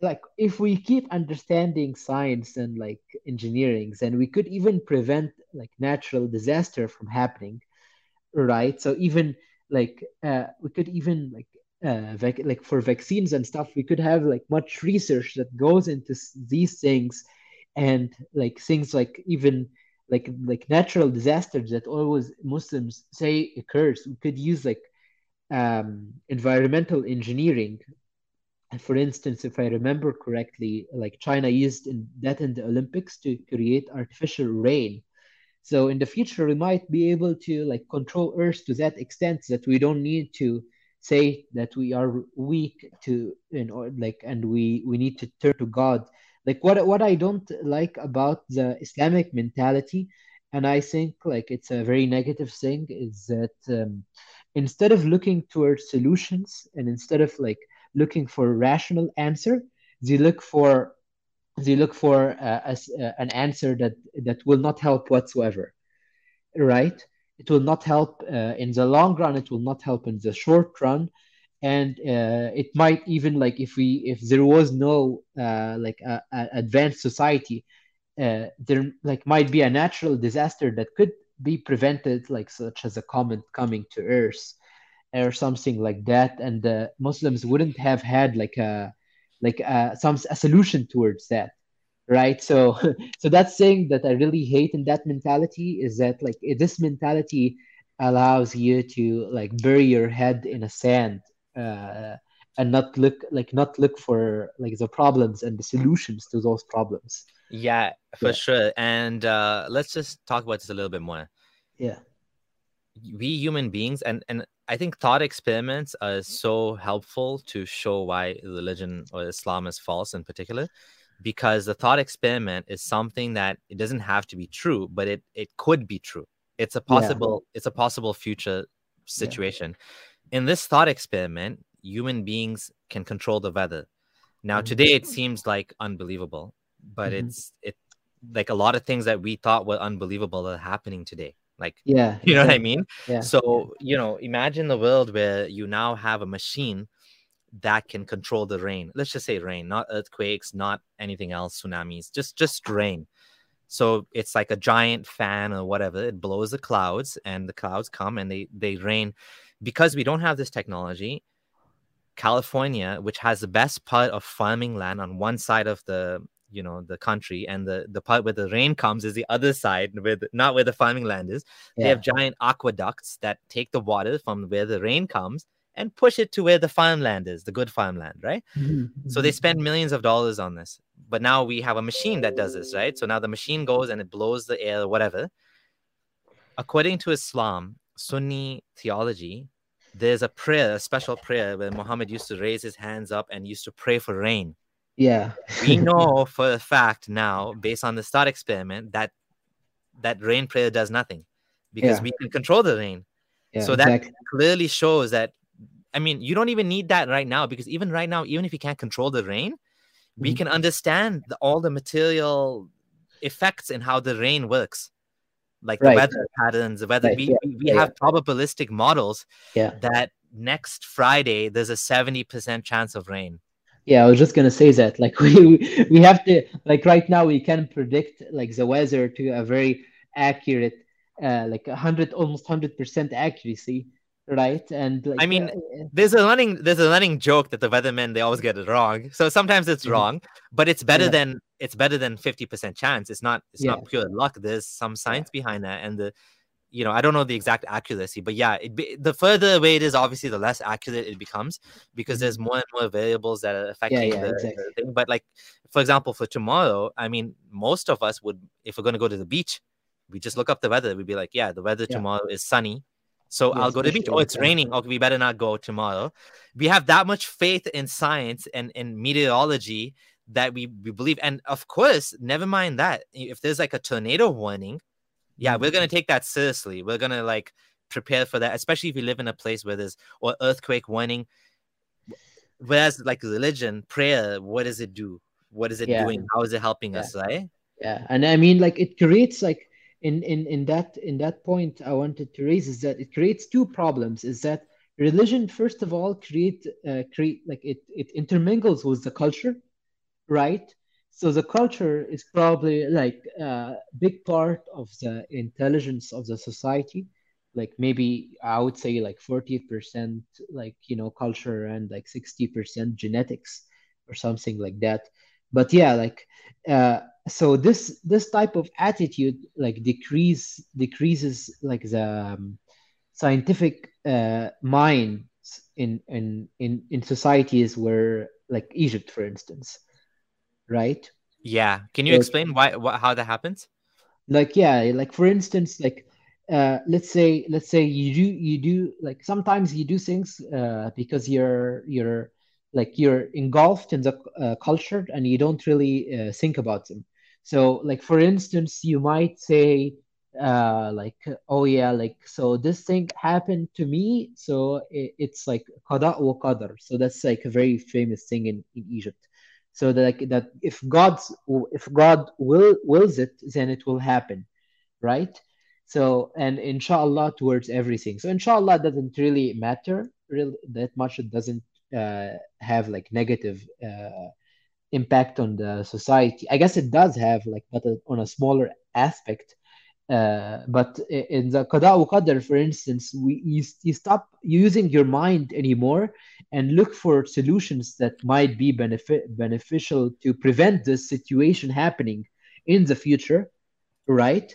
B: like if we keep understanding science and like engineering, then we could even prevent like natural disaster from happening, right? So even like uh, we could even like uh, vac- like for vaccines and stuff, we could have like much research that goes into these things, and like things like even like like natural disasters that always Muslims say occurs. We could use like um, environmental engineering. For instance, if I remember correctly, like China used in, that in the Olympics to create artificial rain. So in the future, we might be able to like control Earth to that extent that we don't need to say that we are weak to you know like and we we need to turn to God. Like what what I don't like about the Islamic mentality, and I think like it's a very negative thing, is that um, instead of looking towards solutions and instead of like looking for a rational answer they look for they look for uh, a, uh, an answer that that will not help whatsoever right it will not help uh, in the long run it will not help in the short run. And uh, it might even like if we if there was no uh, like a, a advanced society uh, there like might be a natural disaster that could be prevented, like such as a comet coming to Earth or something like that, and the Muslims wouldn't have had like a like a, some a solution towards that, right? So [LAUGHS] so that thing that I really hate in that mentality is that like this mentality allows you to like bury your head in a sand. Uh, and not look like not look for like the problems and the solutions to those problems
A: yeah, for yeah. sure. And uh, let's just talk about this a little bit more.
B: Yeah.
A: We human beings, and and I think thought experiments are so helpful to show why religion or Islam is false in particular, because the thought experiment is something that it doesn't have to be true, but it it could be true. It's a possible yeah. it's a possible future situation. Yeah. In this thought experiment, human beings can control the weather. Now, mm-hmm. today it seems like unbelievable but mm-hmm. it's it like a lot of things that we thought were unbelievable are happening today like
B: yeah [LAUGHS]
A: you know what i mean
B: yeah
A: so you know imagine the world where you now have a machine that can control the rain. Let's just say rain not earthquakes not anything else tsunamis just just rain. So it's like a giant fan or whatever it blows the clouds and the clouds come and they they rain. Because we don't have this technology california which has the best part of farming land on one side of the you know the country and the the part where the rain comes is the other side with not where the farming land is. Yeah. they have giant aqueducts that take the water from where the rain comes and push it to where the farmland is the good farmland right mm-hmm. so they mm-hmm. spend millions of dollars on this but now we have a machine that does this right so now the machine goes and it blows the air or whatever according to islam sunni theology there's a prayer a special prayer where muhammad used to raise his hands up and used to pray for rain
B: yeah.
A: we [LAUGHS] know for a fact now, based on the thought experiment, that that rain prayer does nothing because yeah. we can control the rain. Yeah, so that exactly. clearly shows that I mean, you don't even need that right now because even right now, even if you can't control the rain, mm-hmm. we can understand the, all the material effects and how the rain works, like
B: Right.
A: the weather patterns, the weather.
B: Right,
A: We,
B: yeah,
A: we, we
B: yeah,
A: have probabilistic models
B: Yeah.
A: that next Friday there's a 70% chance of rain.
B: Yeah, I was just gonna say that. Like [LAUGHS] we we have to like right now we can predict like the weather to a very accurate, uh, like a hundred almost hundred percent accuracy, right? And like
A: I mean, There's a running there's a running joke that the weathermen they always get it wrong. So sometimes it's
B: Mhm.
A: wrong, but it's better
B: Yeah.
A: than it's better than 50% chance. It's not it's
B: Yeah.
A: not pure luck. There's some science behind that and the you know, I don't know the exact accuracy, but yeah, be, the further away it is, obviously, the less accurate it becomes because
B: Mhm.
A: there's more and more variables that are affecting the,
B: exactly.
A: the thing. But like, for example, for tomorrow, I mean, most of us would, if we're going to go to the beach, we just look up the weather. We'd be like, yeah, the weather tomorrow is sunny. So
B: Yeah,
A: I'll go to the beach. Oh, it's raining. Okay, we better not go tomorrow. We have that much faith in science and in meteorology that we, we believe. And of course, never mind that. If there's like a tornado warning, yeah, we're gonna mm-hmm. take that seriously. We're gonna like prepare for that, especially if you live in a place where there's or earthquake warning. Whereas like religion, prayer, what does it do? What is it
B: Yeah.
A: doing? How is it helping
B: Yeah.
A: us, right?
B: Yeah, and I mean, like it creates like in in in that in that point I wanted to raise is that it creates two problems. Is that religion, first of all, create uh, create like it it intermingles with the culture, right? So the culture is probably like a big part of the intelligence of the society. Like maybe I would say like 40% like you know culture and like 60% genetics or something like that. But yeah, like uh so this this type of attitude like decrease decreases like the um, scientific uh, minds in in in in societies where like Egypt, for instance, right?
A: Yeah. Can you explain why what how that happens?
B: like yeah, like for instance, like uh, let's say let's say you do you do like sometimes you do things uh, because you're you're like you're engulfed in the uh, culture and you don't really uh, think about them. So like for instance, you might say uh, like oh yeah, like so this thing happened to me, so it, it's like qada wa qadar. So that's like a very famous thing in, in Egypt. So that like that if God's if God will wills it, then it will happen, right? So and inshallah towards everything. So inshallah doesn't really matter really that much. It doesn't uh, have like negative uh, impact on the society. I guess it does have like, but on a smaller aspect. Uh, but in the qada qadar, for instance, we you, you stop using your mind anymore and look for solutions that might be benefit beneficial to prevent this situation happening in the future, right?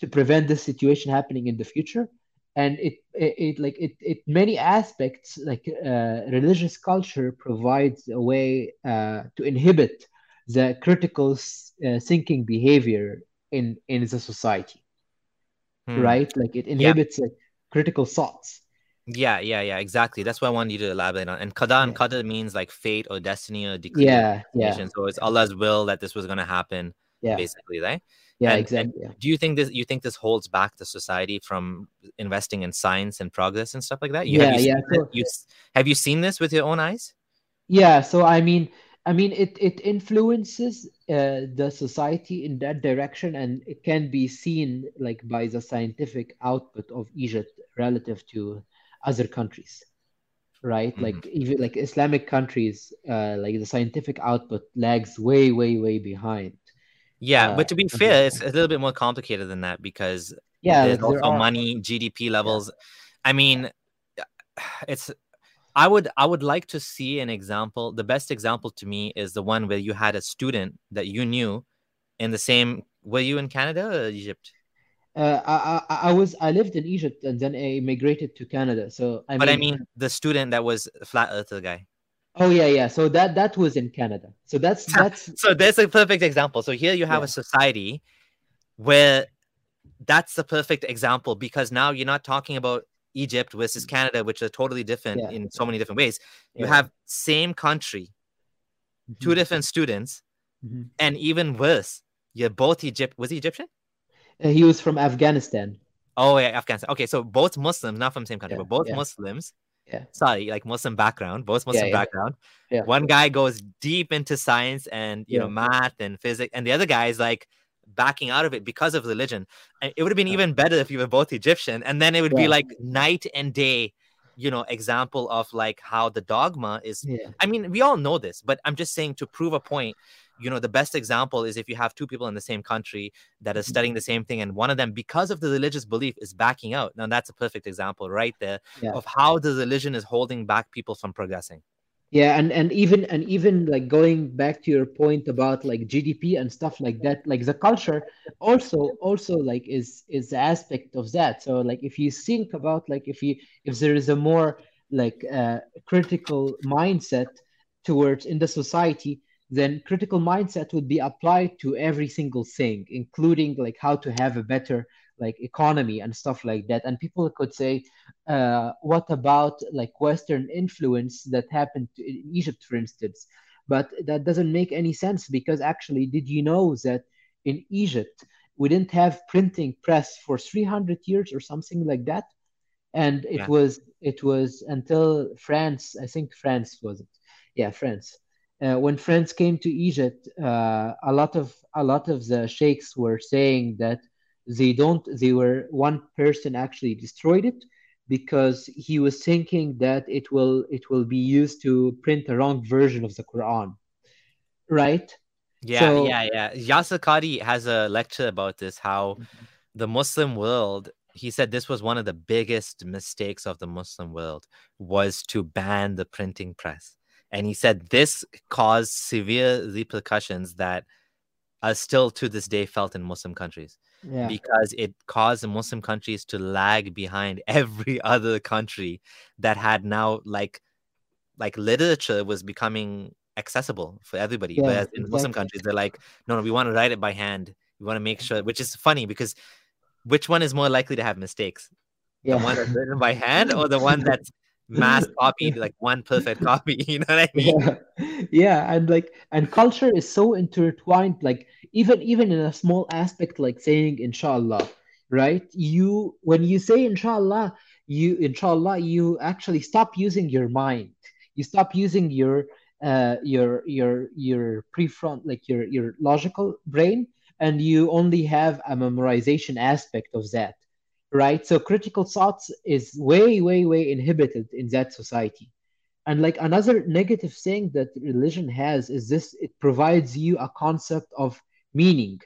B: To prevent this situation happening in the future. And it, it, it like it, it many aspects like uh, religious culture provides a way uh, to inhibit the critical uh, thinking behavior in in the society
A: Hmm.
B: right? Like it
A: Yeah.
B: inhibits like critical thoughts.
A: Yeah, yeah, yeah, exactly. That's what I wanted you to elaborate on. And qada and
B: Yeah.
A: qadar means like fate or destiny or decree.
B: Yeah, yeah.
A: So it's Allah's will that this was gonna happen,
B: yeah,
A: basically, right?
B: Yeah,
A: and,
B: exactly. Yeah.
A: do you think this you think this holds back the society from investing in science and progress and stuff like that you
B: Yeah,
A: have you
B: yeah, so-
A: you have you seen this with your own eyes
B: Yeah, so I mean, I mean, it it influences uh, the society in that direction, and it can be seen like by the scientific output of Egypt relative to other countries, right?
A: Mhm.
B: Like even like Islamic countries, uh, like the scientific output lags way, way, way behind.
A: Yeah
B: Uh,
A: but to be fair it's a little bit more complicated than that because
B: Yeah,
A: there's
B: there
A: also
B: are.
A: money gdp levels. I mean [SIGHS] it's i would i would like to see an example the best example to me is the one where you had a student that you knew in the same were you in canada or egypt?
B: Uh, I, I I was I lived in Egypt and then I immigrated to Canada. So I
A: but
B: mean,
A: i mean the student that was flat earther guy
B: oh yeah, yeah. So that that was in Canada. So that's [LAUGHS] that's
A: so there's a perfect example so here you have
B: Yeah.
A: a society where that's the perfect example because now you're not talking about egypt versus canada which are totally different
B: Yeah,
A: in so many different ways you
B: yeah.
A: have same country two
B: Mhm,
A: different students
B: mhm.
A: and even worse you're both egypt was he egyptian
B: Uh, he was from Afghanistan.
A: oh yeah afghanistan okay so both muslims not from the same country but both muslims
B: Yeah.
A: sorry like muslim background both muslim
B: yeah.
A: background
B: Yeah.
A: one guy goes deep into science and you know math and physics and the other guy is like backing out of it because of religion. And it would have been even better if you were both Egyptian, and then it would yeah. be like night and day, you know, example of like how the dogma is.
B: Yeah.
A: I mean, we all know this, but I'm just saying to prove a point. You know, the best example is if you have two people in the same country that are studying the same thing, and one of them, because of the religious belief, is backing out. Now, that's a perfect example right there
B: yeah.
A: of how the religion is holding back people from progressing
B: yeah and and even and even like going back to your point about like gdp and stuff like that like the culture also also like is is the aspect of that so like if you think about like if you if there is a more like uh, critical mindset towards in the society then critical mindset would be applied to every single thing including like how to have a better like economy and stuff like that. And people could say uh, what about like western influence that happened in egypt for instance? But that doesn't make any sense because actually did you know that in egypt we didn't have printing press for 300 years or something like that? And it yeah. was it was until france i think france was it. Yeah france uh, when France came to Egypt, uh, a lot of a lot of the sheikhs were saying that they don't they were one person actually destroyed it because he was thinking that it will it will be used to print a wrong version of the quran right?
A: Yeah so, yeah yeah. Yasir qadhi has a lecture about this how mm-hmm. the muslim world he said this was one of the biggest mistakes of the muslim world was to ban the printing press and he said this caused severe repercussions that are still to this day felt in muslim countries
B: yeah.
A: because it caused the Muslim countries to lag behind [LAUGHS] every other country that had now like like literature was becoming accessible for everybody. Yeah, Whereas in exactly. Muslim countries, they're like, no, no, we want to write it by hand. We want to make sure, which is funny because which one is more likely to have mistakes? Yeah. The one that's written by [LAUGHS] hand or the one that's mass [LAUGHS] copied like one perfect copy [LAUGHS] you know what i mean?
B: Yeah. yeah and like and culture is so intertwined like even even in a small aspect like saying inshallah right? You when you say inshallah you inshallah you actually stop using your mind. You stop using your uh your your your prefront like your your logical brain and you only have a memorization aspect of that right? So critical thoughts is way, way, way inhibited in that society. And like another negative thing that religion has is this: it provides you a concept of meaning.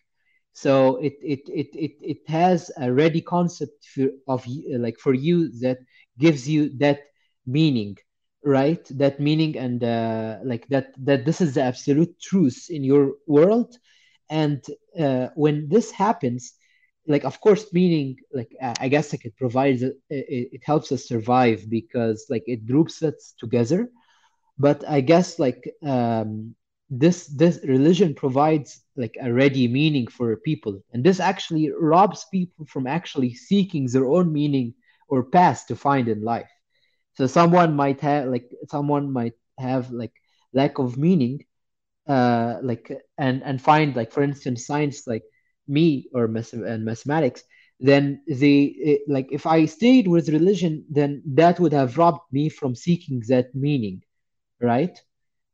B: So it it it it, it has a ready concept for, of like for you that gives you that meaning, right? That meaning and uh, like that that this is the absolute truth in your world. And uh, when this happens, like of course meaning like i guess like it provides it, it, helps us survive because like it groups us together. But i guess like um this this religion provides like a ready meaning for people. And this actually robs people from actually seeking their own meaning or path to find in life. So someone might have like someone might have like lack of meaning uh like and and find like for instance science like me or math- and mathematics then the eh, like if i stayed with religion then that would have robbed me from seeking that meaning right?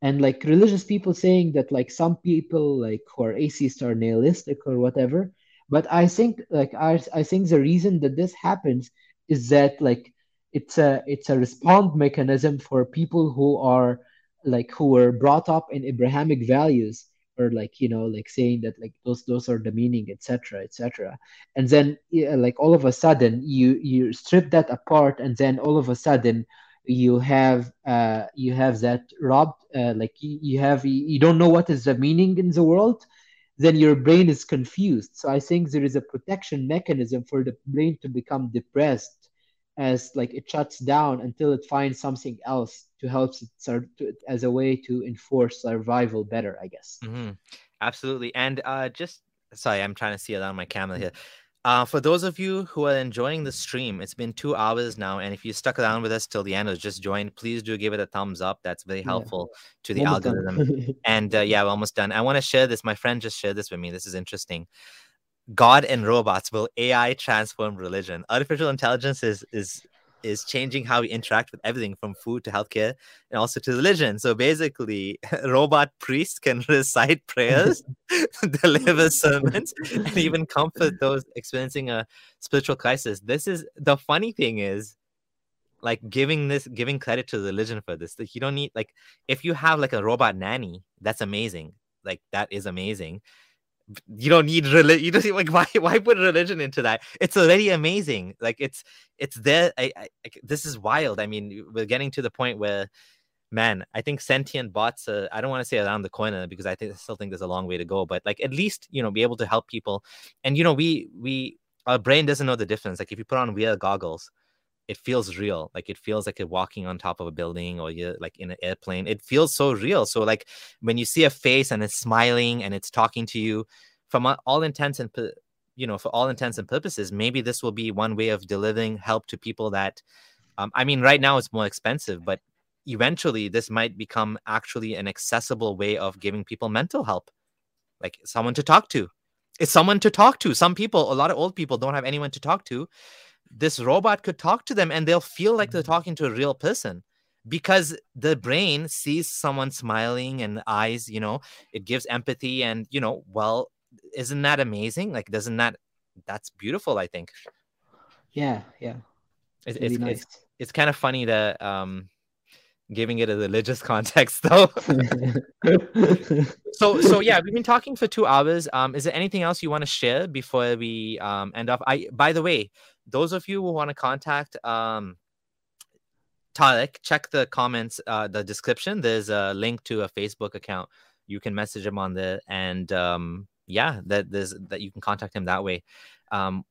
B: And like religious people saying that like some people like who are atheist are nihilistic or whatever but i think like i, I think the reason that this happens is that like it's a it's a response mechanism for people who are like who were brought up in abrahamic values or like you know like saying that like those those are the meaning etc etc and then like all of a sudden you you strip that apart and then all of a sudden you have uh you have that robbed uh, like you, you have you don't know what is the meaning in the world then your brain is confused. So i think there is a protection mechanism for the brain to become depressed as like it shuts down until it finds something else to help it start to, as a way to enforce survival better i guess
A: mm-hmm. absolutely and uh just sorry i'm trying to see it on my camera here uh, for those of you who are enjoying the stream, it's been two hours now, and if you stuck around with us till the end or just joined, please do give it a thumbs up. That's very helpful yeah. to the almost algorithm. [LAUGHS] and uh, yeah, we're almost done. I want to share this. My friend just shared this with me. This is interesting. God and robots will AI transform religion. Artificial intelligence is is is changing how we interact with everything from food to healthcare and also to religion. So basically, [LAUGHS] robot priests can [LAUGHS] recite prayers, [LAUGHS] deliver sermons, and even comfort those experiencing a spiritual crisis. This is the funny thing is like giving this giving credit to religion for this. Like you don't need like if you have like a robot nanny, that's amazing. Like that is amazing you don't need religion. You don't like [LAUGHS] why why put religion into that? It's already amazing. Like it's it's there. I, I, this is wild. I mean, we're getting to the point where, man, I think sentient bots. Uh, I don't want to say around the corner because I think I still think there's a long way to go. But like at least you know be able to help people. And you know we we our brain doesn't know the difference. Like if you put on VR goggles, it feels real. Like it feels like you're walking on top of a building or you're like in an airplane. It feels so real. So like when you see a face and it's smiling and it's talking to you, from all intents and you know for all intents and purposes, maybe this will be one way of delivering help to people that. Um, I mean, right now it's more expensive, but eventually this might become actually an accessible way of giving people mental help, like someone to talk to. It's someone to talk to. Some people, a lot of old people, don't have anyone to talk to this robot could talk to them and they'll feel like they're mm-hmm. talking to a real person because the brain sees someone smiling and eyes you know it gives empathy and you know well isn't that amazing like doesn't that that's beautiful i think
B: yeah yeah
A: it's, it's, nice. it's, it's kind of funny that um giving it a religious [LAUGHS] context though [LAUGHS] so so yeah we've been talking for two hours um is there anything else you want to share before we um end off i by the way those of you who want to contact um Tariq, check the comments, uh, the description. There's a link to a Facebook account. You can message him on there, and um, yeah, that there's that you can contact him that way. Um,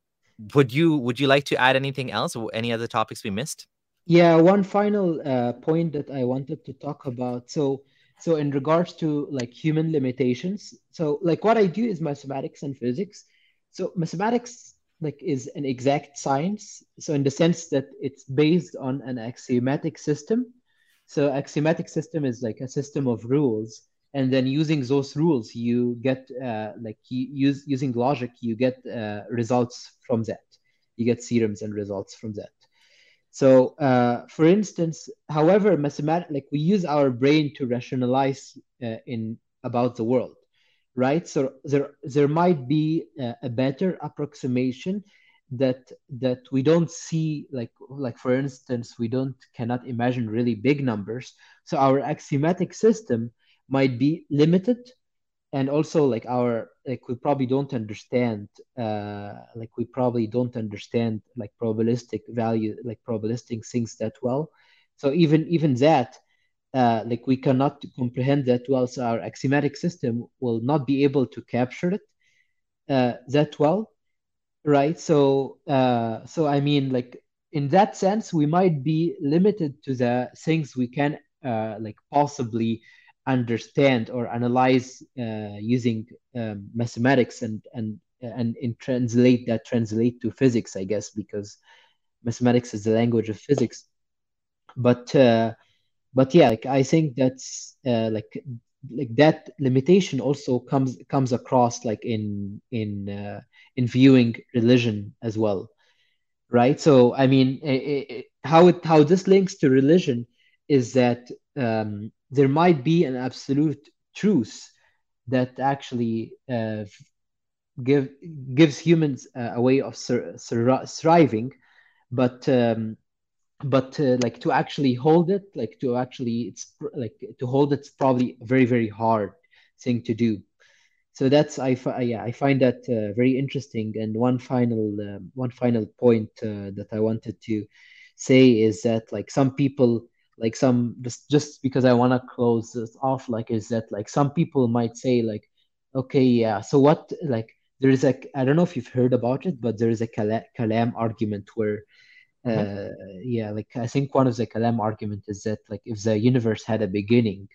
A: would you would you like to add anything else? Any other topics we missed?
B: Yeah, one final uh, point that I wanted to talk about. So, so in regards to like human limitations, so like what I do is mathematics and physics. So mathematics like is an exact science. So in the sense that it's based on an axiomatic system. So axiomatic system is like a system of rules, and then using those rules, you get uh, like you use using logic, you get uh, results from that. You get theorems and results from that. So, uh, for instance, however, mathematic like we use our brain to rationalize uh, in about the world right? So there there might be a, a better approximation that that we don't see like like for instance we don't cannot imagine really big numbers so our axiomatic system might be limited and also like our like we probably don't understand uh like we probably don't understand like probabilistic value like probabilistic things that well so even even that uh, like we cannot comprehend that well, so our axiomatic system will not be able to capture it uh, that well, right? So, uh, so I mean, like in that sense, we might be limited to the things we can uh, like possibly understand or analyze uh, using um, mathematics and and and in translate that translate to physics, I guess, because mathematics is the language of physics. But uh, but yeah like i think that's uh, like like that limitation also comes comes across like in in uh, in viewing religion as well right so i mean it, it, how it how this links to religion is that um, there might be an absolute truth that actually uh, give gives humans a way of sur- sur- thriving but um, but uh, like to actually hold it like to actually it's like to hold it's probably a very very hard thing to do. So that's i yeah i find that uh, very interesting. And one final uh, one final point uh, that i wanted to say is that like some people like some just just because i want to close this off like is that like some people might say like okay yeah so what like there is a i don't know if you've heard about it but there is a kalam argument where uh, yeah like i think one of the kalam argument is that like if the universe had a beginning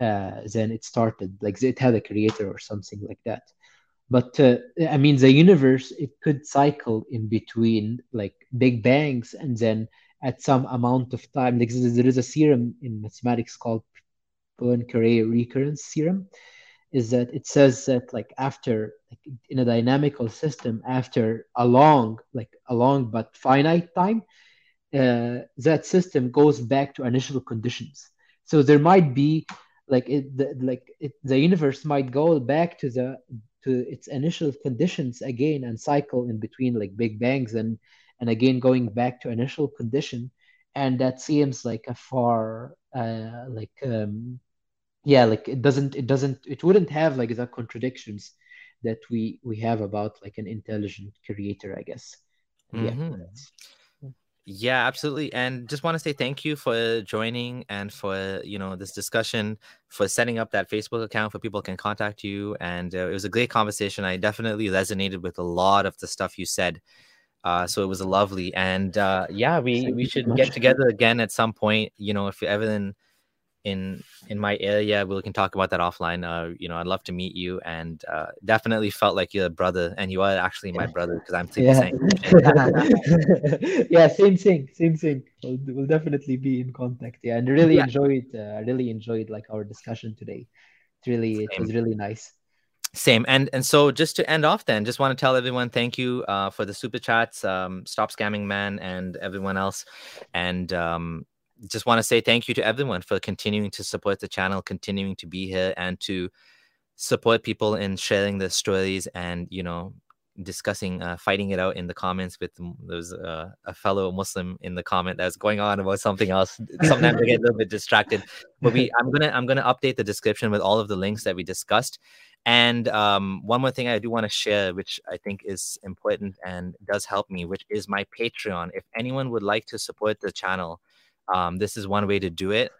B: uh, then it started like it had a creator or something like that. But uh, i mean the universe it could cycle in between like big bangs and then at some amount of time like there is a theorem in mathematics called poincare recurrence theorem is that it says that like after like in a dynamical system after a long like a long but finite time uh, that system goes back to initial conditions. So there might be like it, the, like it, the universe might go back to the to its initial conditions again and cycle in between like big bangs and and again going back to initial condition and that seems like a far uh, like um, yeah like it doesn't it doesn't it wouldn't have like the contradictions that we we have about like an intelligent creator i guess
A: yeah mm-hmm. Yeah, absolutely. And just want to say thank you for joining and for, you know, this discussion, for setting up that Facebook account for people can contact you. And uh, it was a great conversation. I definitely resonated with a lot of the stuff you said. Uh, so it was lovely. And uh, yeah, we, we should get together again at some point, you know, if you're ever in in in my area we can talk about that offline uh you know i'd love to meet you and uh definitely felt like you're a brother and you are actually my brother because i'm
B: yeah.
A: saying [LAUGHS]
B: yeah same thing same thing we'll, we'll definitely be in contact yeah and really yeah. enjoyed uh, i really enjoyed like our discussion today it's really same. it was really nice
A: same and and so just to end off then just want to tell everyone thank you uh for the super chats um stop scamming man and everyone else and um just want to say thank you to everyone for continuing to support the channel, continuing to be here, and to support people in sharing their stories and you know discussing uh, fighting it out in the comments with there's uh, a fellow muslim in the comment that's going on about something else. [LAUGHS] Sometimes i get a little bit distracted but we i'm gonna i'm gonna update the description with all of the links that we discussed and um, one more thing i do want to share which i think is important and does help me which is my patreon if anyone would like to support the channel um, this is one way to do it.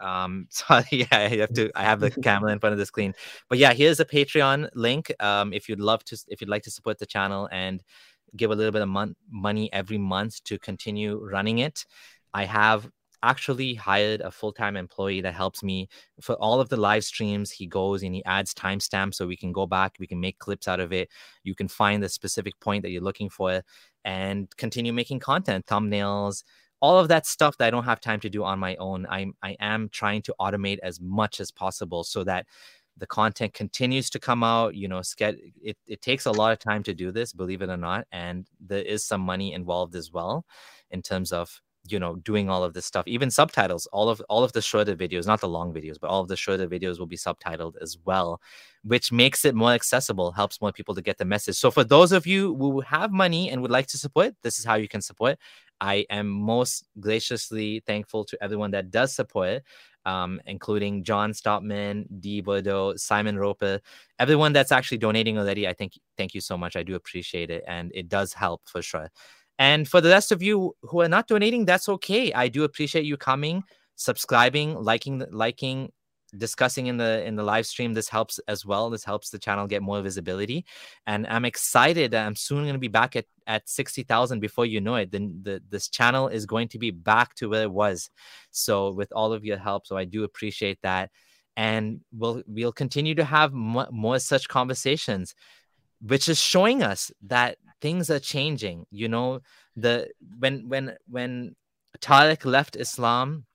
A: Um, [LAUGHS] so yeah, I have to. I have the [LAUGHS] camera in front of the screen, but yeah, here's a Patreon link. Um, if you'd love to, if you'd like to support the channel and give a little bit of mon- money every month to continue running it, I have actually hired a full-time employee that helps me for all of the live streams he goes and he adds timestamps so we can go back we can make clips out of it you can find the specific point that you're looking for and continue making content thumbnails all of that stuff that I don't have time to do on my own, I'm I am trying to automate as much as possible so that the content continues to come out. You know, it, it takes a lot of time to do this, believe it or not, and there is some money involved as well in terms of you know doing all of this stuff even subtitles all of all of the shorter videos not the long videos but all of the shorter videos will be subtitled as well which makes it more accessible helps more people to get the message so for those of you who have money and would like to support this is how you can support i am most graciously thankful to everyone that does support um, including John Stopman, Dee Bordeaux, Simon Roper, everyone that's actually donating already. I think thank you so much. I do appreciate it, and it does help for sure. And for the rest of you who are not donating, that's okay. I do appreciate you coming, subscribing, liking, liking, discussing in the in the live stream. This helps as well. This helps the channel get more visibility. And I'm excited I'm soon going to be back at at sixty thousand before you know it. Then the this channel is going to be back to where it was. So with all of your help, so I do appreciate that. And we'll we'll continue to have more such conversations, which is showing us that things are changing you know? The when when when Tariq left Islam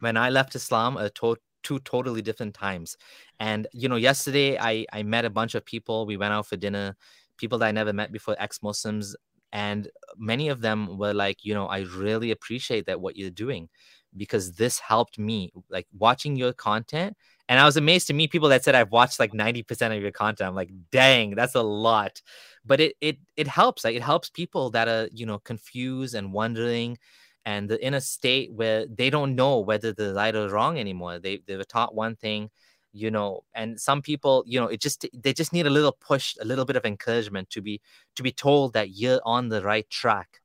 A: when I left Islam a to- two totally different times. And you know yesterday I I met a bunch of people. We went out for dinner people that I never met before ex-Muslims. And many of them were like you know I really appreciate that what you're doing because this helped me like watching your content and I was amazed to meet people that said I've watched like 90% of your content. I'm like, dang, that's a lot. But it it it helps. Like it helps people that are, you know, confused and wondering and in a state where they don't know whether they're right or wrong anymore. They they were taught one thing, you know, and some people, you know, it just they just need a little push, a little bit of encouragement to be to be told that you're on the right track.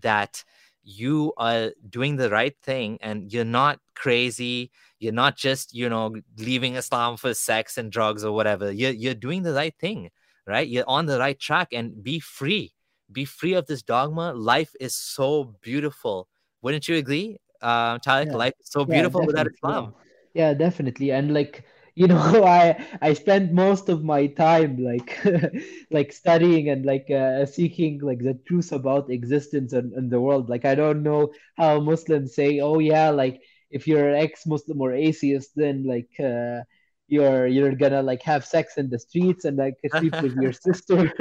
A: That you are doing the right thing and you're not crazy you're not just you know leaving islam for sex and drugs or whatever. You're, you're doing the right thing right? You're on the right track and be free. Be free of this dogma. Life is so beautiful. Wouldn't you agree uh Tariq? Yeah. life is so beautiful yeah, without islam.
B: Yeah. yeah definitely. And like [LAUGHS] you know i i spend most of my time like [LAUGHS] like studying and like uh, seeking like the truth about existence and, and the world. Like i don't know how muslims say oh yeah like if you're ex-muslim or atheist then like uh, you're you're gonna like have sex in the streets and like sleep with your [LAUGHS] sister.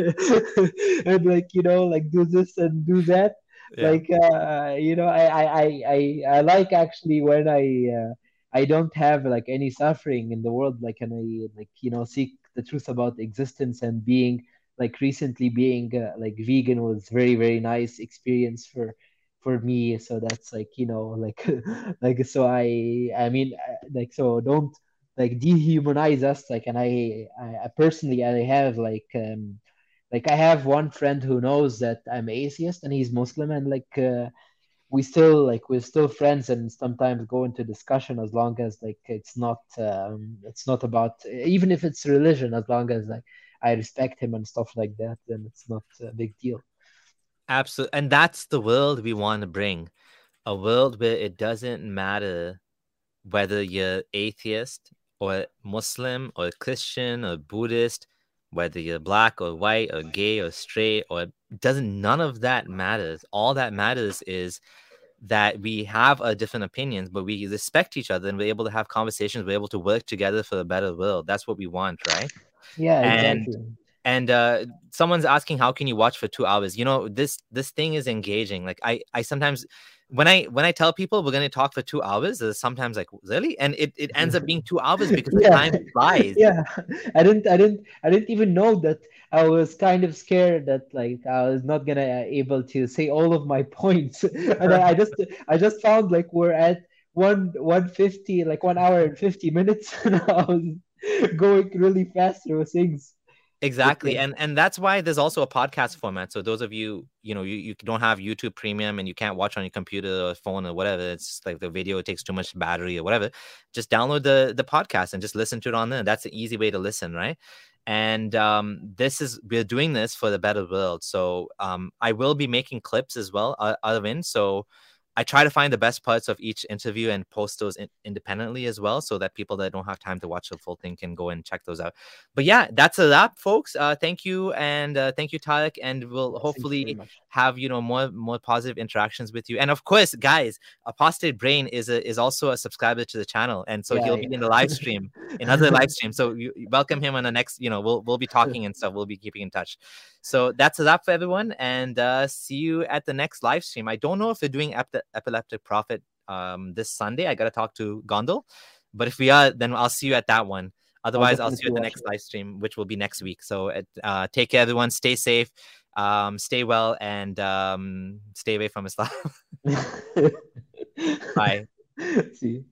B: And like you know like do this and do that. Yeah. like uh, you know I, I i i like actually when i uh, i don't have like any suffering in the world like and i like you know seek the truth about existence and being like recently being uh, like vegan was very very nice experience for for me. So that's like you know [LAUGHS] like like so i i mean uh, like so don't like dehumanize us like and i i, personally i have like um like i have one friend who knows that i'm atheist and he's muslim and like uh, we still like we're still friends and sometimes go into discussion as long as like it's not um it's not about even if it's religion as long as like i respect him and stuff like that then it's not a big deal.
A: Absolutely and that's the world we want to bring. A world where it doesn't matter whether you're atheist or Muslim or Christian or Buddhist, whether you're black or white or gay or straight or doesn't none of that matters. All that matters is that we have a different opinions, but we respect each other and we're able to have conversations. We're able to work together for a better world. That's what we want, right?
B: Yeah,
A: and,
B: exactly.
A: And uh, someone's asking, how can you watch for two hours? You know, this this thing is engaging. Like I, I sometimes when I when I tell people we're going to talk for two hours, sometimes like really, and it, it ends up being [LAUGHS] two hours because yeah. the time flies.
B: Yeah, I didn't I didn't I didn't even know that I was kind of scared that like I was not gonna uh, able to say all of my [LAUGHS] points, and I, I just I just found like we're at one one fifty like one hour and fifty minutes, [LAUGHS] and I was going really fast through things
A: exactly and and that's why there's also a podcast format so those of you you know you, you don't have youtube premium and you can't watch on your computer or phone or whatever it's like the video takes too much battery or whatever just download the the podcast and just listen to it on there that's an easy way to listen right? And um, this is we're doing this for the better world so um, i will be making clips as well uh, out of in so I try to find the best parts of each interview and post those in- independently as well, so that people that don't have time to watch the full thing can go and check those out. But yeah, that's a wrap, folks. Uh, thank you and uh, thank you, Tariq, and we'll hopefully have you know more more positive interactions with you. And of course, guys, Apostate Brain is a, is also a subscriber to the channel, and so yeah, he'll yeah. be in the live stream, [LAUGHS] in other live stream So you, welcome him on the next. You know, we'll we'll be talking and stuff. We'll be keeping in touch. So that's a wrap for everyone, and uh, see you at the next live stream. I don't know if we're doing ep- epileptic prophet um, this Sunday. I got to talk to Gondal, but if we are, then I'll see you at that one. Otherwise, I'll, I'll see you at the next it. live stream, which will be next week. So uh, take care, everyone. Stay safe, um, stay well, and um, stay away from Islam. [LAUGHS] Bye.
B: See.